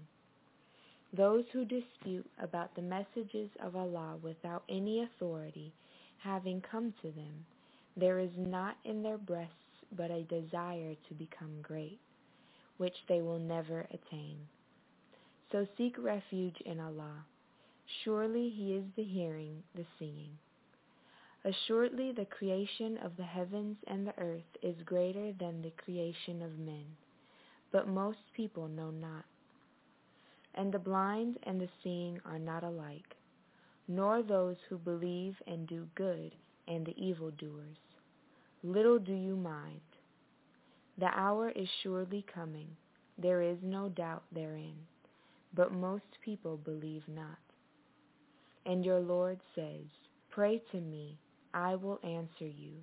Those who dispute about the messages of Allah without any authority having come to them, there is not in their breasts but a desire to become great, which they will never attain. So seek refuge in Allah. Surely He is the hearing, the seeing. Assuredly the creation of the heavens and the earth is greater than the creation of men, but most people know not. And the blind and the seeing are not alike, nor those who believe and do good and the evildoers. Little do you mind. The hour is surely coming, there is no doubt therein, but most people believe not. And your Lord says, Pray to me I will answer you.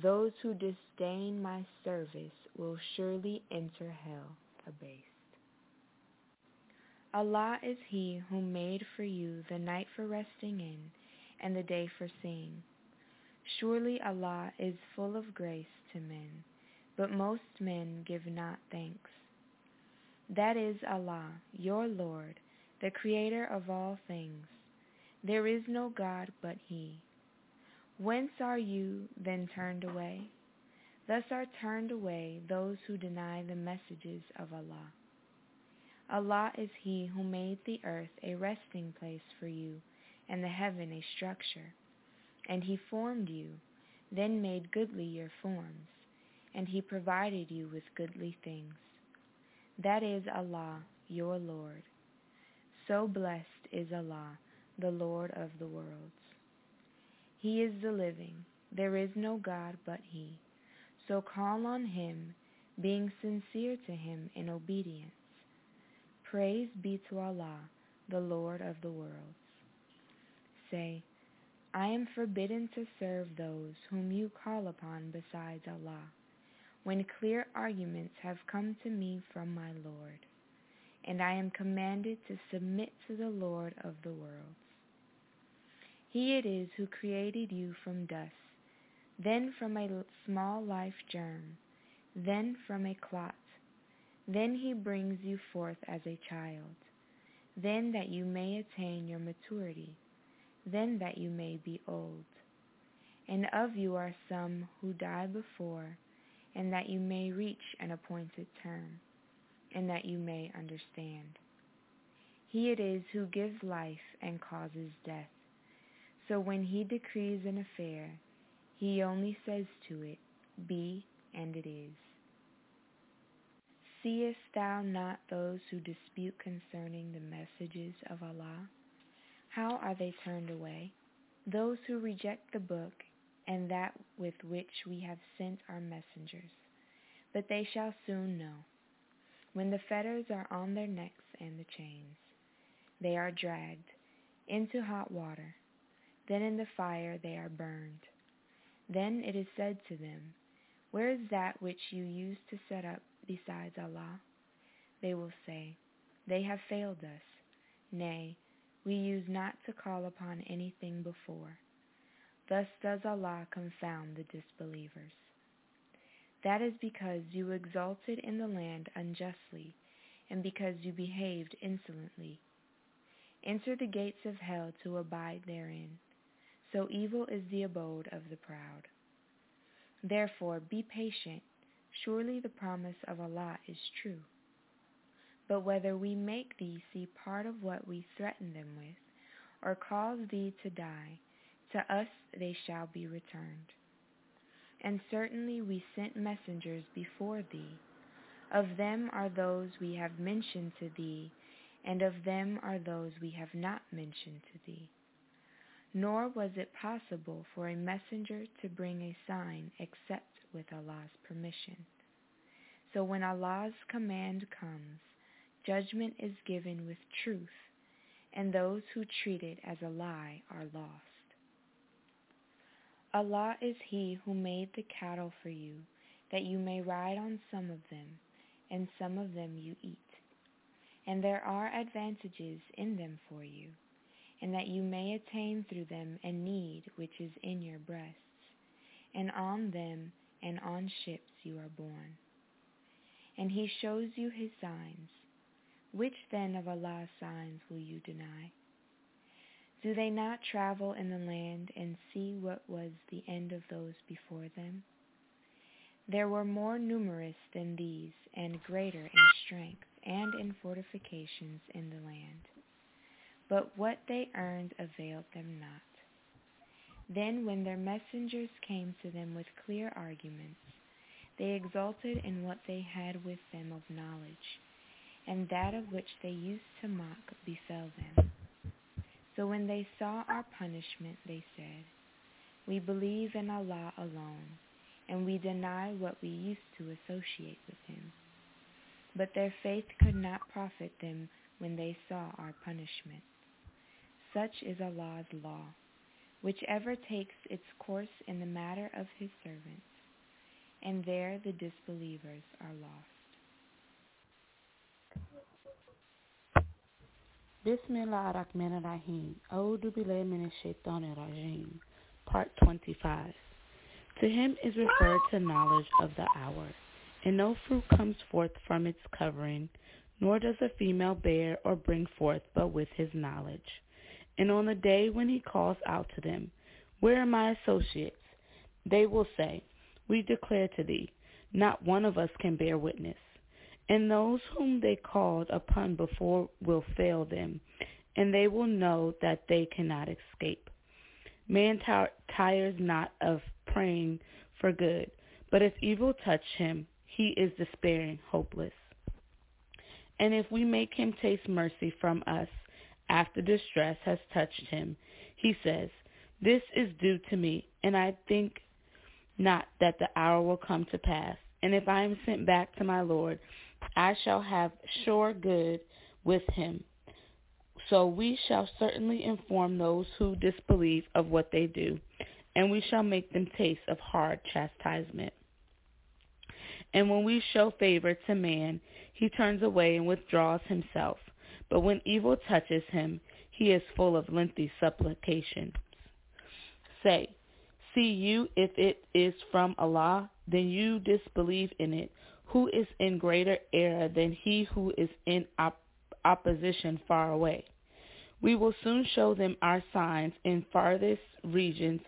Those who disdain my service will surely enter hell abased. Allah is he who made for you the night for resting in and the day for seeing. Surely Allah is full of grace to men, but most men give not thanks. That is Allah, your Lord, the creator of all things. There is no God but he. Whence are you then turned away? Thus are turned away those who deny the messages of Allah. Allah is he who made the earth a resting place for you, and the heaven a structure. And he formed you, then made goodly your forms, and he provided you with goodly things. That is Allah, your Lord. So blessed is Allah, the Lord of the worlds. He is the living. There is no God but he. So call on him, being sincere to him in obedience. Praise be to Allah, the Lord of the worlds. Say, I am forbidden to serve those whom you call upon besides Allah, when clear arguments have come to me from my Lord, and I am commanded to submit to the Lord of the worlds. He it is who created you from dust, then from a small life germ, then from a clot. Then he brings you forth as a child, then that you may attain your maturity, then that you may be old. And of you are some who die before, and that you may reach an appointed term, and that you may understand. He it is who gives life and causes death so when he decrees an affair, He only says to it, Be, and it is. Seest thou not those who dispute concerning the messages of Allah? How are they turned away? Those who reject the book and that with which we have sent our messengers. But they shall soon know, when the fetters are on their necks and the chains. They are dragged into hot water. Then in the fire they are burned. Then it is said to them, Where is that which you used to set up besides Allah? They will say, They have failed us. Nay, we used not to call upon anything before. Thus does Allah confound the disbelievers. That is because you exalted in the land unjustly, and because you behaved insolently. Enter the gates of hell to abide therein. So evil is the abode of the proud. Therefore be patient. Surely the promise of Allah is true. But whether we make thee see part of what we threaten them with, or cause thee to die, to us they shall be returned. And certainly we sent messengers before thee. Of them are those we have mentioned to thee, and of them are those we have not mentioned to thee. Nor was it possible for a messenger to bring a sign except with Allah's permission. So when Allah's command comes, judgment is given with truth, and those who treat it as a lie are lost. Allah is He who made the cattle for you, that you may ride on some of them, and some of them you eat. And there are advantages in them for you, and that you may attain through them a need which is in your breasts, and on them and on ships you are borne. And He shows you His signs. Which then of Allah's signs will you deny? Do they not travel in the land and see what was the end of those before them? There were more numerous than these, and greater in strength and in fortifications in the land. But what they earned availed them not. Then when their messengers came to them with clear arguments, they exulted in what they had with them of knowledge, and that of which they used to mock befell them. So when they saw our punishment, they said, We believe in Allah alone, and we deny what we used to associate with him. But their faith could not profit them when they saw our punishment. Such is Allah's law, whichever takes its course in the matter of his servants, and there the disbelievers are lost. Bismillah ar-Rahman ar-Rahim. Oh, A'udhu billahi minash shaitanir rajim. Part 25. To him is referred to knowledge of the hour. And no fruit comes forth from its covering, nor does a female bear or bring forth but with his knowledge. And on the day when he calls out to them, Where are my associates? They will say, We declare to thee, not one of us can bear witness and those whom they called upon before will fail them, and they will know that they cannot escape. Man tires not of praying for good, but if evil touch him, he is despairing, hopeless. And if we make him taste mercy from us after distress has touched him, he says, This is due to me, and I think not that the hour will come to pass. And if I am sent back to my Lord, I shall have sure good with him. So we shall certainly inform those who disbelieve of what they do, and we shall make them taste of hard chastisement. And when we show favor to man, he turns away and withdraws himself. But when evil touches him, he is full of lengthy supplications. Say, see you if it is from Allah, then you disbelieve in it who is in greater error than he who is in op- opposition far away? We will soon show them our signs in farthest regions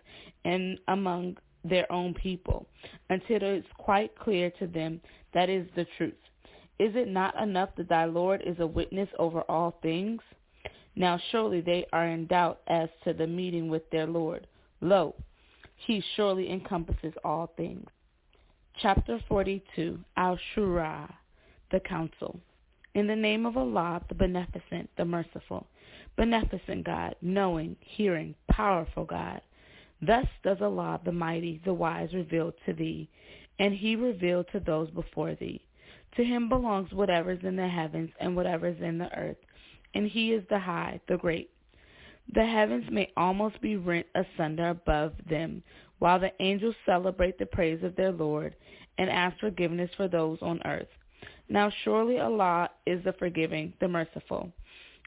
and among their own people, until it is quite clear to them that is the truth. Is it not enough that thy Lord is a witness over all things? Now surely they are in doubt as to the meeting with their Lord. Lo, He surely encompasses all things. Chapter 42, Al-Shura, the Council. In the name of Allah, the Beneficent, the Merciful, Beneficent God, knowing, hearing, powerful God. Thus does Allah, the Mighty, the Wise, reveal to thee, and He revealed to those before thee. To Him belongs whatever is in the heavens and whatever is in the earth, and He is the High, the Great. The heavens may almost be rent asunder above them, while the angels celebrate the praise of their Lord and ask forgiveness for those on earth. Now surely Allah is the forgiving, the merciful.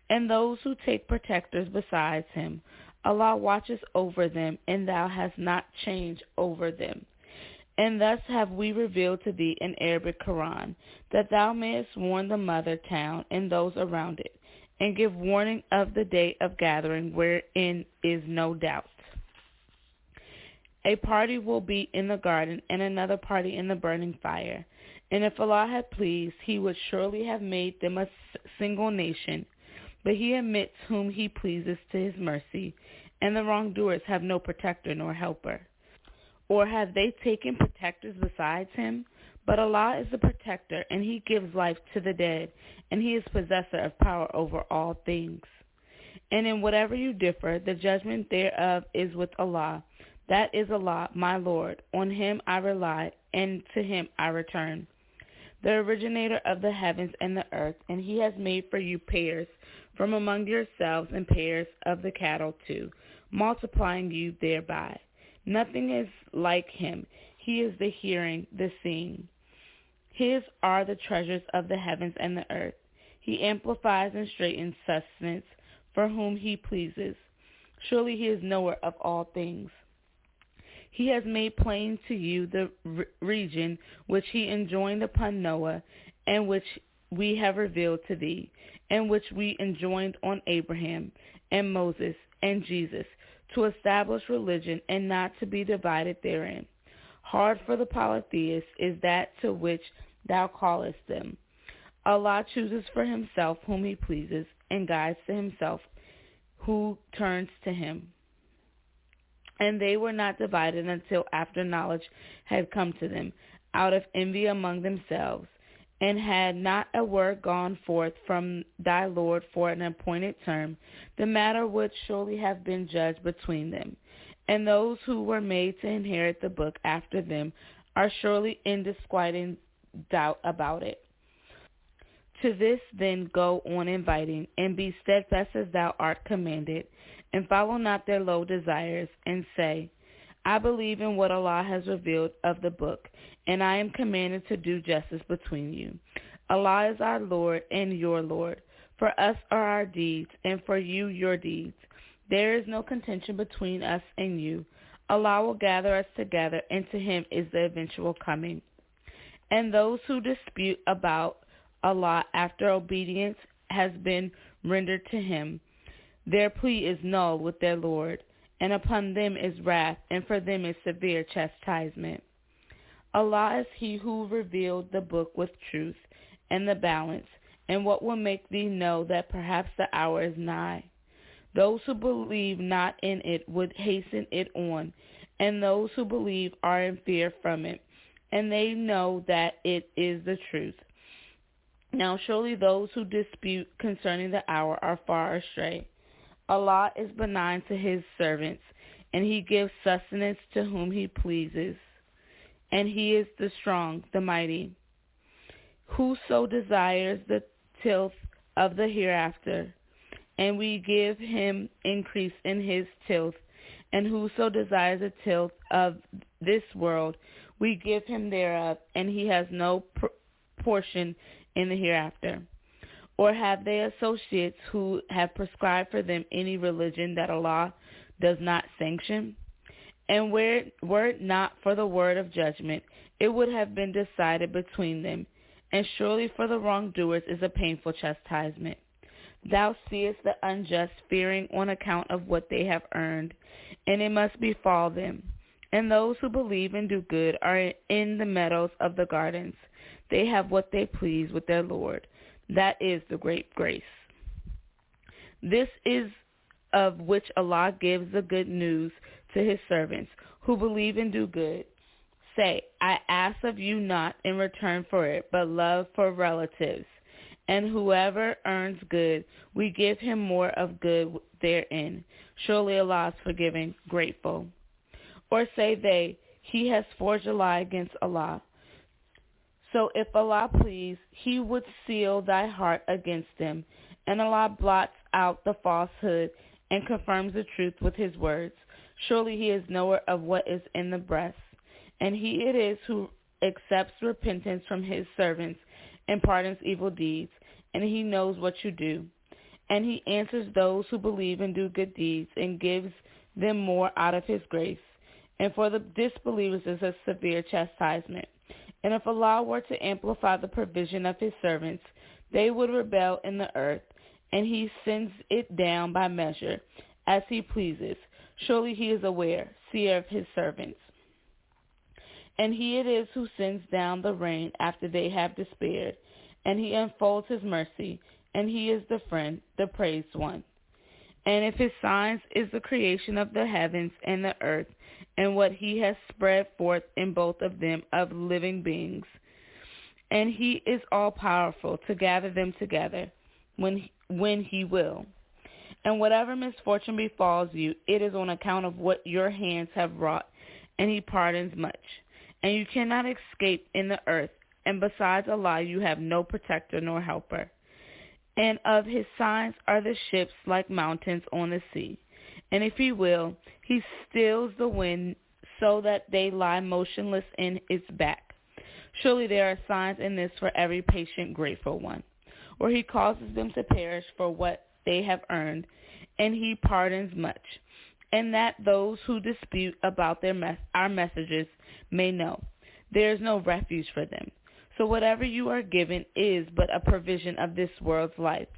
And those who take protectors besides him, Allah watches over them, and thou hast not changed over them. And thus have we revealed to thee an Arabic Quran, that thou mayest warn the mother town and those around it, and give warning of the day of gathering wherein is no doubt. A party will be in the garden, and another party in the burning fire. And if Allah had pleased, he would surely have made them a single nation. But he admits whom he pleases to his mercy, and the wrongdoers have no protector nor helper. Or have they taken protectors besides him? But Allah is the protector, and he gives life to the dead, and he is possessor of power over all things. And in whatever you differ, the judgment thereof is with Allah. That is Allah, my Lord. On him I rely, and to him I return. The originator of the heavens and the earth, and he has made for you pairs from among yourselves and pairs of the cattle too, multiplying you thereby. Nothing is like him. He is the hearing, the seeing. His are the treasures of the heavens and the earth. He amplifies and straightens sustenance for whom he pleases. Surely he is knower of all things. He has made plain to you the re- region which he enjoined upon Noah, and which we have revealed to thee, and which we enjoined on Abraham, and Moses, and Jesus, to establish religion and not to be divided therein. Hard for the polytheists is that to which thou callest them. Allah chooses for himself whom he pleases, and guides to himself who turns to him. And they were not divided until after knowledge had come to them, out of envy among themselves. And had not a word gone forth from thy Lord for an appointed term, the matter would surely have been judged between them. And those who were made to inherit the book after them are surely in disquieting doubt about it. To this then go on inviting, and be steadfast as thou art commanded, and follow not their low desires, and say, I believe in what Allah has revealed of the book, and I am commanded to do justice between you. Allah is our Lord and your Lord. For us are our deeds, and for you your deeds. There is no contention between us and you. Allah will gather us together, and to him is the eventual coming. And those who dispute about Allah after obedience has been rendered to him, their plea is null with their Lord, and upon them is wrath, and for them is severe chastisement. Allah is he who revealed the book with truth and the balance, and what will make thee know that perhaps the hour is nigh. Those who believe not in it would hasten it on, and those who believe are in fear from it, and they know that it is the truth. Now surely those who dispute concerning the hour are far astray. Allah is benign to his servants, and he gives sustenance to whom he pleases. And he is the strong, the mighty. Whoso desires the tilth of the hereafter, and we give him increase in his tilth. And whoso desires the tilth of this world, we give him thereof, and he has no pr- portion in the hereafter? Or have they associates who have prescribed for them any religion that Allah does not sanction? And were, were it not for the word of judgment, it would have been decided between them. And surely for the wrongdoers is a painful chastisement. Thou seest the unjust fearing on account of what they have earned, and it must befall them. And those who believe and do good are in the meadows of the gardens. They have what they please with their Lord. That is the great grace. This is of which Allah gives the good news to his servants who believe and do good. Say, I ask of you not in return for it, but love for relatives. And whoever earns good, we give him more of good therein. Surely Allah is forgiving, grateful. Or say they, he has forged a lie against Allah. So if Allah please, he would seal thy heart against them, and Allah blots out the falsehood and confirms the truth with his words. Surely he is knower of what is in the breast. And he it is who accepts repentance from his servants and pardons evil deeds, and he knows what you do. And he answers those who believe and do good deeds and gives them more out of his grace. And for the disbelievers is a severe chastisement. And if Allah were to amplify the provision of his servants, they would rebel in the earth, and he sends it down by measure, as he pleases. Surely he is aware, seer of his servants. And he it is who sends down the rain after they have despaired, and he unfolds his mercy, and he is the friend, the praised one. And if his signs is the creation of the heavens and the earth, and what he has spread forth in both of them of living beings, and he is all powerful to gather them together when when he will. And whatever misfortune befalls you, it is on account of what your hands have wrought, and he pardons much and you cannot escape in the earth, and besides Allah you have no protector nor helper. And of his signs are the ships like mountains on the sea. And if he will, he stills the wind so that they lie motionless in its back. Surely there are signs in this for every patient, grateful one. Or he causes them to perish for what they have earned, and he pardons much. And that those who dispute about their mes- our messages may know. There is no refuge for them. So whatever you are given is but a provision of this world's life,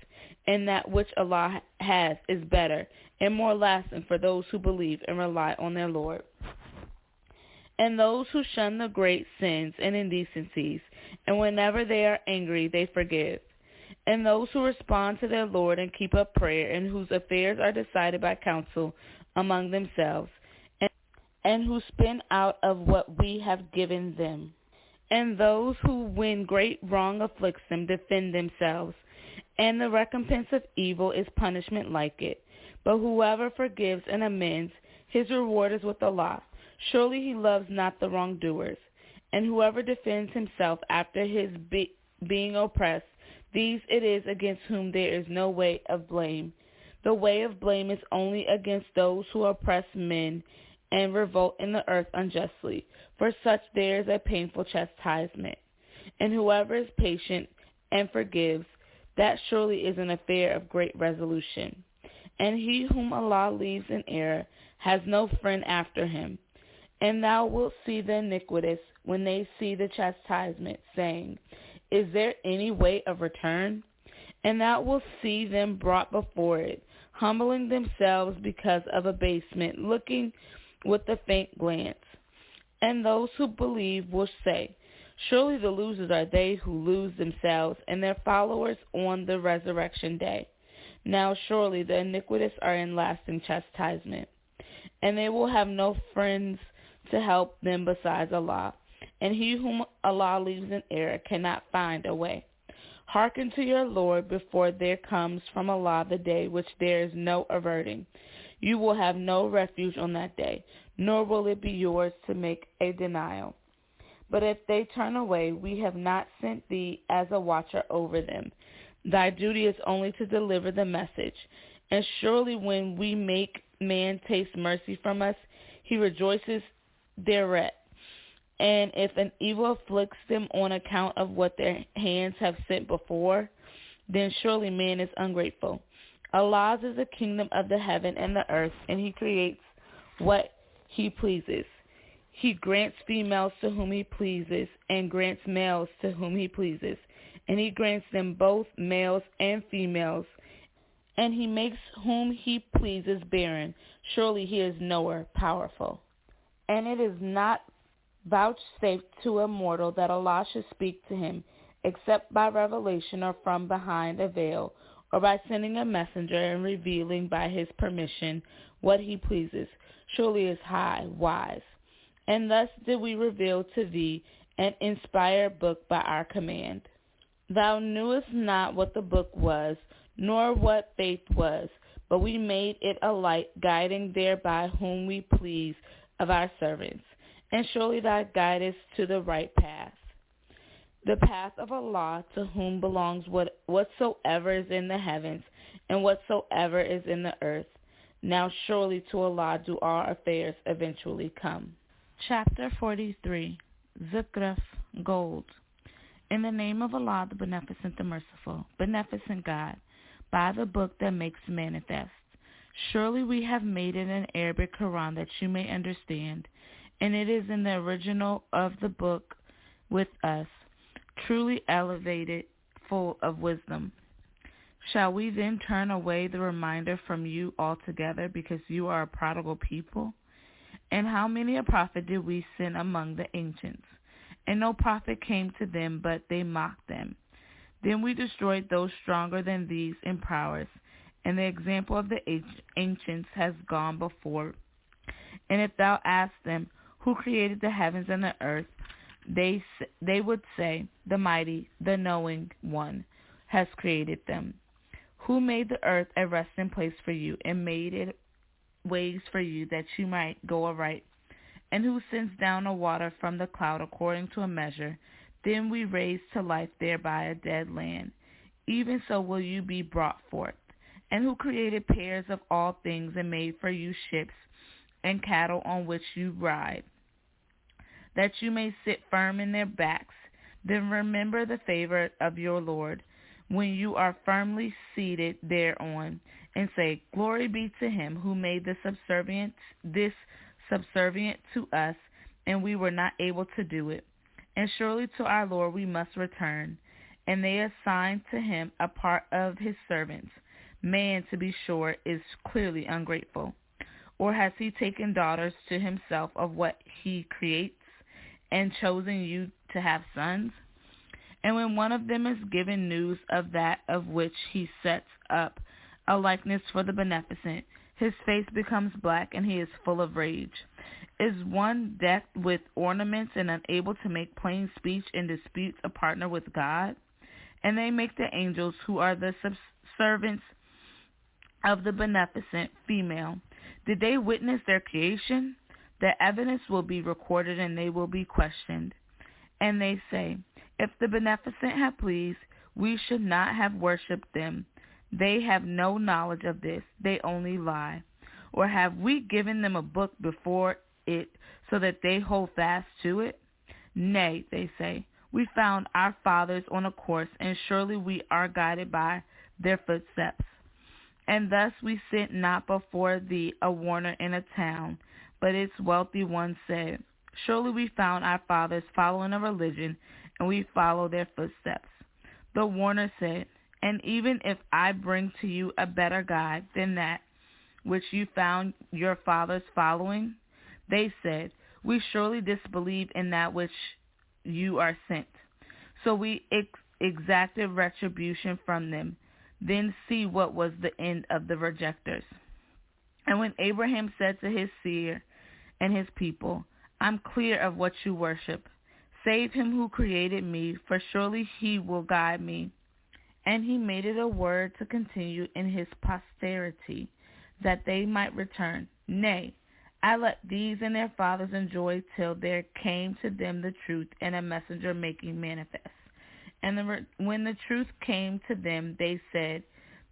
and that which Allah has is better and more lasting for those who believe and rely on their Lord. And those who shun the great sins and indecencies, and whenever they are angry, they forgive. And those who respond to their Lord and keep up prayer, and whose affairs are decided by counsel among themselves, and who spend out of what we have given them. And those who, when great wrong afflicts them, defend themselves. And the recompense of evil is punishment like it. But whoever forgives and amends, his reward is with Allah. Surely he loves not the wrongdoers. And whoever defends himself after his be- being oppressed, these it is against whom there is no way of blame. The way of blame is only against those who oppress men and revolt in the earth unjustly. For such there is a painful chastisement. And whoever is patient and forgives, that surely is an affair of great resolution. And he whom Allah leaves in error has no friend after him. And thou wilt see the iniquitous when they see the chastisement, saying, Is there any way of return? And thou wilt see them brought before it, humbling themselves because of abasement, looking with a faint glance. And those who believe will say, Surely the losers are they who lose themselves and their followers on the resurrection day. Now surely the iniquitous are in lasting chastisement, and they will have no friends to help them besides Allah. And he whom Allah leaves in error cannot find a way. Hearken to your Lord before there comes from Allah the day which there is no averting. You will have no refuge on that day, nor will it be yours to make a denial. But if they turn away, we have not sent thee as a watcher over them. Thy duty is only to deliver the message. And surely when we make man taste mercy from us, he rejoices thereat. And if an evil afflicts them on account of what their hands have sent before, then surely man is ungrateful. Allah's is the kingdom of the heaven and the earth, and he creates what he pleases. He grants females to whom he pleases, and grants males to whom he pleases. And he grants them both males and females, and he makes whom he pleases barren. Surely he is knower, powerful. And it is not vouchsafed to a mortal that Allah should speak to him, except by revelation or from behind a veil, or by sending a messenger and revealing by his permission what he pleases. Surely is high, wise. And thus did we reveal to thee an inspired book by our command. Thou knewest not what the book was, nor what faith was, but we made it a light, guiding thereby whom we please of our servants. And surely thou guidest to the right path. The path of Allah, to whom belongs what, whatsoever is in the heavens and whatsoever is in the earth. Now surely to Allah do all affairs eventually come. Chapter 43 Zukhruf, Gold In the name of Allah, the Beneficent, the Merciful, Beneficent God, by the book that makes manifest. Surely we have made it an Arabic Quran that you may understand, and it is in the original of the book with us, truly elevated, full of wisdom. Shall we then turn away the reminder from you altogether because you are a prodigal people? And how many a prophet did we send among the ancients? And no prophet came to them, but they mocked them. Then we destroyed those stronger than these in prowess, and the example of the ancients has gone before. And if thou ask them, who created the heavens and the earth, they they would say, the mighty, the knowing one, has created them. Who made the earth a resting place for you, and made it ways for you that you might go aright? And who sends down a water from the cloud according to a measure? Then we raise to life thereby a dead land. Even so will you be brought forth. And who created pairs of all things and made for you ships and cattle on which you ride, that you may sit firm in their backs? Then remember the favor of your Lord when you are firmly seated thereon, and say, Glory be to him who made the subservient this subservient to us, and we were not able to do it. And surely to our Lord we must return. And they assigned to him a part of his servants. Man, to be sure, is clearly ungrateful. Or has he taken daughters to himself of what he creates, and chosen you to have sons? And when one of them is given news of that of which he sets up a likeness for the beneficent, his face becomes black and he is full of rage. Is one decked with ornaments and unable to make plain speech and disputes a partner with God? And they make the angels, who are the servants of the beneficent female. Did they witness their creation? The evidence will be recorded and they will be questioned. And they say, if the beneficent had pleased, we should not have worshipped them. They have no knowledge of this. They only lie. Or have we given them a book before it so that they hold fast to it? Nay, they say, we found our fathers on a course, and surely we are guided by their footsteps. And thus we sent not before thee a warner in a town, but its wealthy ones said, Surely we found our fathers following a religion, and we follow their footsteps. The warner said, And even if I bring to you a better guide than that which you found your fathers following, they said, We surely disbelieve in that which you are sent. So we ex- exacted retribution from them. Then see what was the end of the rejectors. And when Abraham said to his seer and his people, I'm clear of what you worship. Save him who created me, for surely he will guide me. And he made it a word to continue in his posterity, that they might return. Nay, I let these and their fathers enjoy till there came to them the truth and a messenger making manifest. And the, when the truth came to them, they said,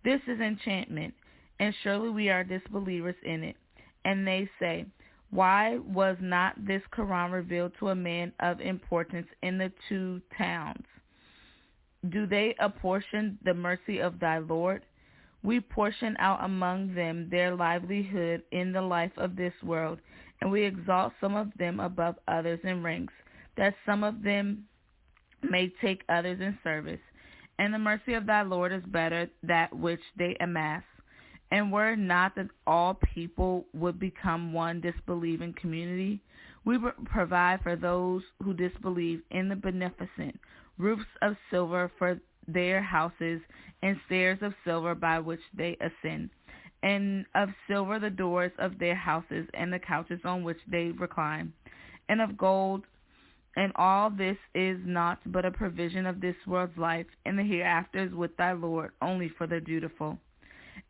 This is enchantment, and surely we are disbelievers in it. And they say, why was not this Quran revealed to a man of importance in the two towns? Do they apportion the mercy of thy Lord? We portion out among them their livelihood in the life of this world, and we exalt some of them above others in ranks, that some of them may take others in service. And the mercy of thy Lord is better that which they amass. And were it not that all people would become one disbelieving community, we would provide for those who disbelieve in the beneficent roofs of silver for their houses and stairs of silver by which they ascend. and of silver the doors of their houses and the couches on which they recline, and of gold. And all this is not but a provision of this world's life, and the hereafter is with thy Lord only for the dutiful.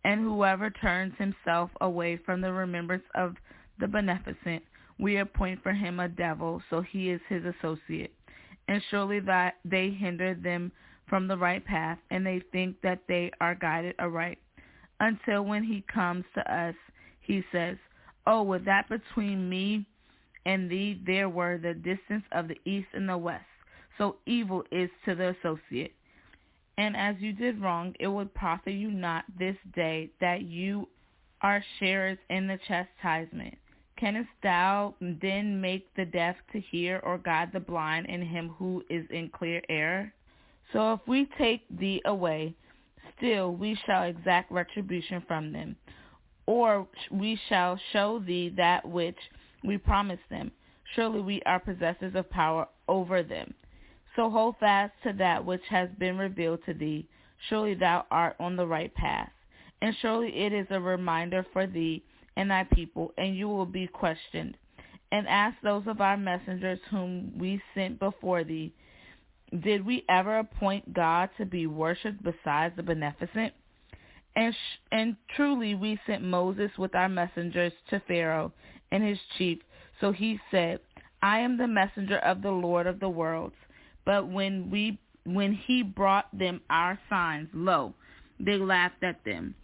And whoever turns himself away from the remembrance of the beneficent, we appoint for him a devil, so he is his associate. And surely that they hinder them from the right path, and they think that they are guided aright. Until when he comes to us, he says, Oh, would that between me and thee there were the distance of the east and the west. So evil is to the associate. And as you did wrong, it would profit you not this day that you are sharers in the chastisement. Canst thou then make the deaf to hear or guide the blind in him who is in clear error? So if we take thee away, still we shall exact retribution from them, or we shall show thee that which we promised them. Surely we are possessors of power over them. So hold fast to that which has been revealed to thee. Surely thou art on the right path. And surely it is a reminder for thee and thy people, and you will be questioned. And ask those of our messengers whom we sent before thee, did we ever appoint God to be worshipped besides the beneficent? And, sh- and truly we sent Moses with our messengers to Pharaoh and his chief. So he said, I am the messenger of the Lord of the worlds. But when we when he brought them our signs, lo, they laughed at them.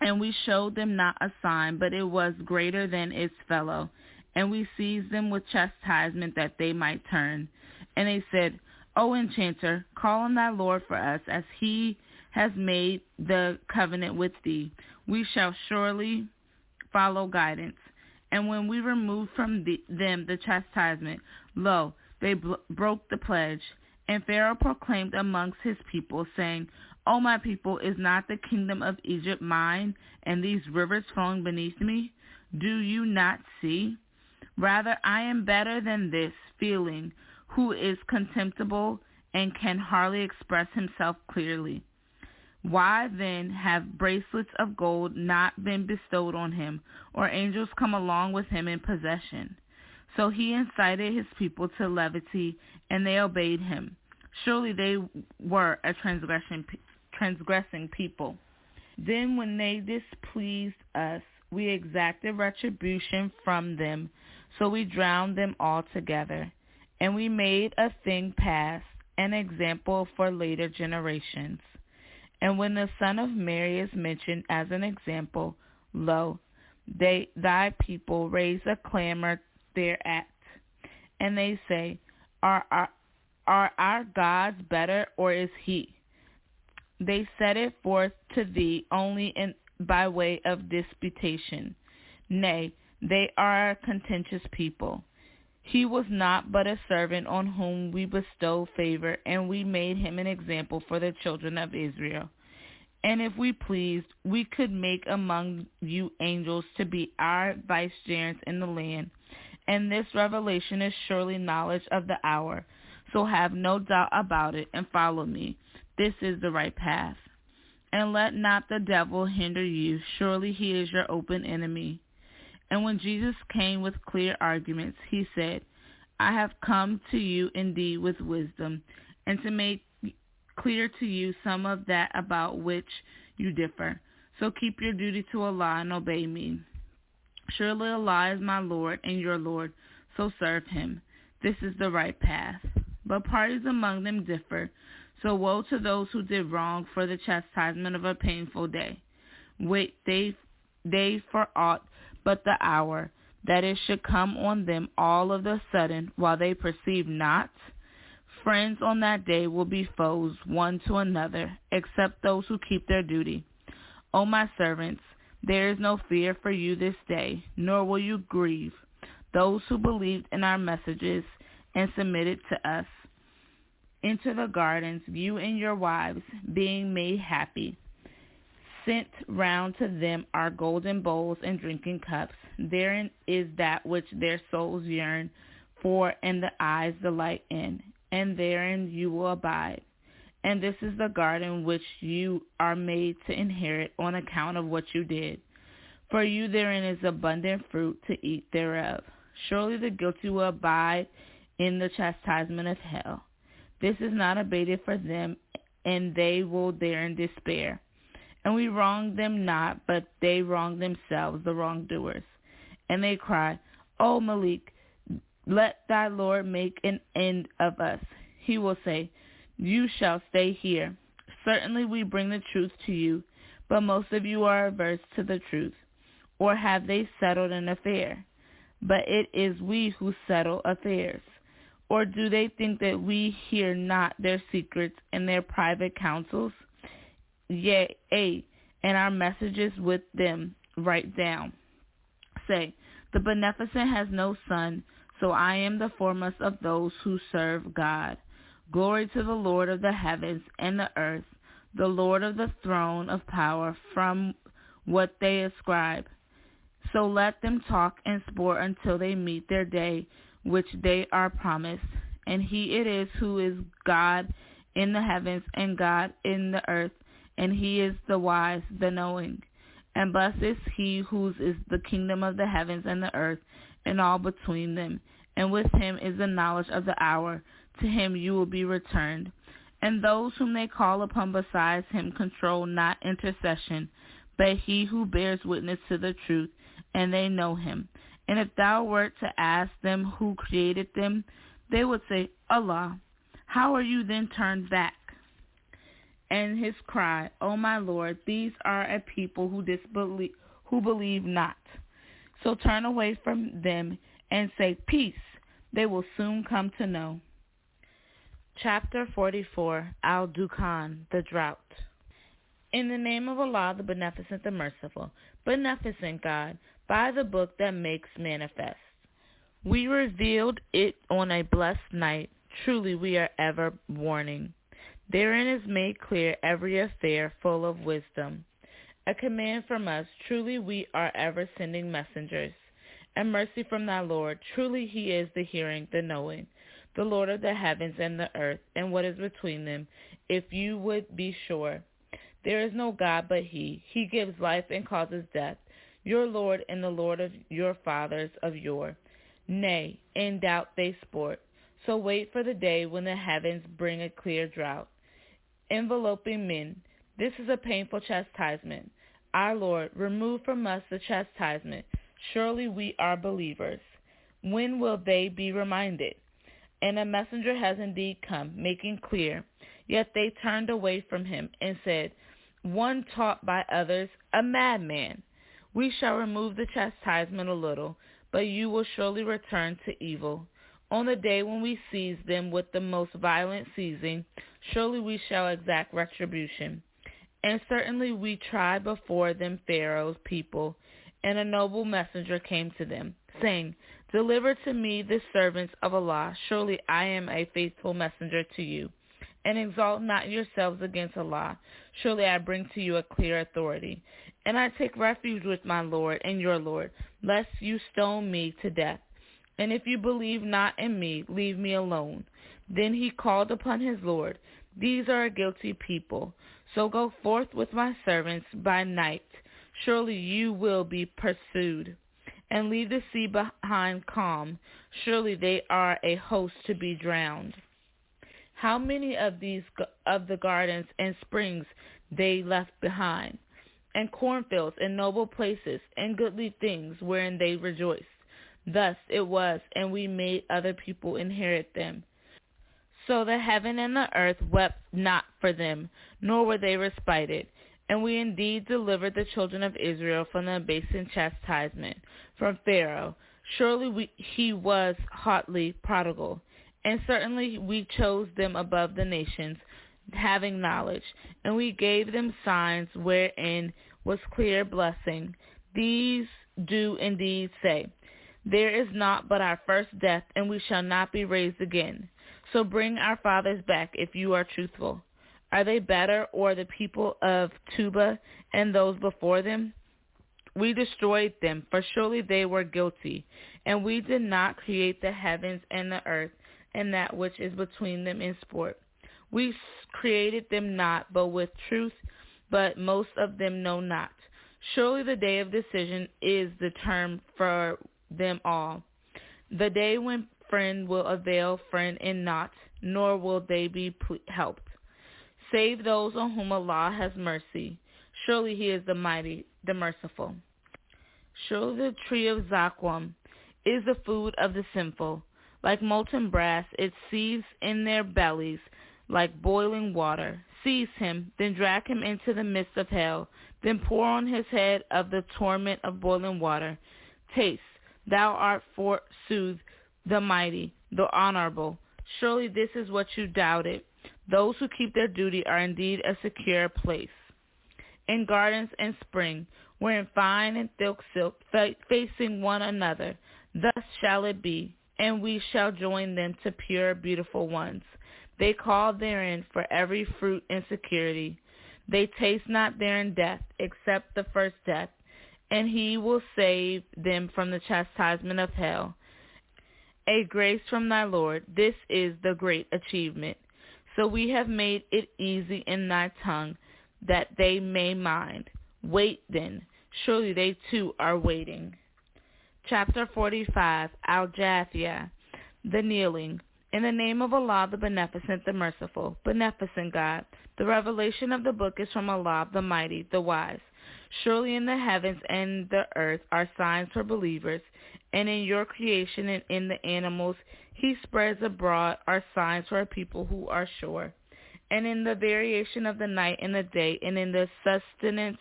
And we showed them not a sign, but it was greater than its fellow. And we seized them with chastisement that they might turn. And they said, O enchanter, call on thy Lord for us, as he has made the covenant with thee. We shall surely follow guidance. And when we removed from the, them the chastisement, lo, they bl- broke the pledge. And Pharaoh proclaimed amongst his people, saying, O my people, is not the kingdom of Egypt mine, and these rivers flowing beneath me? Do you not see? Rather, I am better than this, feeling, who is contemptible and can hardly express himself clearly. Why then have bracelets of gold not been bestowed on him, or angels come along with him in possession? So he incited his people to levity, and they obeyed him. Surely they were a transgression, transgressing people. Then when they displeased us, we exacted retribution from them, so we drowned them altogether. And we made a thing pass, an example for later generations. And when the son of Mary is mentioned as an example, lo, they, thy people raise a clamor thereat. And they say, are our, are our gods better, or is he? They set it forth to thee only in, by way of disputation. Nay, they are a contentious people. He was not but a servant on whom we bestowed favor, and we made him an example for the children of Israel. And if we pleased, we could make among you angels to be our vicegerents in the land. And this revelation is surely knowledge of the hour. So have no doubt about it and follow me. This is the right path. And let not the devil hinder you. Surely he is your open enemy. And when Jesus came with clear arguments, he said, I have come to you indeed with wisdom, and to make clear to you some of that about which you differ. So keep your duty to Allah and obey me. Surely Allah is my Lord and your Lord, so serve him. This is the right path. But parties among them differ. So woe to those who did wrong for the chastisement of a painful day. Wait they, they for aught but the hour that it should come on them all of the sudden while they perceive not? Friends on that day will be foes one to another, except those who keep their duty. O my servants, there is no fear for you this day, nor will you grieve those who believed in our messages and submitted to us. Enter the gardens, you and your wives, being made happy sent round to them are golden bowls and drinking cups. Therein is that which their souls yearn for and the eyes delight in, and therein you will abide. and this is the garden which you are made to inherit on account of what you did. For you therein is abundant fruit to eat thereof. Surely the guilty will abide in the chastisement of hell. This is not abated for them, and they will there in despair. And we wrong them not, but they wrong themselves, the wrongdoers. And they cry, O Malik, let thy Lord make an end of us. He will say, You shall stay here. Certainly we bring the truth to you, but most of you are averse to the truth. Or have they settled an affair? But it is we who settle affairs. Or do they think that we hear not their secrets and their private counsels? Yea, and our messages with them write down. Say, the beneficent has no son, so I am the foremost of those who serve God. Glory to the Lord of the heavens and the earth, the Lord of the throne of power, from what they ascribe. So let them talk and sport until they meet their day which they are promised. And he it is who is God in the heavens and God in the earth, and he is the wise, the knowing. And blessed is he whose is the kingdom of the heavens and the earth, and all between them. And with him is the knowledge of the hour. To him you will be returned. And those whom they call upon besides him control not intercession, but he who bears witness to the truth, and they know him. And if thou wert to ask them who created them, they would say, Allah. How are you then turned back? And his cry, O my Lord, these are a people who disbelieve, who believe not. So turn away from them and say, Peace. They will soon come to know. Chapter 44, Al-Dukhan, the Drought. In the name of Allah, the Beneficent, the Merciful, Beneficent God, by the book that makes manifest. We revealed it on a blessed night. Truly we are ever warning. Therein is made clear every affair full of wisdom. A command from us. Truly we are ever sending messengers. And mercy from thy Lord. Truly he is the hearing, the knowing, the Lord of the heavens and the earth, and what is between them, if you would be sure. There is no God but he. He gives life and causes death your Lord and the Lord of your fathers of yore. Nay, in doubt they sport. So wait for the day when the heavens bring a clear drought. Enveloping men, this is a painful chastisement. Our Lord, remove from us the chastisement. Surely we are believers. When will they be reminded? And a messenger has indeed come, making clear. Yet they turned away from him and said, One taught by others, a madman. We shall remove the chastisement a little, but you will surely return to evil. On the day when we seize them with the most violent seizing, surely we shall exact retribution. And certainly we tried before them Pharaoh's people, and a noble messenger came to them, saying, Deliver to me the servants of Allah. Surely I am a faithful messenger to you. And exalt not yourselves against Allah. Surely I bring to you a clear authority. And I take refuge with my Lord and your Lord, lest you stone me to death. And if you believe not in me, leave me alone. Then he called upon his Lord. These are a guilty people. So go forth with my servants by night. Surely you will be pursued. And leave the sea behind calm. Surely they are a host to be drowned. How many of these of the gardens and springs they left behind? and cornfields and noble places and goodly things wherein they rejoiced. Thus it was, and we made other people inherit them. So the heaven and the earth wept not for them, nor were they respited. And we indeed delivered the children of Israel from the abasing chastisement, from Pharaoh. Surely we, he was hotly prodigal. And certainly we chose them above the nations, having knowledge, and we gave them signs wherein was clear blessing. These do indeed say, There is not but our first death, and we shall not be raised again. So bring our fathers back if you are truthful. Are they better, or the people of Tubba and those before them? We destroyed them, for surely they were guilty, and we did not create the heavens and the earth and that which is between them in sport. We created them not, but with truth, but most of them know not. Surely the day of decision is the term for them all. The day when friend will avail friend in naught, nor will they be helped. Save those on whom Allah has mercy. Surely he is the mighty, the merciful. Surely the tree of Zaqqum is the food of the sinful. Like molten brass, it seethes in their bellies like boiling water. Seize him, then drag him into the midst of hell, then pour on his head of the torment of boiling water. Taste, thou art forsooth the mighty, the honorable. Surely this is what you doubted. Those who keep their duty are indeed a secure place. In gardens and spring, wearing fine and thick silk, facing one another, thus shall it be, and we shall join them to pure, beautiful ones. They call therein for every fruit in security. They taste not therein death, except the first death, and he will save them from the chastisement of hell. A grace from thy Lord, this is the great achievement. So we have made it easy in thy tongue, that they may mind. Wait then, surely they too are waiting. Chapter 45, Al-Jathiyah, the kneeling. In the name of Allah, the Beneficent, the Merciful, Beneficent God, the revelation of the book is from Allah, the Mighty, the Wise. Surely in the heavens and the earth are signs for believers, and in your creation and in the animals he spreads abroad are signs for a people who are sure. And in the variation of the night and the day, and in the sustenance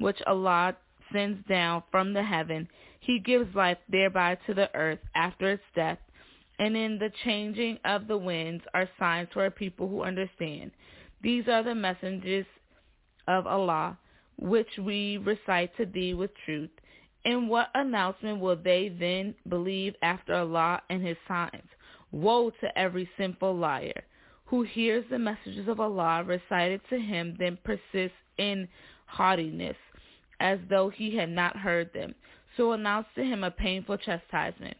which Allah sends down from the heaven, he gives life thereby to the earth after its death and in the changing of the winds are signs for a people who understand. These are the messages of Allah, which we recite to thee with truth. In what announcement will they then believe after Allah and his signs? Woe to every sinful liar who hears the messages of Allah recited to him, then persists in haughtiness, as though he had not heard them. So announce to him a painful chastisement.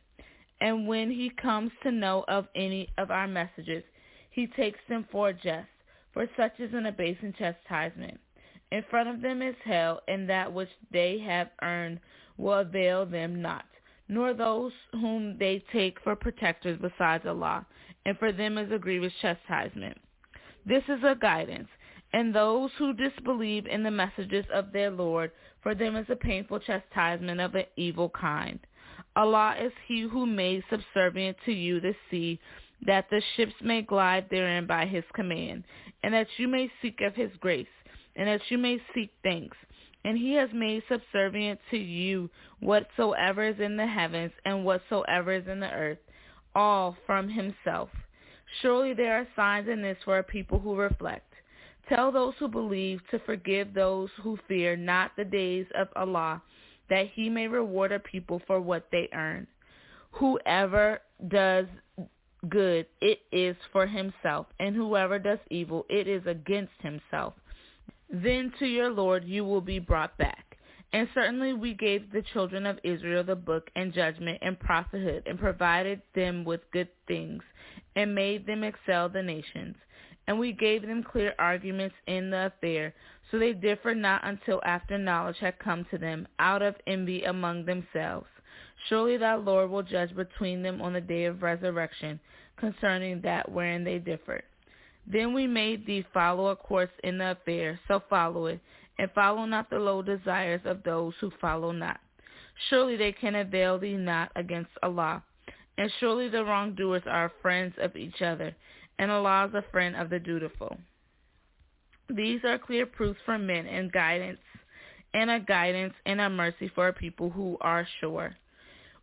And when he comes to know of any of our messages, he takes them for jest, for such is an abasing chastisement. In front of them is hell, and that which they have earned will avail them not, nor those whom they take for protectors besides Allah, and for them is a grievous chastisement. This is a guidance, and those who disbelieve in the messages of their Lord, for them is a painful chastisement of an evil kind. Allah is he who made subservient to you the sea, that the ships may glide therein by his command, and that you may seek of his grace, and that you may seek thanks. And he has made subservient to you whatsoever is in the heavens and whatsoever is in the earth, all from himself. Surely there are signs in this for a people who reflect. Tell those who believe to forgive those who fear not the days of Allah, that he may reward a people for what they earn. Whoever does good, it is for himself, and whoever does evil, it is against himself. Then to your Lord you will be brought back. And certainly we gave the children of Israel the book and judgment and prophethood, and provided them with good things, and made them excel the nations. And we gave them clear arguments in the affair, so they differed not until after knowledge had come to them, out of envy among themselves. Surely thy Lord will judge between them on the day of resurrection concerning that wherein they differed. Then we made thee follow a course in the affair, so follow it, and follow not the low desires of those who follow not. Surely they can avail thee not against Allah, and surely the wrongdoers are friends of each other, and Allah is a friend of the dutiful. These are clear proofs for men and guidance and a guidance and a mercy for a people who are sure.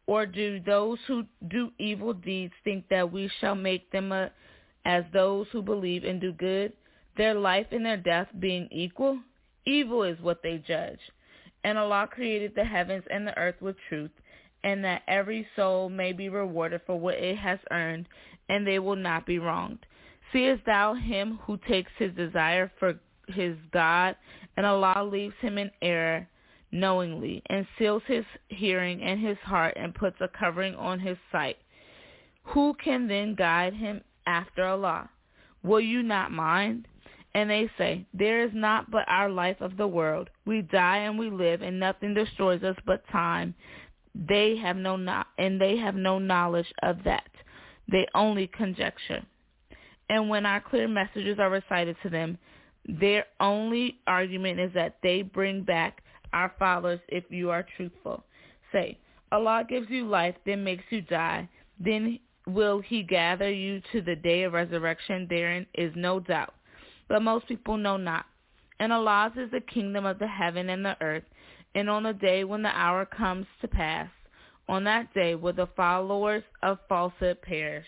Or do those who do evil deeds think that we shall make them a, as those who believe and do good, their life and their death being equal? Evil is what they judge. And Allah created the heavens and the earth with truth, and that every soul may be rewarded for what it has earned, and they will not be wronged. Seest thou him who takes his desire for his God, and Allah leaves him in error knowingly, and seals his hearing and his heart, and puts a covering on his sight? Who can then guide him after Allah? will you not mind? And they say, There is not but our life of the world. We die and we live, and nothing destroys us but time. They have no no- and they have no knowledge of that. They only conjecture. And when our clear messages are recited to them, their only argument is that they bring back our fathers if you are truthful. Say, Allah gives you life, then makes you die. Then will he gather you to the day of resurrection? Therein is no doubt. But most people know not. And Allah's is the kingdom of the heaven and the earth. And on the day when the hour comes to pass, on that day will the followers of falsehood perish.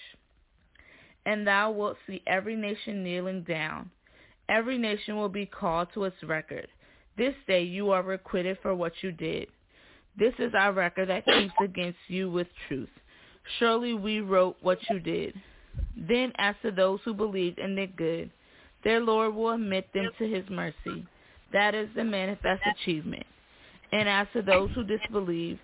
And thou wilt see every nation kneeling down. Every nation will be called to its record. This day you are requited for what you did. This is our record that keeps against you with truth. Surely we wrote what you did. Then as to those who believed and did good, their Lord will admit them to his mercy. That is the manifest achievement. And as to those who disbelieve,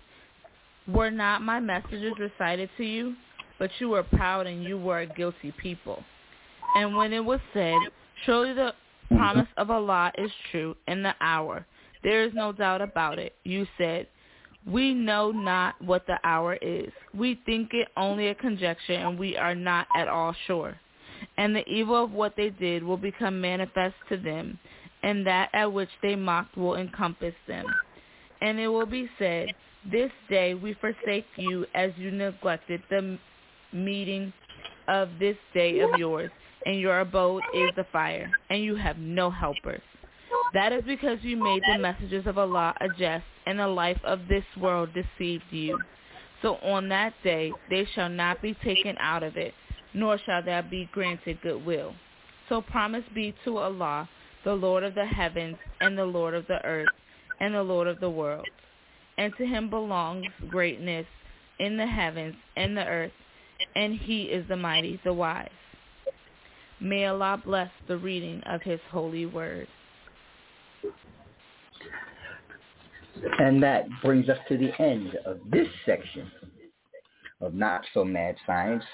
were not my messages recited to you? But you were proud and you were a guilty people. And when it was said, Surely the promise of Allah is true in the hour. There is no doubt about it. You said, We know not what the hour is. We think it only a conjecture and we are not at all sure. And the evil of what they did will become manifest to them, and that at which they mocked will encompass them. And it will be said, This day we forsake you as you neglected the meeting of this day of yours, and your abode is the fire, and you have no helpers. That is because you made the messages of Allah a jest, and the life of this world deceived you. So on that day they shall not be taken out of it, nor shall there be granted goodwill. So promise be to Allah, the Lord of the heavens, and the Lord of the earth, and the Lord of the world. And to him belongs greatness in the heavens and the earth, and he is the mighty, the wise. May Allah bless the reading of his holy word. And that brings us to the end of this section of Not So Mad Science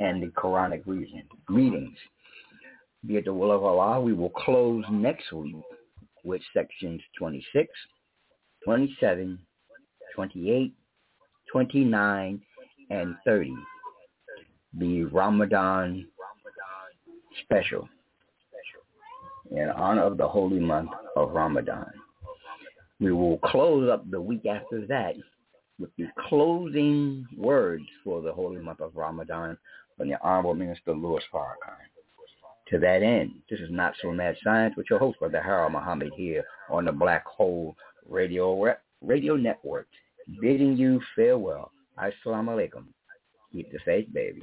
and the Quranic reason, readings. Be it the will of Allah, we will close next week with sections 26, 27, 28, 29, and 30. The Ramadan special in honor of the holy month of Ramadan. We will close up the week after that with the closing words for the holy month of Ramadan from the Honorable Minister Louis Farrakhan. To that end, this is Not So Mad Science with your host, Brother Harold Muhammad here on the Black Hole Radio Radio Network, bidding you farewell. Assalamu alaikum. Keep the faith, baby.